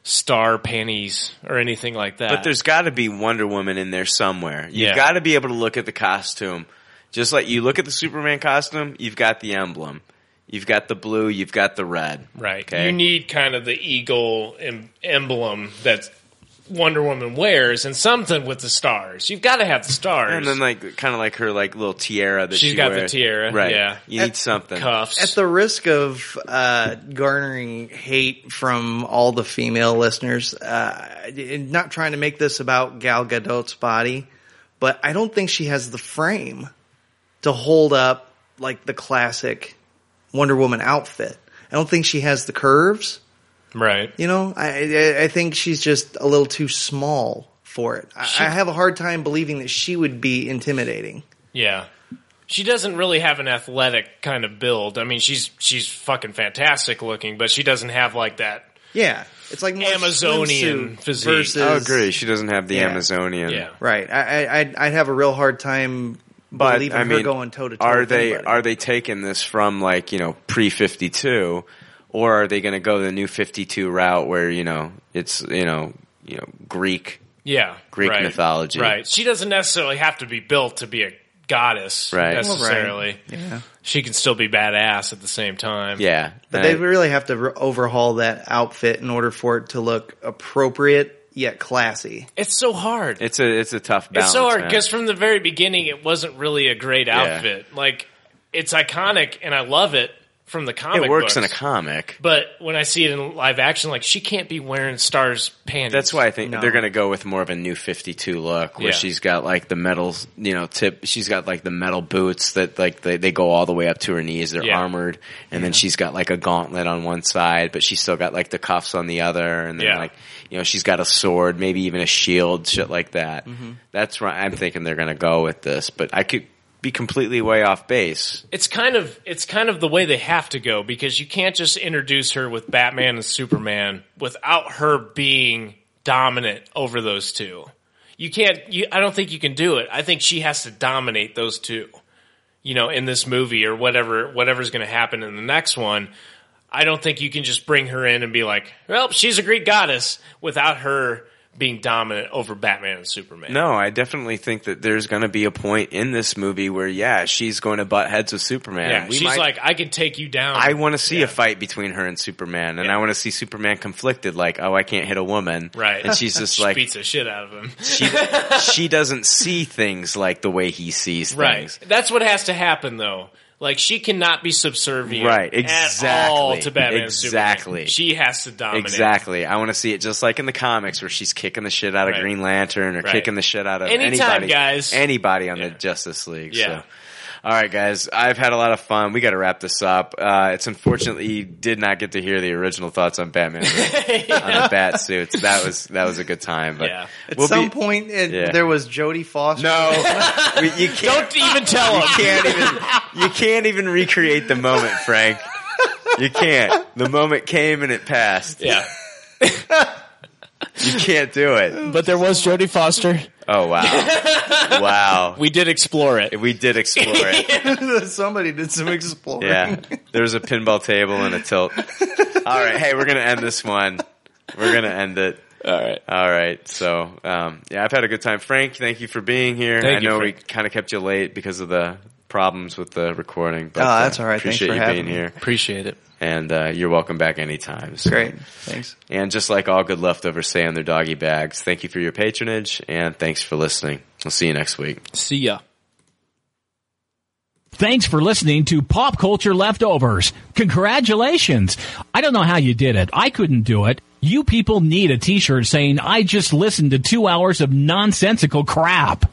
star panties or anything like that. But there's got to be Wonder Woman in there somewhere. You've Yeah. got to be able to look at the costume. Just like you look at the Superman costume, you've got the emblem. You've got the blue, you've got the red. Right. Okay. You need kind of the eagle em- emblem that Wonder Woman wears and something with the stars. You've got to have the stars. and then like kind of like her like little tiara that She's she got the tiara, Right. yeah. You need something. cuffs. At the risk of uh, garnering hate from all the female listeners, uh, not trying to make this about Gal Gadot's body, but I don't think she has the frame to hold up like the classic Wonder Woman outfit. I don't think she has the curves. Right. You know, I I, I think she's just a little too small for it. I, I have a hard time believing that she would be intimidating. Yeah. She doesn't really have an athletic kind of build. I mean, she's she's fucking fantastic looking, but she doesn't have like that. Yeah, it's like more Amazonian physique. versus. I agree. She doesn't have the Yeah. Amazonian. Yeah. Right. I, I I'd, I'd have a real hard time But believing I mean, her going toe to toe. are they are they taking this from like you know pre fifty two, or are they going to go the new fifty two route where you know it's you know you know Greek Yeah. Greek right. mythology. Right. She doesn't necessarily have to be built to be a goddess Right. Well, right. necessarily. Yeah. She can still be badass at the same time. Yeah, But And they really have to re- overhaul that outfit in order for it to look appropriate yet classy. It's so hard. it's a it's a tough balance. It's so hard because from the very beginning, it wasn't really a great outfit. Like, it's iconic and I love it from the comic it works in a comic. But when I see it in live action, like, she can't be wearing stars panties. That's why I think No. they're going to go with more of a new 52 look where Yeah. she's got like the metal, you know, tip. She's got like the metal boots that like they, they go all the way up to her knees. They're Yeah. armored. And then she's got like a gauntlet on one side, but she's still got like the cuffs on the other. And then Yeah. like, you know, she's got a sword, maybe even a shield, shit like that. Mm-hmm. That's right. I'm thinking they're going to go with this, but I could be completely way off base. it's kind of it's kind of the way they have to go because you can't just introduce her with Batman and Superman without her being dominant over those two. You can't. You, I don't think you can do it. I think she has to dominate those two. You know, in this movie or whatever whatever's going to happen in the next one. I don't think you can just bring her in and be like, "Well, she's a Greek goddess," without her being dominant over Batman and Superman. No, I definitely think that there's going to be a point in this movie where, yeah, she's going to butt heads with Superman. yeah, We she's might- like, "I can take you down." I want to see Yeah. a fight between her and Superman, and Yeah. I want to see Superman conflicted, like, oh, I can't hit a woman, Right. And she's just She like, beats the shit out of him. she she doesn't see things like the way he sees things. Right. That's what has to happen though. Like she cannot be subservient, Right, At exactly. all to Batman. Exactly. She has to dominate. Exactly. I want to see it just like in the comics where she's kicking the shit out of Right. Green Lantern or Right. kicking the shit out of Anytime, anybody, guys. anybody on the Justice League. Yeah. So. All right, guys. I've had a lot of fun. We got to wrap this up. Uh, it's unfortunately you did not get to hear the original thoughts on Batman on the bat suits. That was that was a good time. But Yeah. At we'll some be- point, it, Yeah. there was Jodie Foster. No, you can't. Don't even tell You him. can't even. You can't even recreate the moment, Frank. You can't. The moment came and it passed. Yeah, You can't do it. but there was Jodie Foster. Oh wow, wow. We did explore it. We did explore it. Somebody did some exploring. Yeah, there was a pinball table and a tilt. All right, hey, we're gonna end this one. We're gonna end it. All right. All right. So, um, yeah, I've had a good time. Frank, thank you for being here. Thank I you, know we kind of kept you late because of the problems with the recording. But, Oh, that's uh, all right. Thanks Appreciate for you having being me. here, Appreciate it. And uh, you're welcome back anytime. So- Great. Thanks. And just like all good leftovers say on their doggy bags, thank you for your patronage and thanks for listening. We'll see you next week. See ya. Thanks for listening to Pop Culture Leftovers. Congratulations. I don't know how you did it. I couldn't do it. You people need a t-shirt saying, I just listened to two hours of nonsensical crap.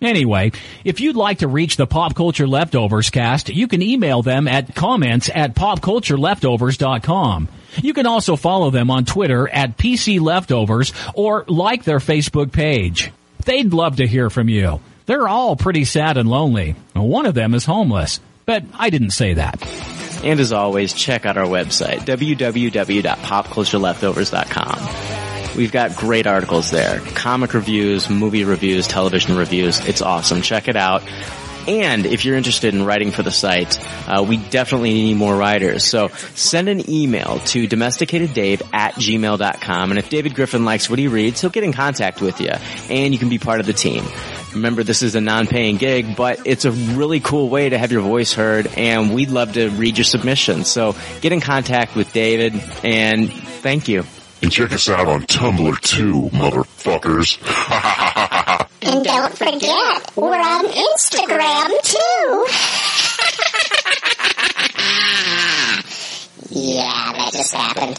Anyway, if you'd like to reach the Pop Culture Leftovers cast, you can email them at comments at popcultureleftovers.com. You can also follow them on Twitter at PC Leftovers or like their Facebook page. They'd love to hear from you. They're all pretty sad and lonely. One of them is homeless. But I didn't say that. And as always, check out our website, www.popcultureleftovers.com. We've got great articles there. Comic reviews, movie reviews, television reviews. It's awesome. Check it out. And if you're interested in writing for the site, uh, we definitely need more writers. So send an email to domesticateddave at gmail.com. And if David Griffin likes what he reads, he'll get in contact with you and you can be part of the team. Remember, this is a non-paying gig, but it's a really cool way to have your voice heard and we'd love to read your submissions. So get in contact with David and thank you. And check us out on Tumblr too, motherfuckers. And don't forget, we're on Instagram too. yeah, that just happened.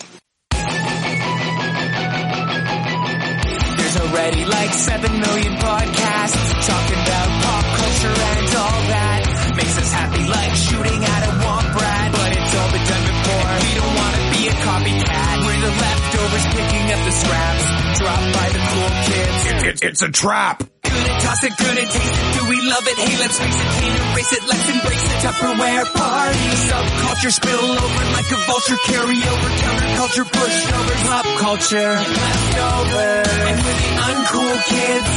There's already like 7 million podcasts talking about pop culture and all that. Makes us happy like shooting at leftovers picking up the scraps dropped by the cool kids. It's, it's a trap. And toss it, and taste it. Do we love it? Hey, let's face it, can't erase it. Let's embrace it. Tupperware party. Subculture spill over like a vulture. Carry over counterculture, pushovers, pop culture. Leftover. And we're the uncool kids.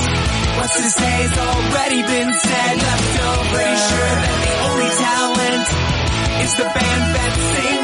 What's to say's already been said. Leftover. Pretty sure that the only talent is the band that's singing this.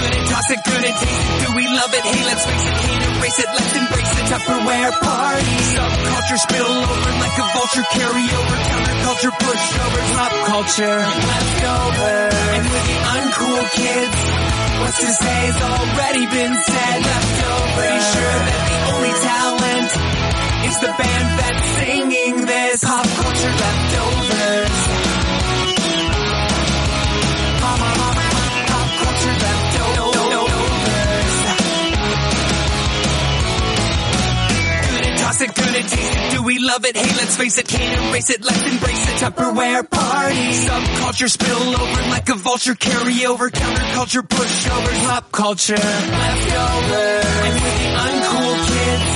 Good and toss it, good and taste it. Do we love it? Hey, let's face it, can't erase it. Let's embrace the Tupperware party. Subculture spill over like a vulture. Carry over counterculture, pushovers, pop culture. Leftover. And we're the uncool kids. What's to say's already been said. Leftover. Pretty sure that the only talent is the band that's singing this. Pop culture leftovers. It. Do we love it? Hey, let's face it, can't erase it. Let's embrace it. Tupperware party. Subculture spill over like a vulture. Carry over counterculture, pushovers, pop culture. Leftover. And we're the uncool kids.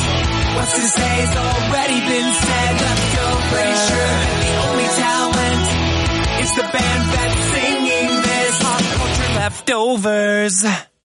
What's to say's already been said. Leftover. Pretty sure the only talent is the band that's singing this. Pop culture leftovers.